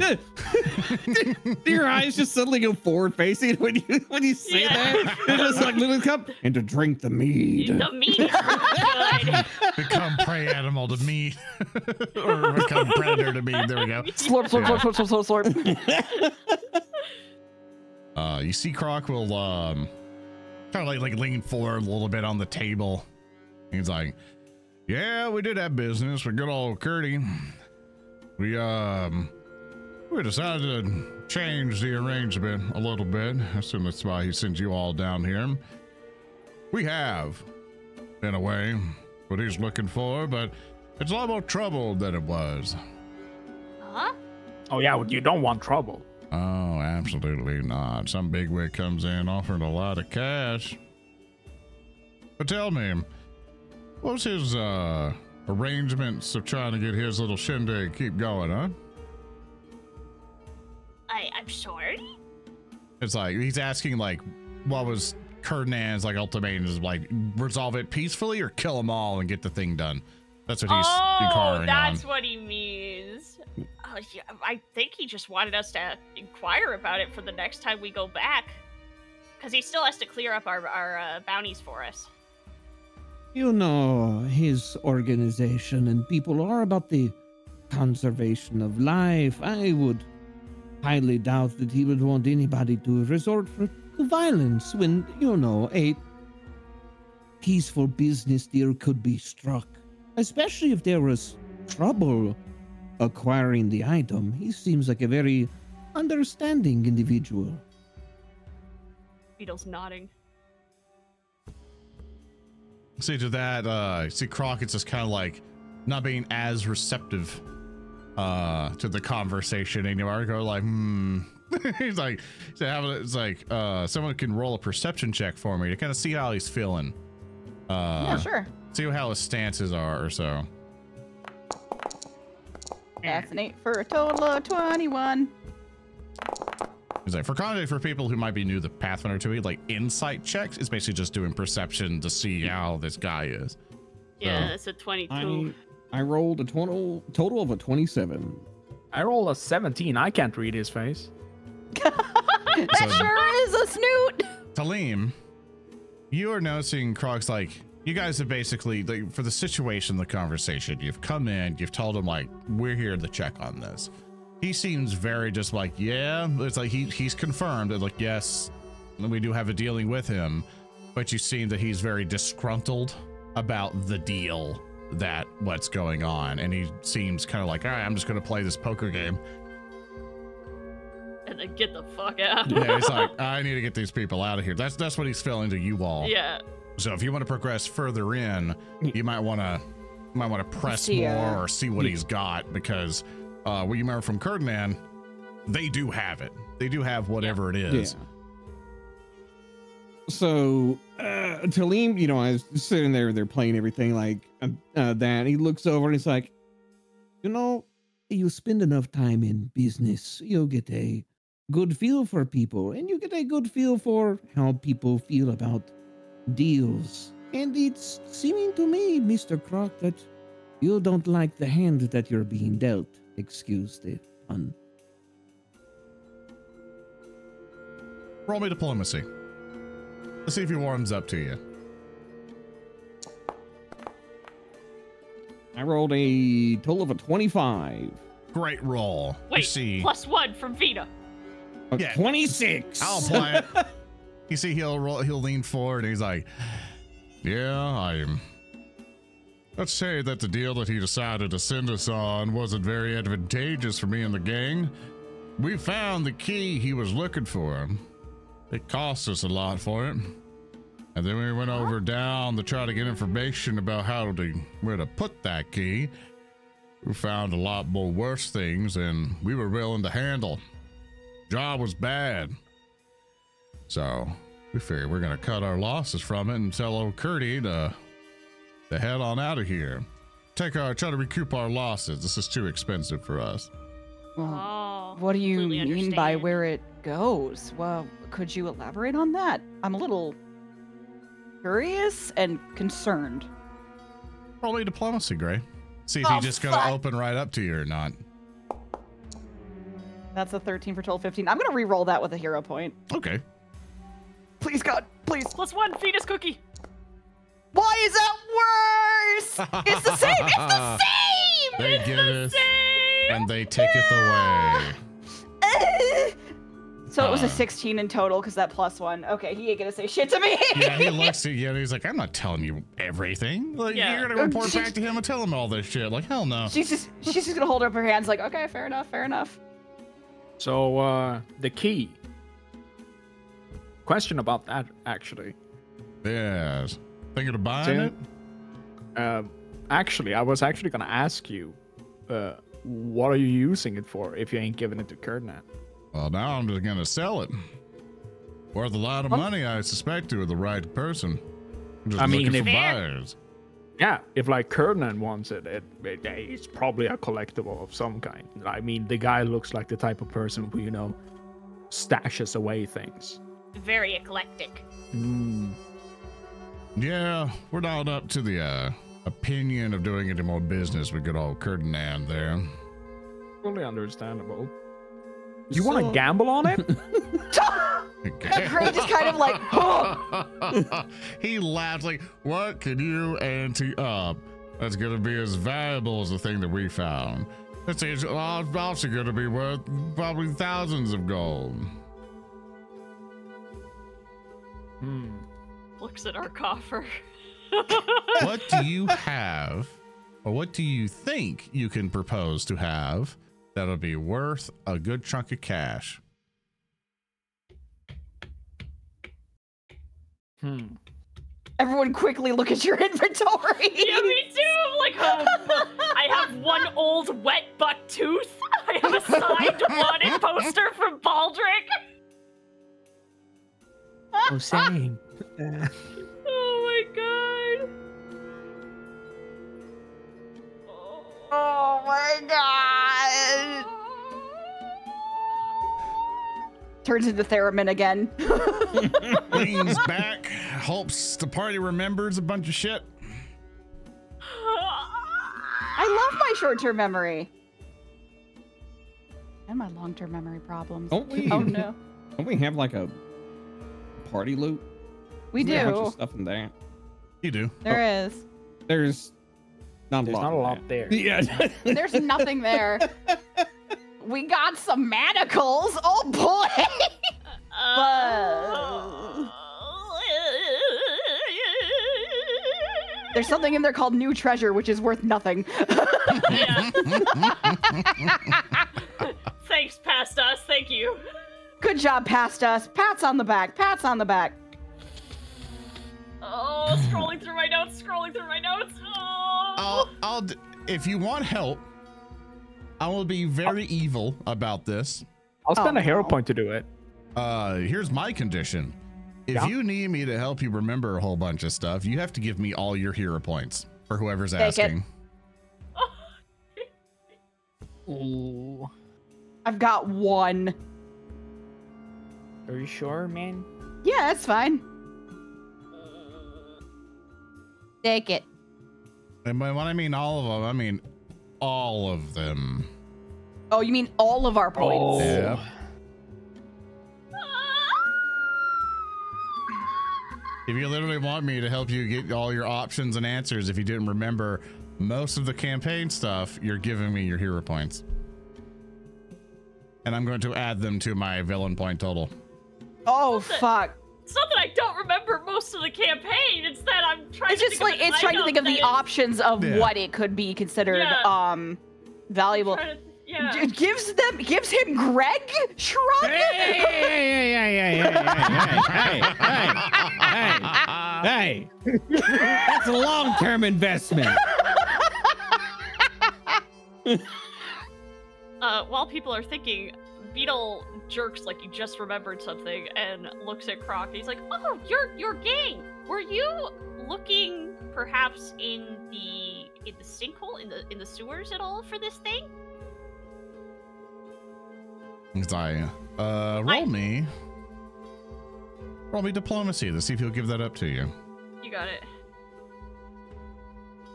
your eyes just suddenly go forward facing when you when you say Yeah. that. It's just like little cup and to drink the mead. The mead is really good. become prey animal to me, or become predator to me. There we go. Slurp, slurp, slurp, slurp, slurp, slurp, slurp. Uh, you see, Krohk will um, kind of like like lean forward a little bit on the table. He's like, "Yeah, we did have business with good old Curdy. We um, we decided to change the arrangement a little bit. I assume that's why he sent you all down here. We have, in a way, what he's looking for, but it's a lot more trouble than it was." Huh? Oh yeah, well, you don't want trouble. Oh, absolutely not. Some bigwig comes in offering a lot of cash. But tell me, what was his uh arrangements of trying to get his little shindig keep going, huh? I, I'm sorry? It's like he's asking like what was Ferdinand's like ultimatum is like resolve it peacefully or kill them all and get the thing done. That's what he's oh, that's on. what he means. Uh, yeah, I think he just wanted us to inquire about it for the next time we go back. Because he still has to clear up our, our uh, bounties for us. You know, his organization and people are about the conservation of life. I would highly doubt that he would want anybody to resort to violence when, you know, a peaceful business deal could be struck. Especially if there was trouble acquiring the item. He seems like a very understanding individual. Beetle's nodding. See to that, uh see Crockett's just kind of like not being as receptive uh to the conversation anymore. Go like, hmm. he's like, having it's like, uh, someone can roll a perception check for me to kind of see how he's feeling. Uh, yeah, sure. see how his stances are or so. That's an eight for a total of 21. He's like, for context, for people who might be new to Pathfinder 2, like insight checks is basically just doing perception to see how this guy is. Yeah, that's a 22. I I rolled a total total of a twenty-seven. I roll a 17. I can't read his face. That So- sure is a snoot. Talim, you are noticing Krohk's like, you guys have basically, like, for the situation, the conversation, you've come in, you've told him, like, we're here to check on this. He seems very just like, yeah, it's like he, he's confirmed that, like, yes, we do have a dealing with him, but you seem that he's very disgruntled about the deal that what's going on. And he seems kind of like, all right, I'm just going to play this poker game. and then get the fuck out. Yeah, he's like, I need to get these people out of here. That's that's what he's feeling to you all. yeah. So if you want to progress further in, you might want to might want to press See, more uh, or see what he's got because uh, what you remember from Ferdinand, they do have it. They do have whatever it is. So uh, Talim, you know, I was sitting there, they're playing everything like uh, uh, that. He looks over and he's like, You know, you spend enough time in business, you'll get a good feel for people, and you get a good feel for how people feel about deals. And it's seeming to me, Mr. Krohk, that You don't like the hand that you're being dealt. Excuse the pun. Roll me diplomacy. Let's see if he warms up to you. I rolled a total of a 25. Great roll. You Wait, see, plus one from Vina. A Yeah. 26. I'll apply it. you see, he'll roll, he'll lean forward and he's like, "Yeah, I'm." Let's say that the deal that he decided to send us on wasn't very advantageous for me and the gang. We found the key he was looking for. It cost us a lot for it. And then we went over down to try to get information about how to where to put that key. We found a lot more worse things than we were willing to handle. Job was bad. So we figured we're gonna cut our losses from it and tell old Curdy to to head on out of here. Take our try to recoup our losses. This is too expensive for us. Well, Oh. what do you completely mean by where it goes? Well, could you elaborate on that? I'm a little curious and concerned. Roll me diplomacy, Gray. See if Oh, he's just gonna fuck. open right up to you or not. That's a 13 for total 15. I'm gonna re-roll that with a hero point. Okay. Please, God, please. Plus one fetus cookie. Why is that worse? It's the same. It's the same. They It's give the it same. and they take it away. so it was Uh. a 16 in total because that plus one. Okay, he ain't gonna say shit to me. Yeah, he looks at you and he's like, I'm not telling you everything. Like Yeah. you're gonna report back to him and tell him all this shit. Like, hell no. she's just she's just gonna hold up her hands like, okay, fair enough, fair enough. So uh the key. Question about that actually. Yes. Thinking of buying Sam? it? Uh, actually, I was actually gonna ask you, uh, what are you using it for if you ain't giving it to Kurdnat? Well, now I'm just gonna sell it. Worth a lot of Huh? money, I suspect, to the right person. I'm just I mean, looking for if- buyers. Yeah, if like Kurdnat wants it, it, it, it's probably a collectible of some kind. I mean, the guy looks like the type of person who you know stashes away things. Very eclectic. Mm. Yeah, we're not up to the uh, opinion of doing any more business with good old Ferdinand there. Fully understandable. You want to gamble on it? Okay. Gray just kind of like, oh, he laughs like, "What can you ante up? That's gonna be as valuable as the thing that we found. That's it's also gonna be worth probably thousands of gold." hmm. Looks at our coffer. what do you have, or what do you think you can propose to have that'll be worth a good chunk of cash? Hmm. everyone quickly look at your inventory. yeah, me too. I'm like, oh, I have one old wet buck tooth. I have a signed wanted poster from Baldric. Oh, same. Oh my god. Oh my god. Turns into Theremin again. Leans back, hopes the party remembers a bunch of shit. I love my short-term memory. And my long-term memory problems. Don't we? Oh no. Don't we have like a party loot? We Isn't there A bunch do. of stuff in there. You do. There oh. is. There's not a there's lot. not a in lot there. there. Yeah. There's nothing there. We got some manacles. Oh boy. There's something in there called new treasure, which is worth nothing. Yeah. Thanks, past us. Thank you. Good job, past us. Pats on the back. Pats on the back. Oh, scrolling through my notes, scrolling through my notes. Oh. I'll, I'll, if you want help, I will be very evil about this. I'll spend Oh, a hero point to do it. Uh, here's my condition. If Yeah. you need me to help you remember a whole bunch of stuff, you have to give me all your hero points for whoever's Take it. asking. Ooh. I've got one. Are you sure, man? Yeah, that's fine. Take it. And by when I mean all of them, I mean all of them. Oh, you mean all of our oh. points? Oh. Yep. If you literally want me to help you get all your options and answers, if you didn't remember most of the campaign stuff, you're giving me your hero points. And I'm going to add them to my villain point total. Oh fuck! It's not that I don't remember most of the campaign. It's that I'm trying. It's to just think like of an it's trying to think of the that is- options of Yeah. what it could be considered Yeah. um valuable. trying to- yeah. D- gives them gives him Greg shrug. Hey, hey, hey, hey, hey, hey, hey, hey, hey, hey, hey. That's a long-term investment. Uh, while people are thinking, Beetle jerks like he just remembered something and looks at Krohk. And he's like, "Oh, your your gang. Were you looking perhaps in the in the sinkhole in the in the sewers at all for this thing?" I uh, roll I- me, roll me diplomacy to see if he'll give that up to you. You got it.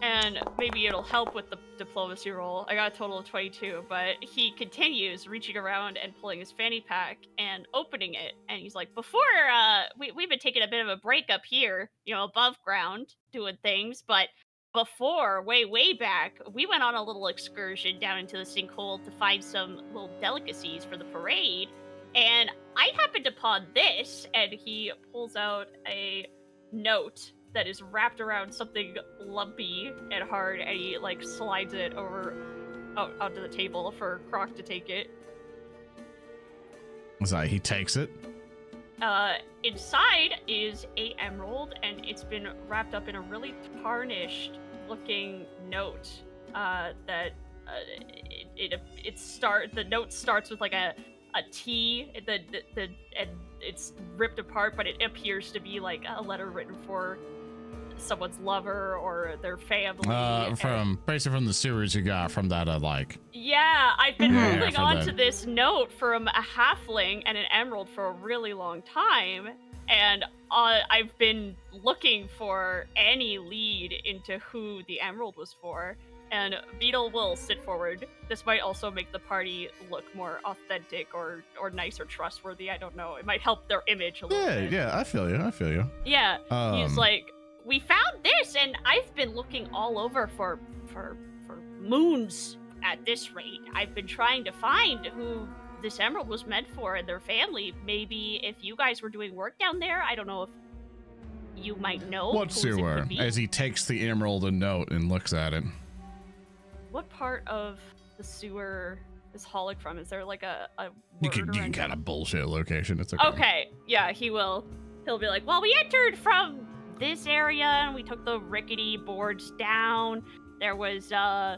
And maybe it'll help with the diplomacy roll. I got a total of 22, but he continues reaching around and pulling his fanny pack and opening it. And he's like, Before, uh, we, we've been taking a bit of a break up here, you know, above ground, doing things, but before, way, way back, we went on a little excursion down into the sinkhole to find some little delicacies for the parade. And I happened upon this, and he pulls out a note that is wrapped around something lumpy and hard, and he like slides it over out, onto the table for Krohk to take it. I he takes it. Uh, inside is a emerald, and it's been wrapped up in a really tarnished looking note. Uh, that uh, it, it it start the note starts with like a a T. The, the the and it's ripped apart, but it appears to be like a letter written for someone's lover or their family. Uh, and- from basically from the series you got from that uh, like yeah, I've been Yeah, holding on that. to this note from a halfling and an emerald for a really long time, and uh, I've been looking for any lead into who the emerald was for. And Beetle will sit forward. This might also make the party look more authentic or or nice or trustworthy. I don't know. It might help their image a little yeah bit. yeah I feel you I feel you. Yeah. He's Um, like, we found this, and I've been looking all over for for for moons at this rate. I've been trying to find who this emerald was meant for and their family. Maybe if you guys were doing work down there, I don't know if you might know. what sewer? As he takes the emerald and note and looks at it. What part of the sewer is Holic from? Is there like a, a You can you can kind of bullshit location. It's okay. Okay, yeah, he will. He'll be like, "Well, we entered from this area and we took the rickety boards down. There was uh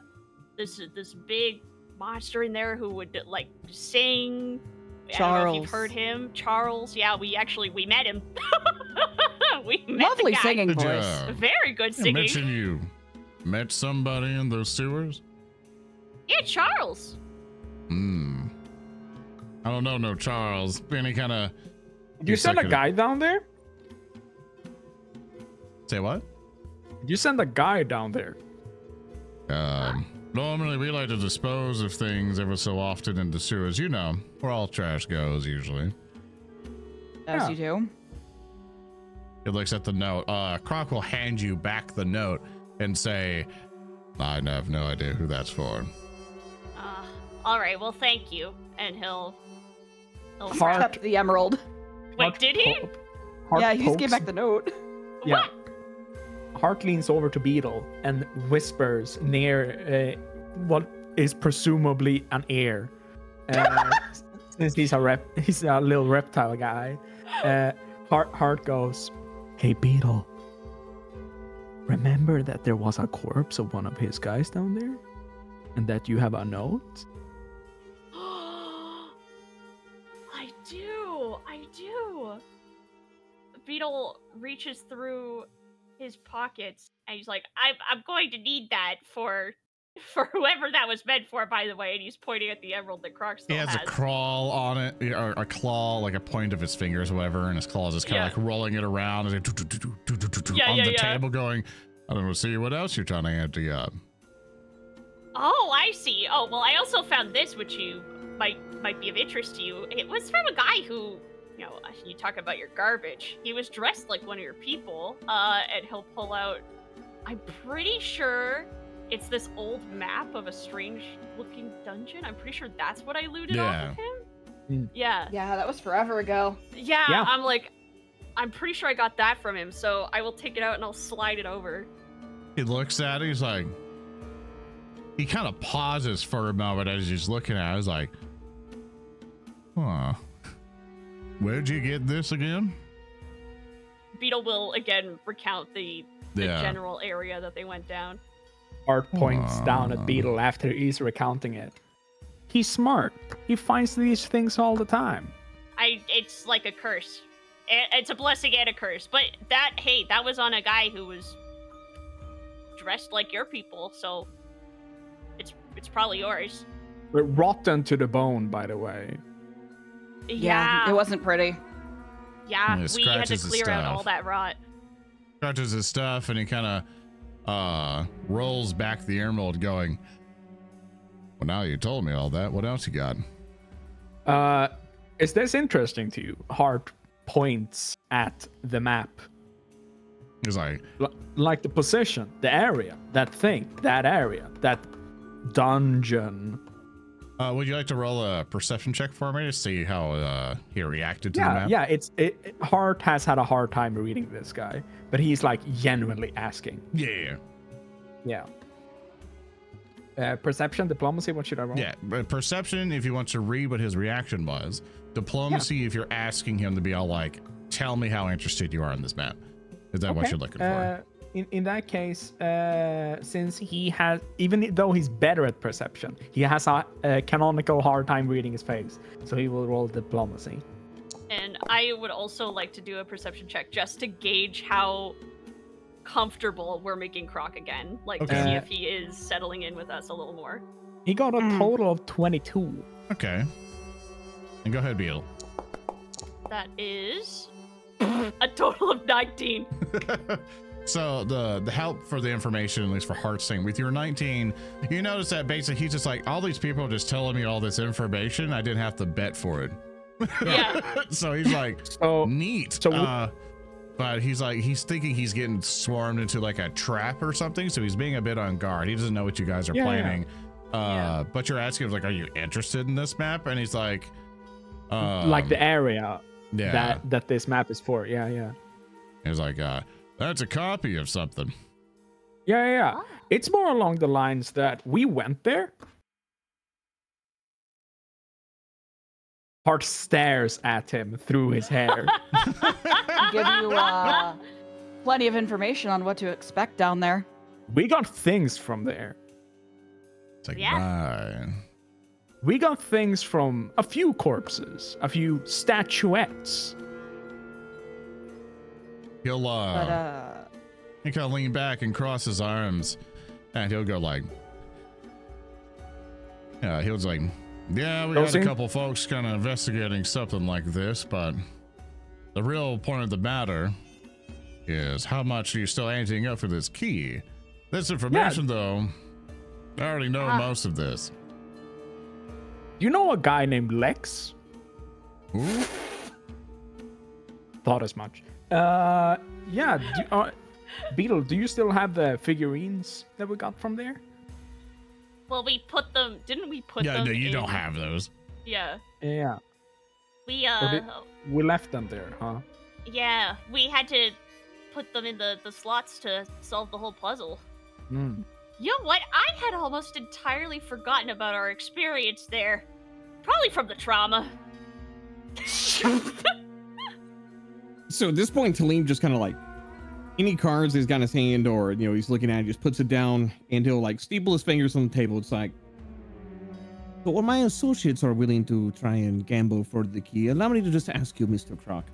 this this big monster in there who would like sing. I don't know if you've heard him, Charles. Yeah, we actually we met him. we met Lovely the guy. singing voice. job. Very good I singing. mentioned you met somebody in those sewers. Yeah, Charles. Hmm. I don't know, no Charles. Any kind of Did you send a second. guy down there? Say what? You send a guy down there? Um, normally we like to dispose of things ever so often in the sewers. You know, where all trash goes usually. As Yeah. you do. He looks at the note. Uh, Krohk will hand you back the note and say, "I have no idea who that's for." Uh, all right. Well, thank you. And he'll. he'll Hart- grab- the emerald. Wait, Hart did he? po- yeah, he just gave back the note. Yeah. What? Hart leans over to Beetle and whispers near uh, what is presumably an ear. Uh, since he's a rep, he's a little reptile guy. Uh, Hart, Hart goes, "Hey Beetle, remember that there was a corpse of one of his guys down there, and that you have a note." I do. I do. Beetle reaches through his pockets and he's like, "I'm I'm going to need that for for whoever that was meant for." By the way, and he's pointing at the emerald that Krohk He still has has. a crawl on it, or a claw, like a point of his fingers, or whatever, and his claws is kind Yeah. of like rolling it around and it Yeah, on yeah, the yeah. table, going, I don't know. See what else you're trying to ante up. Uh, oh, I see. Oh, well, I also found this, which you might might be of interest to you. It was from a guy who, you know, uh, you talk about your garbage. He was dressed like one of your people, uh, and he'll pull out. I'm pretty sure it's this old map of a strange-looking dungeon. I'm pretty sure that's what I looted off Yeah. of him. Hmm. Yeah. Yeah, that was forever ago. yeah, Yeah. I'm like, I'm pretty sure I got that from him. So I will take it out and I'll slide it over. He looks at it. He's like, he kind of pauses for a moment as he's looking at it. He's like, huh. Where'd you get this again? Beetle will again recount the, the Yeah. general area that they went down. Hart points down at Beetle after he's recounting it. He's smart. He finds these things all the time. I it's like a curse. I- It's a blessing and a curse. But that hey, that was on a guy who was dressed like your people, so it's it's probably yours. But rotten to the bone, by the way. Yeah, it wasn't pretty. yeah. Yeah, we had to clear out all that rot. Touches his stuff and he kind of uh rolls back the emerald, going, "Well, now you told me all that. What else you got?" Uh, is this interesting to you? Hart points at the map. He's like, L- like the position, the area, that thing, that area, that dungeon. Uh, "Would you like to roll a perception check for me to see how uh he reacted to the Yeah, map?" yeah. It's it, it- Hart has had a hard time reading this guy, but he's like genuinely asking. yeah, Yeah. Uh, perception, diplomacy. What should I roll? yeah. But perception, if you want to read what his reaction was. Diplomacy, if you're asking him to be all like, "Tell me how interested you are in this map." Is that what you're looking for? In, in that case, uh, since he has, even though he's better at perception, he has a, a canonical hard time reading his face. So he will roll diplomacy. And I would also like to do a perception check just to gauge how comfortable we're making Krohk again. Like to see if he is settling in with us a little more. He got a Mm. total of 22. Okay. And go ahead, Beetle. That is a total of 19. so the the help for the information, at least for Hart's thing, with your 19, you notice that basically he's just like, all these people are just telling me all this information. I didn't have to bet for it. Yeah. so he's like, So neat. so w- uh, but he's like, he's thinking he's getting swarmed into like a trap or something. So he's being a bit on guard. He doesn't know what you guys are Yeah, yeah. planning. Uh, Yeah. but you're asking him like, are you interested in this map? And he's like, um, like the area yeah. that that this map is for. Yeah, yeah. He's like, uh, that's a copy of something. Yeah, yeah, yeah. Ah. It's more along the lines that we went there. Hart stares at him through his hair. Give you uh, plenty of information on what to expect down there. we got things from there. It's like, Yeah. right. We got things from a few corpses, a few statuettes. He'll uh, But uh, he kind of lean back and cross his arms, and he'll go like, yeah, he was like, yeah, we Those got a couple folks kind of investigating something like this, but the real point of the matter is how much are you still anteing up for this key? This information, though, I already know Ah. most of this. You know a guy named Lex? Ooh. Thought as much. Uh, yeah. Do, uh, Beetle, do you still have the figurines that we got from there? Well, we put them. Didn't we put Yeah, them? Yeah, no, you in- don't have those. Yeah. Yeah, We uh. did- we left them there, huh? Yeah, we had to put them in the the slots to solve the whole puzzle. Hmm. You know what? I had almost entirely forgotten about our experience there. Probably from the trauma. So at this point, Talim just kind of like any cards he's got in his hand or you know he's looking at, it, just puts it down and he'll like steeple his fingers on the table. It's like, But when my associates are willing to try and gamble for the key, allow me to just ask you, Mr. Krohk,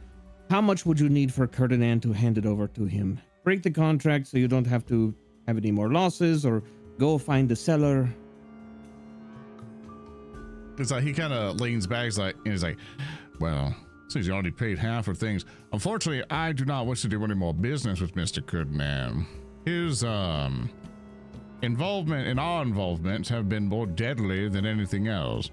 how much would you need for Ferdinand to hand it over to him? Break the contract so you don't have to have any more losses, or go find the seller. It's like he kind of leans back. He's like, and he's like, well, since you already paid half of things, unfortunately, I do not wish to do any more business with Mister Kurdnan. his um involvement and our involvement have been more deadly than anything else.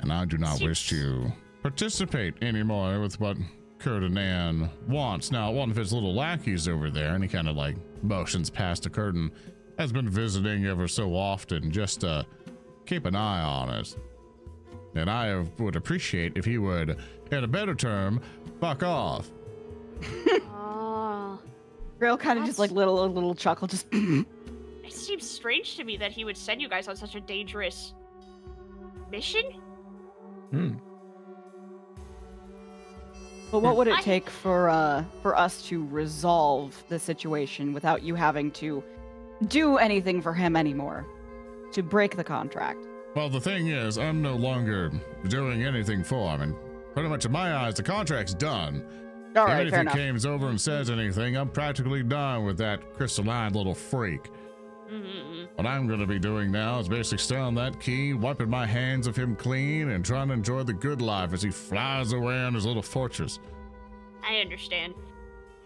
And I do not wish to participate anymore with what Curtinan wants. Now, one of his little lackeys over there, and he kind of like motions past the curtain, has been visiting ever so often just to keep an eye on us. And I would appreciate if he would, in a better term, fuck off. Oh. Grail kind of just like little a little chuckle, just It seems strange to me that he would send you guys on such a dangerous mission. Hmm. But what would it take for uh for us to resolve the situation without you having to do anything for him anymore? To break the contract. Well, the thing is, I'm no longer doing anything for him, and pretty much in my eyes, the contract's done. All Even if he enough. comes over and says anything, I'm practically done with that crystalline little freak. Mm-hmm. What I'm going to be doing now is basically stealing that key, wiping my hands of him clean, and trying to enjoy the good life as he flies away on his little fortress. I understand.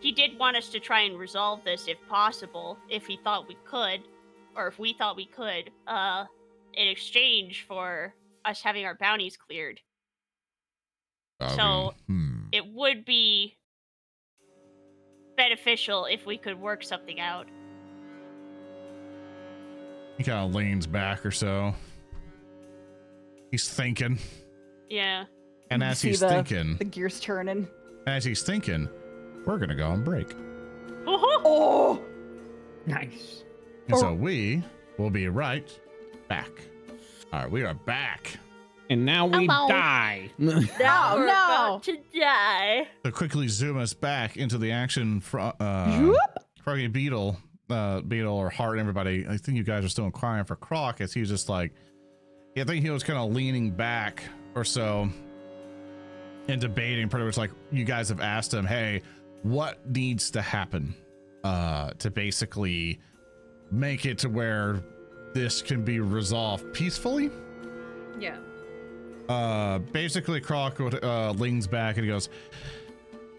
He did want us to try and resolve this if possible, if he thought we could, or if we thought we could, uh, in exchange for us having our bounties cleared. I So- mean, hmm. It would be beneficial if we could work something out. He kind of leans back or so. He's thinking, Yeah. and as he's the- thinking, The gears turning. as he's thinking, we're going to go on break. Oh, Oh, Nice. And so we will be right back. All right, we are back. And now we Hello. die. now Oh, we're no. about to die. To quickly zoom us back into the action from uh, Whoop. Froggy Beetle, uh, Beetle or Hart, and everybody. I think you guys are still inquiring for Krohk as he's just like, yeah, I think he was kind of leaning back or so and debating pretty much like you guys have asked him, hey, what needs to happen uh, to basically make it to where this can be resolved peacefully? Yeah. uh basically Krohk uh leans back and he goes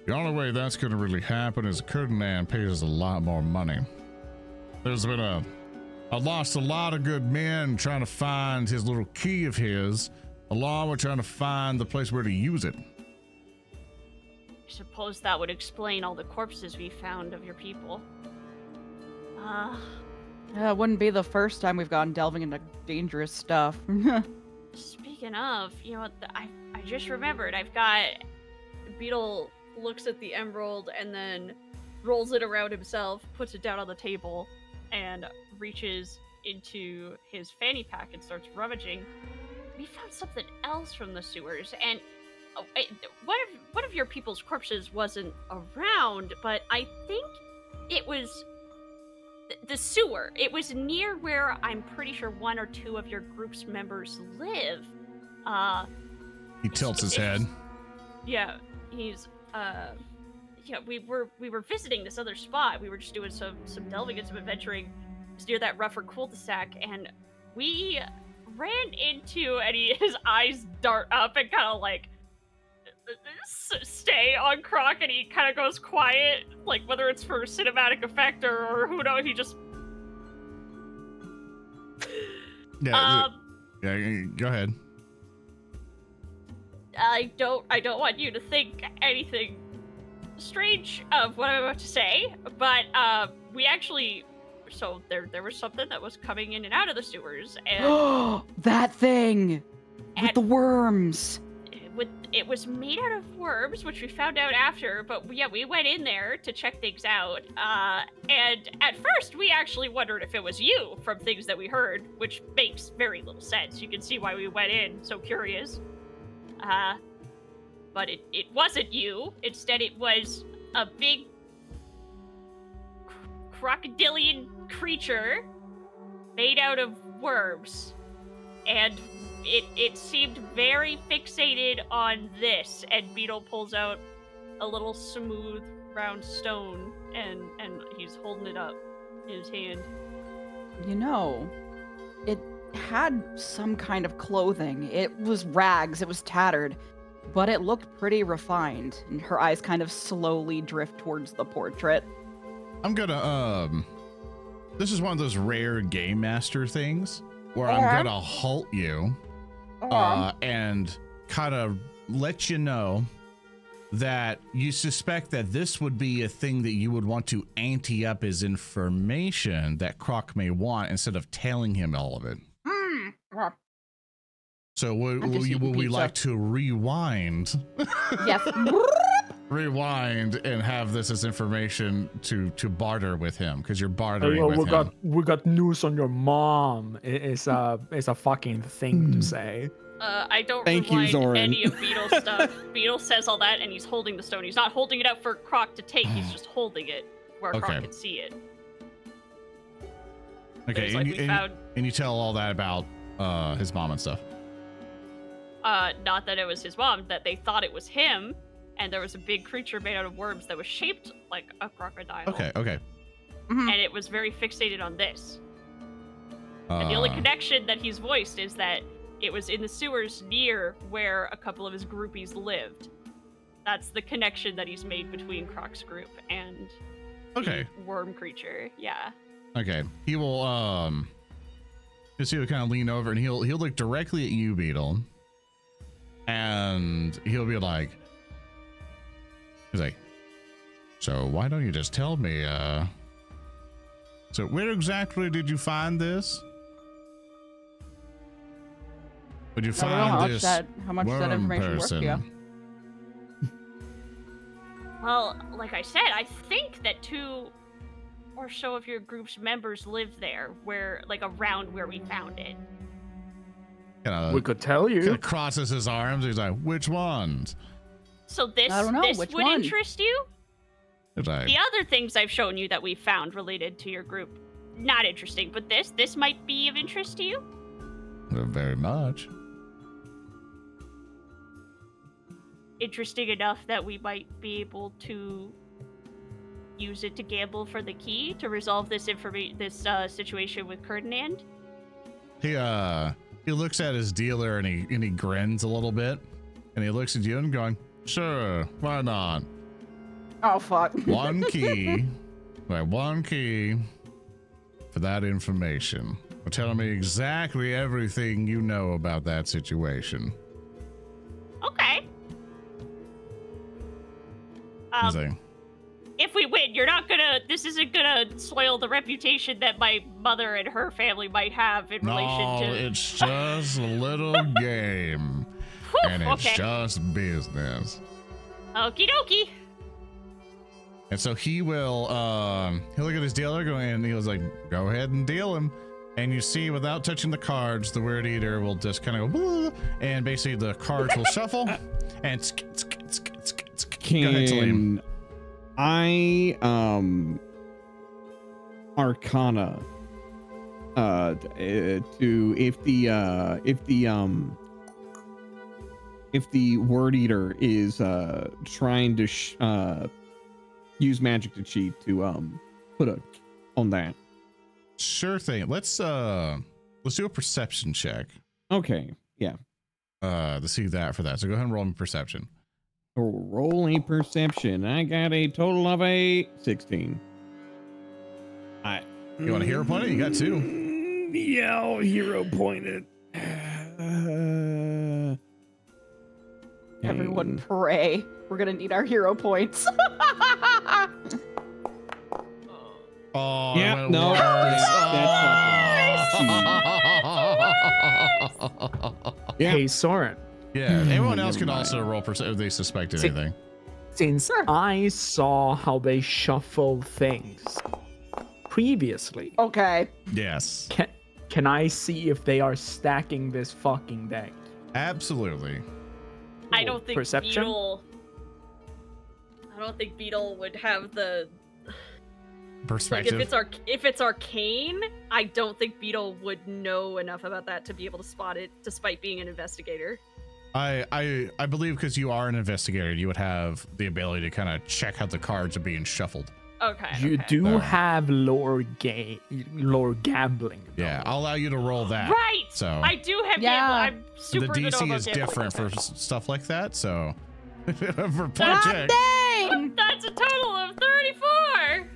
the only way that's gonna really happen is Kurdanan pays us a lot more money there's been a i lost a lot of good men trying to find his little key of his along with trying to find the place where to use it I suppose that would explain all the corpses we found of your people. Uh, Yeah, it wouldn't be the first time we've gone delving into dangerous stuff. speaking of, you know I I just remembered. I've got Beetle looks at the emerald and then rolls it around himself, puts it down on the table, and reaches into his fanny pack and starts rummaging. We found something else from the sewers, and oh, one of one of your people's corpses wasn't around, but I think it was the sewer. It was near where I'm pretty sure one or two of your group's members live. Uh, he tilts his head yeah, he's uh, yeah. We were we were visiting this other spot. We were just doing some some delving and some adventuring. Near that rougher cul-de-sac, and we ran into and he, his eyes dart up and kind of like stay on Krohk, and he kind of goes quiet, like whether it's for cinematic effect or, or who knows. He just yeah um. yeah go ahead I don't I don't want you to think anything strange of what I'm about to say, but uh, we actually so there there was something that was coming in and out of the sewers, and that thing with the worms. It, was made out of worms, which we found out after. But yeah, we went in there to check things out, uh, and at first we actually wondered if it was you from things that we heard, which makes very little sense. You can see why we went in so curious. Uh, but it, it wasn't you. Instead, it was a big cr- crocodilian creature made out of worms. And it, it seemed very fixated on this. And Beetle pulls out a little smooth round stone and, and he's holding it up in his hand. You know, it had some kind of clothing. It was rags, it was tattered, but it looked pretty refined. And her eyes kind of slowly drift towards the portrait. I'm gonna um this is one of those rare game master things where I'm gonna halt you uh, and kind of let you know that you suspect that this would be a thing that you would want to ante up as information that Krohk may want instead of telling him all of it. Mm. So would, will, you, will we pizza. like to rewind, yes. rewind, and have this as information to to barter with him because you're bartering Oh, with we him. got we got news on your mom. I- It's a it's a fucking thing to say. Uh, I don't Thank you, rewind Zoran. any of Beetle's stuff. Beetle says all that, and he's holding the stone. He's not holding it out for Krohk to take. He's just holding it where Okay. Krohk can see it. okay, and, like you, and, found, and you tell all that about uh, his mom and stuff. uh, not that it was his mom, that they thought it was him, and there was a big creature made out of worms that was shaped like a crocodile. Okay, okay. And it was very fixated on this. And the only Uh, connection that he's voiced is that it was in the sewers near where a couple of his groupies lived. That's the connection that he's made between Krohk's group and the Okay. worm creature. Yeah. Okay. He will um just he will kind of lean over and he'll he'll look directly at you, Beetle. And he'll be like He's like, So why don't you just tell me, uh so where exactly did you find this? Would you I don't know how find much this that how much that worm information worth to you. person? Well, like I said, I think that two or so of your group's members live there, where like around where we found it. Kind we could tell you. crosses his arms. He's like, which ones? So this I don't know, this which would one? interest you? He's like, The other things I've shown you that we found related to your group, not interesting. But this, this might be of interest to you. "Well, very much. Interesting enough that we might be able to use it to gamble for the key to resolve this information, this uh, situation with Ferdinand. He uh he looks at his dealer and he and he grins a little bit, and he looks at you and going, "Sure, why not? Oh fuck. One key, right? One key for that information. Well, tell me exactly everything you know about that situation." Okay. He's Um, if we win, you're not gonna. This isn't gonna soil the reputation that my mother and her family might have in "No, relation to. No, it's just a little game, Whew, and it's okay. just business." Okie dokie. And so he will um he'll look at his dealer go and he was like, go ahead and deal him. And you see, without touching the cards, the word eater will just kind of go, "Blah," and basically the cards will shuffle and sk- sk- sk- sk- sk- go ahead, Talim. Can I um Arcana uh uh, to if the uh if the um if the word eater is uh trying to sh- uh use magic to cheat to um put a on that. Sure thing. Let's uh let's do a perception check. Okay. Yeah. Uh to see that for that. So go ahead and roll me perception. So roll a perception. I got a total of a 16. I You want a hero point it? You got two. Mm, Yeah, I'll hero point it. Uh, Everyone dang. pray. We're gonna need our hero points. Oh, yeah, it went no, worse. Yeah. Hey, Soren. yeah, hmm, everyone else Never can also roll for if they suspect See- anything. Since I saw how they shuffle things previously, okay. Yes, can can I see if they are stacking this fucking deck? absolutely. I don't think Perception? Beetle. I don't think Beetle would have the like if Perspective. it's arc if it's arcane. I don't think Beetle would know enough about that to be able to spot it, despite being an investigator. I I I believe because you are an investigator, you would have the ability to kind of check how the cards are being shuffled. Okay. You okay. do have lore game, lore gambling. Yeah. I'll allow you to roll that. Right. So I do have Yeah. gamble. I'm the super good DC about is different for s- stuff like that. So for God blackjack, dang! Oh, that's a total of thirty-four.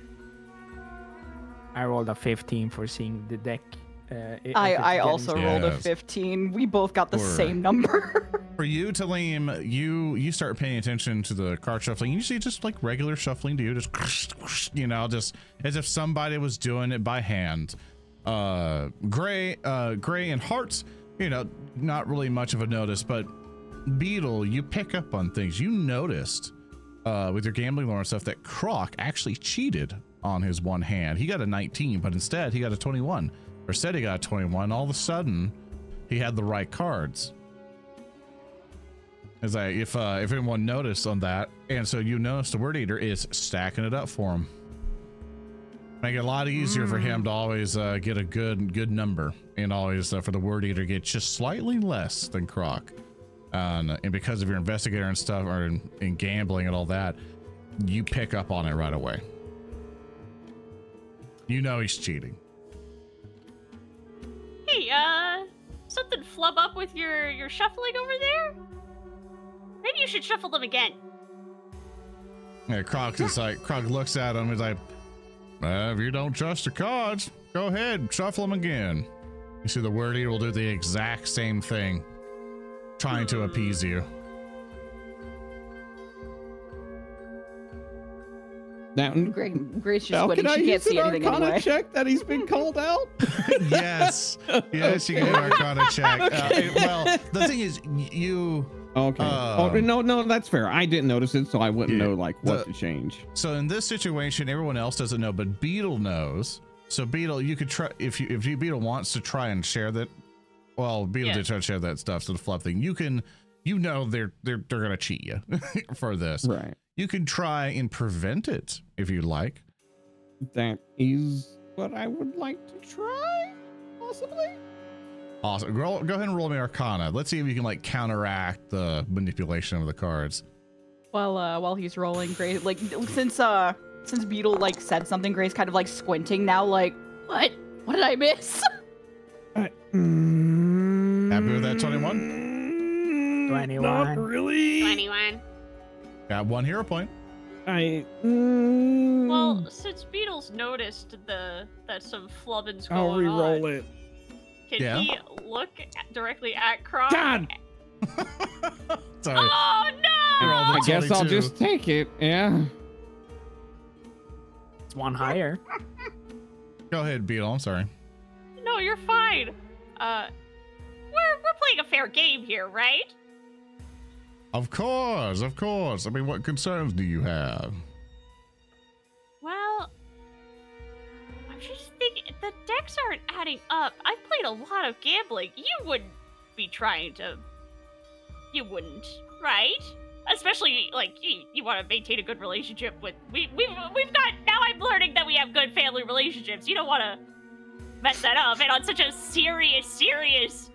I rolled rolled a 15 for seeing the deck. Uh, i- I, I also small. rolled a 15. We both got the Or- same number. For you, Talim, you you start paying attention to the card shuffling. You see just like regular shuffling to you, just you know, just as if somebody was doing it by hand. Uh, gray, uh, gray and hearts, you know, not really much of a notice, but Beetle, you pick up on things. You noticed uh, with your gambling lore and stuff that Krohk actually cheated on his one hand. He got a 19, but instead he got a 21. Or said he got 21. All of a sudden, he had the right cards. As I, if uh, if anyone noticed on that, and so you notice the word eater is stacking it up for him, make it a lot easier for him to always uh, get a good good number, and always uh, for the word eater get just slightly less than Krohk, um, and because of your investigator and stuff, or in, in gambling and all that, you pick up on it right away. You know he's cheating. Hey, uh, something flub up with your your shuffling over there? Maybe you should shuffle them again. Yeah, Krohk is like Krohk looks at him. He's like, uh, "If you don't trust the cards, go ahead, shuffle them again." You see, the word eater will do the exact same thing, trying to appease you. That Gray, Gray's just now, sweating. can I She can't use see an anything Arcana anyway. check that he's been called out? yes, yes, you can do Arcana check. Uh, well, the thing is, you. Okay. oh Um, no, no, that's fair. I didn't notice it, so I wouldn't Yeah, know like what the- to change. So in this situation, everyone else doesn't know, but Beetle knows. So Beetle, you could try if you if you Beetle wants to try and share that. Well, Beetle Yeah. did try to share that stuff. So the fluff thing, you can, you know, they're they're they're gonna cheat you for this. Right. You can try and prevent it if you like. That is what I would like to try, possibly. Awesome. Roll, go ahead and roll me Arcana. Let's see if you can like counteract the manipulation of the cards. While uh, while he's rolling, Gray like since uh since Beetle like said something, Grace kind of like squinting now, like what? What did I miss? I, Happy with that 21? 21. Not really. 21. Got one hero point. I. mm, Well, since Beetle's noticed the that some flubbing's going I'll re-roll on, it. can Yeah. he look at- directly at Krohk? God. Sorry. Oh You're all no! the I guess I'll 22. just take it. Yeah. It's one higher. Go ahead, Beetle. I'm sorry. No, you're fine. Uh, we're we're playing a fair game here, right? Of course, of course. I mean, what concerns do you have? Well, I'm just thinking the decks aren't adding up. I've played a lot of gambling. You wouldn't be trying to. You wouldn't, right? Especially like you, you want to maintain a good relationship with we we've we've got now. I'm learning that we have good family relationships. You don't want to mess that up, and on such a serious, serious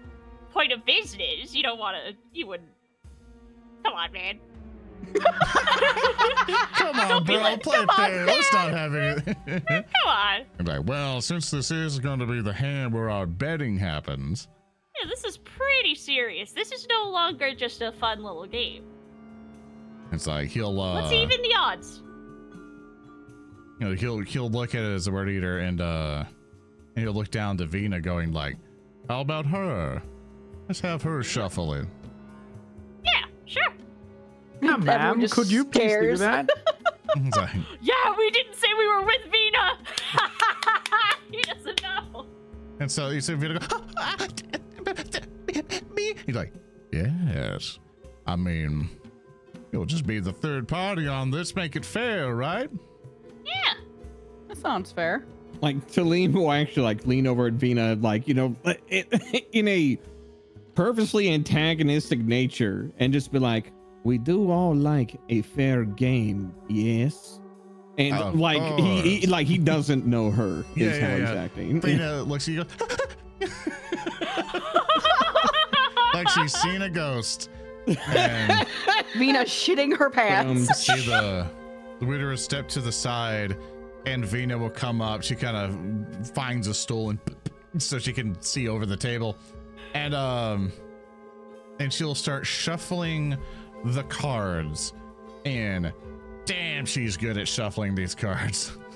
point of business, you don't want to. You wouldn't. Come on, man. Come on, Don't bro. like- Play on, fair. Let's not have it. Come on. I'm like, well, since this is going to be the hand where our betting happens, Yeah, this is pretty serious. This is no longer just a fun little game. it's like he'll uh, Let's even the odds. you know, he'll he'll look at it as a word eater and uh, and he'll look down to Vina, going like, "How about her? Let's have her shuffle it." Yeah, sure. Yeah, Everyone ma'am, could you please do stares. that? It's Yeah, we didn't say we were with Vina. he doesn't know. and so you see Vina go, ah, ah, me. He's like, yes. I mean, you'll just be the third party on this. Make it fair, right? Yeah. that sounds fair. Like Talim will actually like lean over at Vina, like you know, in a purposely antagonistic nature, and just be like, "We do all like a fair game, yes." And Of like he, he like he doesn't know her Yeah, is yeah, how he's yeah. acting. Vina looks at you, goes, like she's seen a ghost. And Vina shitting her pants. see the the widower step to the side, and Vina will come up. She kind of finds a stool and so she can see over the table, and um, and she'll start shuffling the cards. And damn, she's good at shuffling these cards.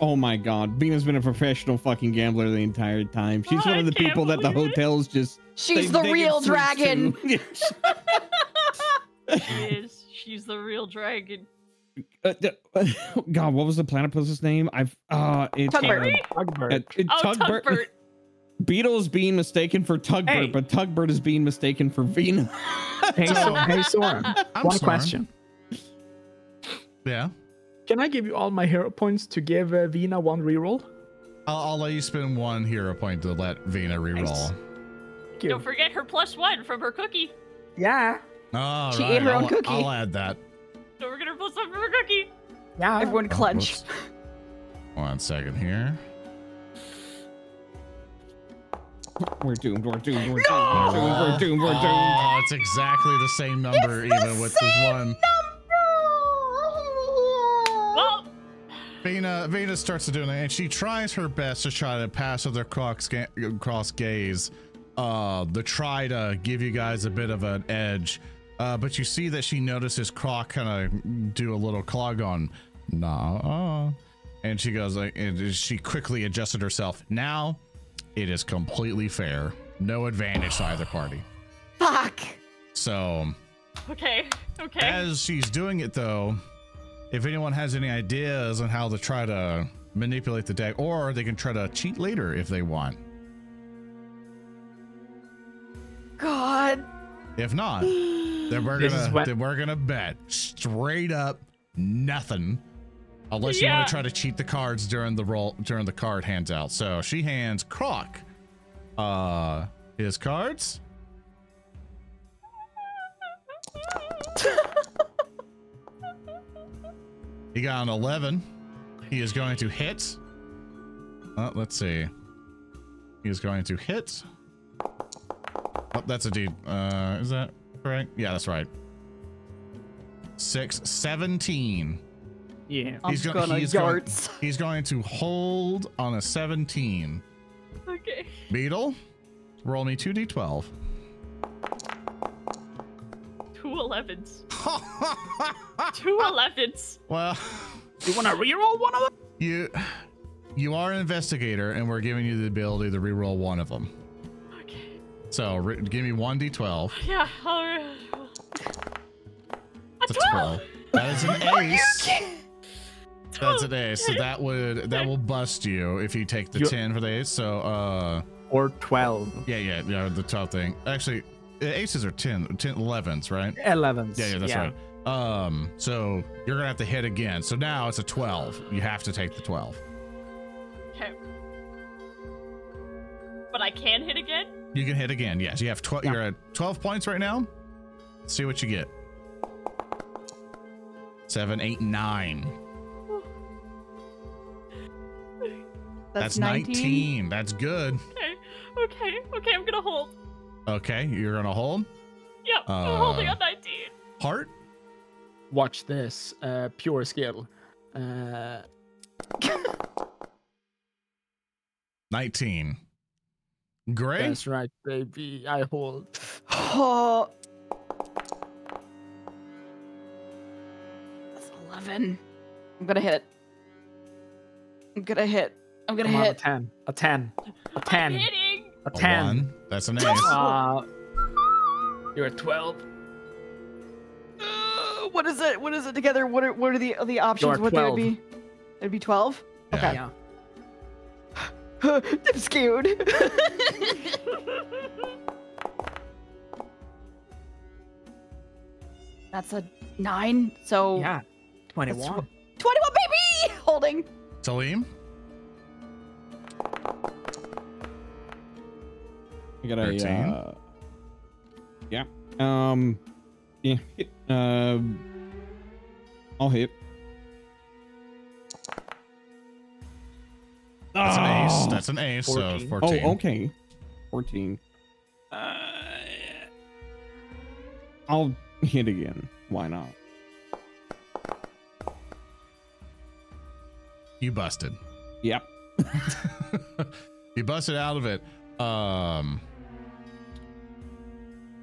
Oh my god, Vina's been a professional fucking gambler the entire time. She's one I of the people that the believe it. hotels just She's they- the they real dragon. to. She is. She's the real dragon. Uh, d- God, what was the platypus's name? I've uh, it's uh, Terry? Tugbird. uh, it- Oh, Tugbert. Tugbert. Beetle's being mistaken for Tugbert, Hey. but Tugbert is being mistaken for Vina. Hey, so, hey, Soren. I'm One Soren. question. Yeah. Can I give you all my hero points to give uh, Vina one reroll? I'll, I'll let you spend one hero point to let Vina reroll. Nice. Don't forget her plus one from her cookie. Yeah. All She right, ate her own I'll, cookie. I'll add that. Don't forget her plus one from her cookie. Yeah. Everyone Oh, clench. whoops. One second here. We're doomed. We're doomed. We're doomed. We're doomed. We're doomed. We're doomed. Oh, it's exactly the same number, even with this one. Well, Vina, Vina starts to do it, and she tries her best to try to pass with her cross, ga- cross gaze, uh, to try to give you guys a bit of an edge. Uh, but you see that she notices Krohk kind of do a little clog on, nah, and she goes like, and she quickly adjusted herself. Now, it is completely fair, no advantage to either party. Fuck. So, okay, okay. as she's doing it though, if anyone has any ideas on how to try to manipulate the deck, or they can try to cheat later if they want. God. If not, then we're This gonna then we're gonna bet straight up nothing. Unless you want to try to cheat the cards during the roll during the card handout. So she hands Krohk uh his cards. He got an 11. He is going to hit. Uh, let's see. He is going to hit. Oh, that's a D. Uh, is that correct? Yeah, that's right. Six, 17. Yeah. I'm He's go- gonna he's going- He's going to hold on a 17. okay. Beetle, roll me 2d12. Two 11s. Two 11s. well, You want to reroll one of them? you you are an investigator, and we're giving you the ability to reroll one of them. Okay. So re- give me 1d12. Yeah. All right. A That's a 12. That is an ace. That's an ace. So that would that will bust you if you take the You- 10 for the ace. So uh Or 12. yeah, yeah, yeah, the top thing. Actually, aces are 10, 10 11s, right? 11s. Yeah, yeah, that's right. Um, so you're gonna have to hit again. So now it's a 12. You have to take the 12. Okay. But I can hit again? You can hit again. Yes, you have 12. Yeah. You're at 12 points right now. Let's see what you get. Seven, eight, nine. That's, That's 19. That's good. Okay. Okay. Okay, I'm gonna hold. Okay, you're gonna hold. Yep. I'm Uh, holding on 19. Hart. Watch this. Uh, pure skill. Uh, 19. Gray. that's right, baby. I hold. Oh. That's 11. I'm gonna hit. I'm gonna hit. I'm gonna Come on, a hit. 10. A 10. A 10. I'm hitting. A A 10. one. That's an ace. Uh, you're at 12. Uh, what is it? What is it together? What are what are the the options? at What they would 12. be? It'd be 12. Yeah. Okay. Yeah. I'm scared. That's a nine. So Yeah. 21. 21, baby! Holding. Salim. I got a 13. uh, yeah. Um yeah. hit, Um I'll hit. That's an ace. Oh. That's an ace. So 14. 14. Oh, okay. 14. Uh, I'll hit again. Why not? You busted. Yep. you busted out of it. Um,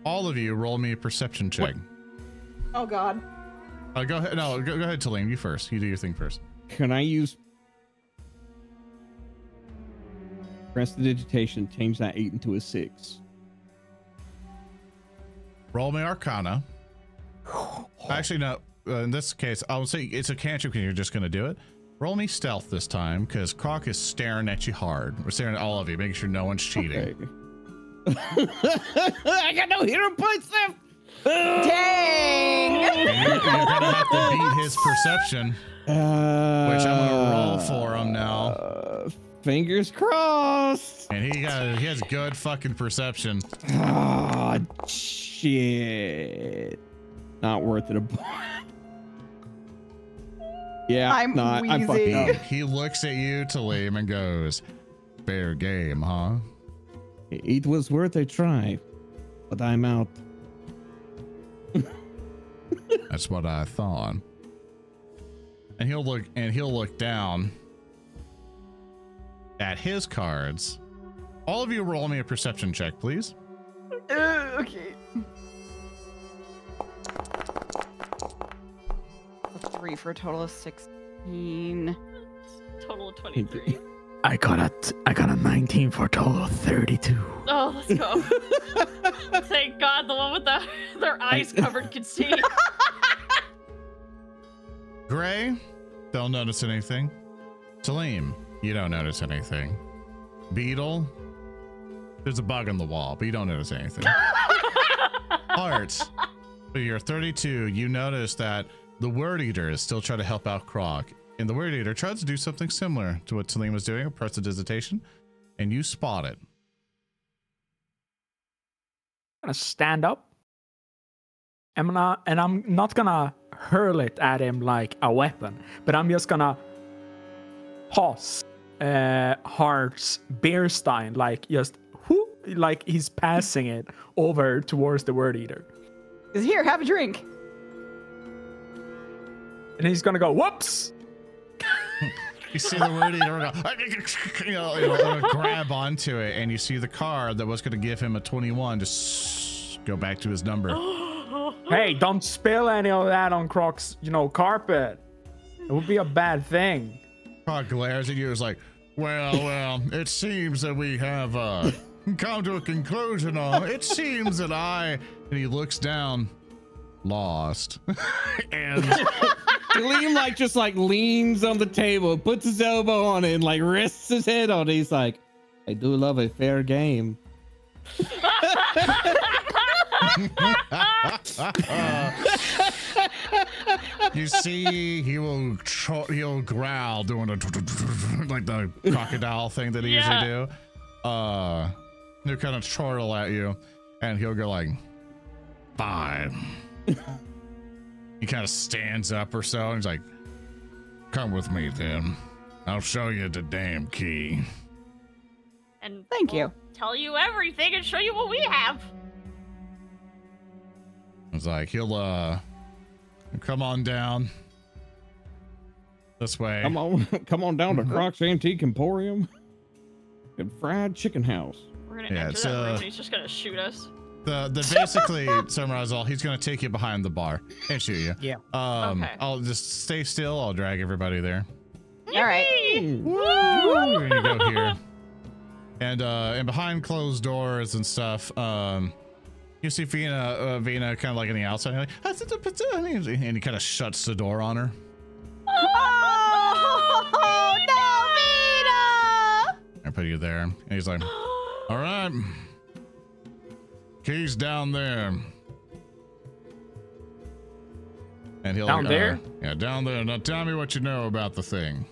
all of you, roll me a perception check. What? Oh God. Uh, go ahead. No, go, go ahead, Talene. You first. You do your thing first. Can I use prestidigitation? Change that eight into a six. Roll me Arcana. Actually, no. Uh, in this case, I'll say it's a cantrip because you're just going to do it. Roll me stealth this time because Krohk is staring at you hard. We're staring at all of you, making sure no one's cheating. Okay. I got no hero points left. Dang! You're, you're gonna have to beat his perception. Uh, Which I'm gonna roll for him now. uh, fingers crossed. And he got he has good fucking perception. Ah, shit. Not worth it. a b- yeah, I'm not. I'm wheezing. up. He looks at you, Talim, and goes, "Fair game, huh?" It was worth a try, but I'm out. That's what I thought. And he'll look and he'll look down at his cards. All of you roll me a perception check, please. Uh, okay. Three for a total of 16. Total of 23. I got a t- I got a 19 for a total of 32. Oh, let's go. Thank God the one with the their eyes covered can see. Gray, don't notice anything. Talim, you don't notice anything. Beetle, there's a bug in the wall, but you don't notice anything. Hart, you're 32. You notice that the Word Eater is still trying to help out Krohk. And the Word Eater tries to do something similar to what Talim was doing, a prestidigitation, and you spot it. I'm gonna stand up. I'm gonna, and I'm not gonna hurl it at him like a weapon, but I'm just gonna toss uh, Hart's beer stein, like just whoo, like he's passing it over towards the word eater, Is here, have a drink. And he's gonna go whoops. You see the Word Eater go, you know, you know, grab onto it, and you see the card that was going to give him a 21 just go back to his number. Hey, don't spill any of that on Krohk's, you know, carpet. It would be a bad thing. Krohk glares at you. Is like, well, well, it seems that we have uh, come to a conclusion on. It seems that I, and he looks down, lost, and Liam like just like leans on the table, puts his elbow on it, and like rests his head on it. He's like, I do love a fair game. you see, he will tro- he'll growl doing a like the crocodile thing that he Yeah. usually do. Uh, he'll kind of chortle at you, and he'll go like, "Fine." He kind of stands up or so, and he's like, "Come with me, then. I'll show you the damn key." And Thank we'll you. Tell you everything and show you what we have. It's like he'll uh, come on down this way. "Come on, come on down to Mhm. Krohk's Antique Emporium and Fried Chicken House." We're gonna Yeah, enter it's, that room uh, and he's just gonna shoot us. The the basically summarize all. He's gonna take you behind the bar and shoot you. Yeah. Um, Okay. I'll just stay still. I'll drag everybody there. All right. Yippee! We're gonna go here. And uh, and behind closed doors and stuff, um, you see Vina, uh, Vina, kind of like in the outside, like, and he kind of shuts the door on her. Oh, no, Vina! I put you there, and he's like, "All right, keys down there." And he'll Down uh, there? yeah, down there. Now tell me what you know about the thing.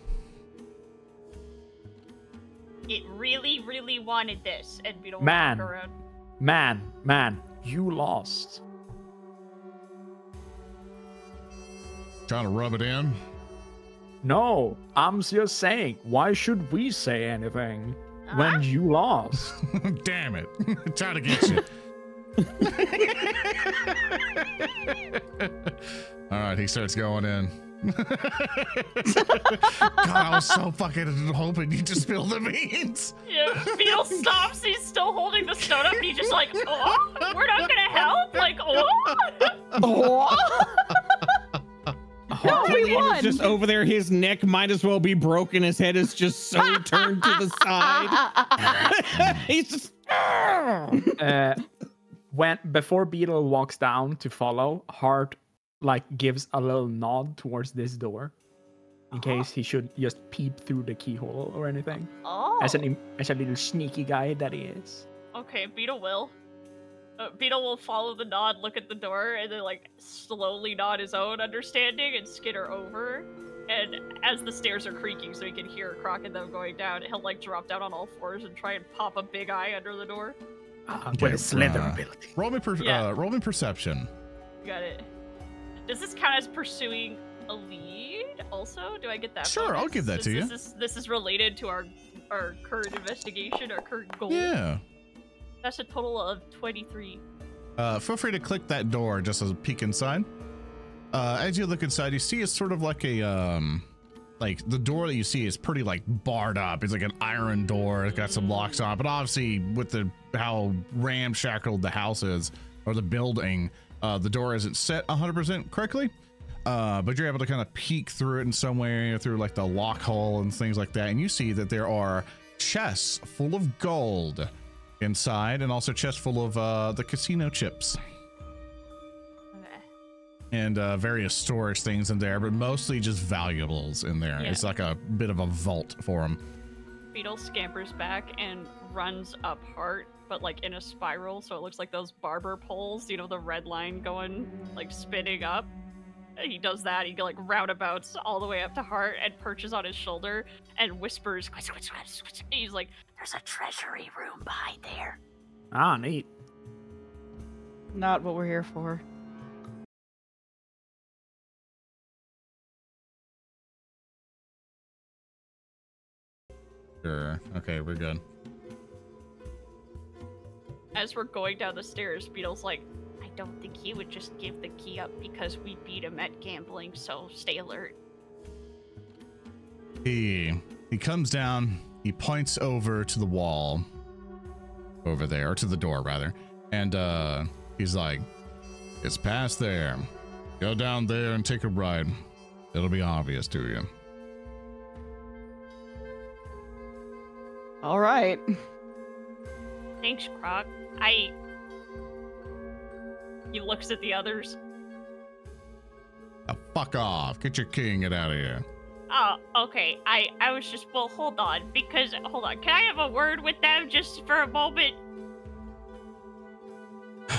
It really, really wanted this, and we don't Man. walk around. Man, man, you lost. Trying to rub it in. No, I'm just saying, why should we say anything Huh? when you lost? Damn it! Trying to get you. All right, he starts going in. God, I was so fucking hoping you just spill the beans. Yeah, Beetle stops. He's still holding the stone up, and he's just like, "Oh, we're not gonna help." Like, oh, Oh. hard. we He's won. just over there. His neck might as well be broken. His head is just so turned to the side. He's just. uh, when before Beetle walks down to follow, Hart like gives a little nod towards this door, in case he should just peep through the keyhole or anything. Oh. As an as a little sneaky guy that he is. Okay, Beetle will. Uh, Beetle will follow the nod, look at the door, and then like slowly nod his own understanding and skitter over. And as the stairs are creaking, so he can hear Krohk and them going down, he'll like drop down on all fours and try and pop a big eye under the door. Uh, Okay, with a slither uh, ability. Roll me, per- Yeah. uh, roll me perception. Got it. Does this count as pursuing a lead? Also, do I get that? Sure, I'll bonus? give that Is to you. This is, this is related to our our current investigation, our current goal. Yeah. That's a total of twenty-three. Uh, feel free to click that door just as a peek inside. Uh, as you look inside, you see it's sort of like a um, like the door that you see is pretty like barred up. It's like an iron door. It's got some locks on, it, but obviously with the how ramshackled the house is or the building, uh, the door isn't set 100% correctly. Uh, but you're able to kind of peek through it in some way through like the lock hole and things like that, and you see that there are chests full of gold inside, and also chests full of uh, the casino chips. And uh, various storage things in there, but mostly just valuables in there. Yeah. It's like a bit of a vault for them. Beetle scampers back and runs up Hart, but like in a spiral, so it looks like those barber poles, you know, the red line going, like spinning up. And He does that, he like roundabouts all the way up to Hart and perches on his shoulder and whispers, "Quits, quits, quits, quits." he's like, There's a treasury room behind there. Ah, neat. Not what we're here for. Sure. Okay, we're good. As we're going down the stairs, Beetle's like, I don't think he would just give the key up because we beat him at gambling, so stay alert. He he comes down. He points over to the wall, over there, or to the door rather, and uh, he's like, "It's past there. Go down there and take a ride. It'll be obvious to you." All right. Thanks, Krohk. I. He looks at the others. Now, fuck off. Get your key and get out of here. Oh, okay. I I was just well, hold on, because hold on. Can I have a word with them just for a moment?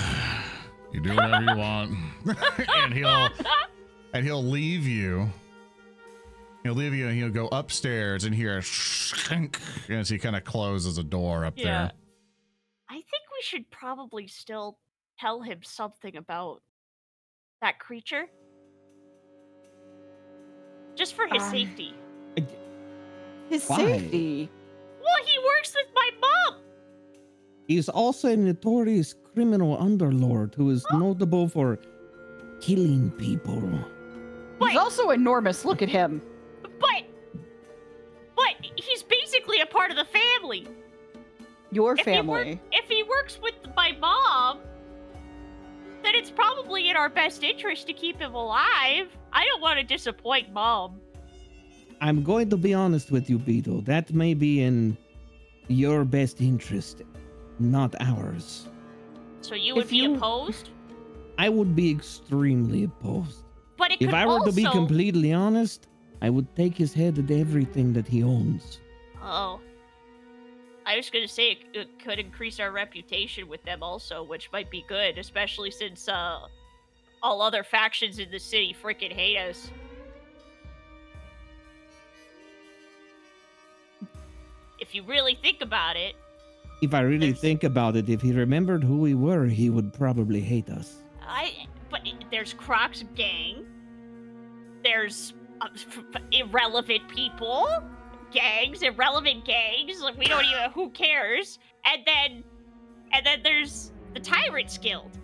You do whatever you want, and he'll and he'll leave you. He'll leave you, and he'll go upstairs and hear a shink as he kind of closes a door up Yeah. there. I think we should probably still tell him something about that creature. Just for his Um, safety. His Why? safety. Well, he works with my mom. He's also a notorious criminal underlord who is notable for killing people. He's also enormous. Look at him. But but he's basically a part of the family. Your If he family. If he works with my mom, then it's probably in our best interest to keep him alive. I don't want to disappoint mom. I'm going to be honest with you, Beetle. That may be in your best interest, not ours. So you would If be you- opposed? I would be extremely opposed. But it If could I were to be completely honest, I would take his head and everything that he owns. Oh. I was gonna say it, it could increase our reputation with them also, which might be good, especially since uh all other factions in the city freaking hate us. If you really think about it, If I really There's- think about it, if he remembered who we were, he would probably hate us. I but there's Krohk's gang. There's uh, f- irrelevant people, gangs, irrelevant gangs. Like we don't even who cares. And then, and then there's the Tyrants Guild,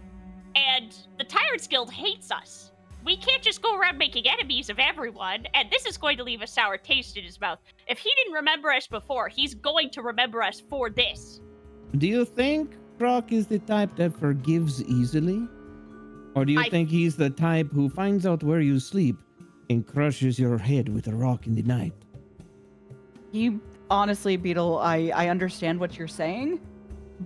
and the Tyrants Guild hates us. We can't just go around making enemies of everyone, and this is going to leave a sour taste in his mouth. If he didn't remember us before, he's going to remember us for this. Do you think Krohk is the type that forgives easily? Or do you I- think he's the type who finds out where you sleep and crushes your head with a rock in the night. He honestly, Beetle, I, I understand what you're saying,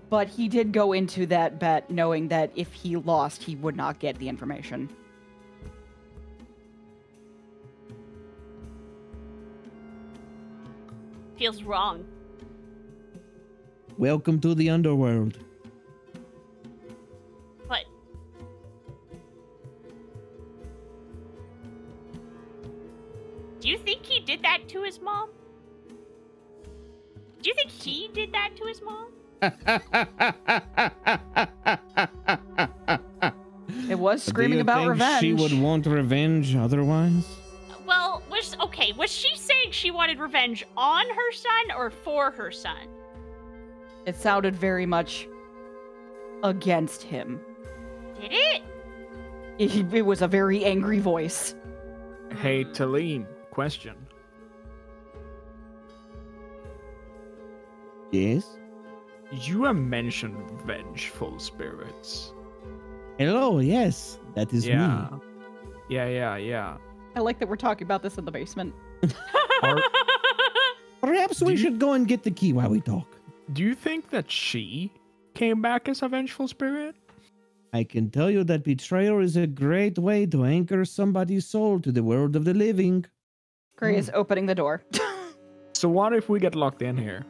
but he did go into that bet knowing that if he lost, he would not get the information. Feels wrong. Welcome to the underworld. Do you think he did that to his mom? Do you think he did that to his mom? It was Do screaming you about think revenge. She would want revenge otherwise. Well, was okay. Was she saying she wanted revenge on her son or for her son? It sounded very much against him. Did it? It, it was a very angry voice. Hey, Talim, question. Yes. You have mentioned vengeful spirits. Hello. Yes, that is yeah. me. Yeah, yeah, yeah. I like that we're talking about this in the basement. Perhaps we you- should go and get the key while we talk. Do you think that she came back as a vengeful spirit? I can tell you that betrayal is a great way to anchor somebody's soul to the world of the living. Gray Hmm. is opening the door. So what if we get locked in here?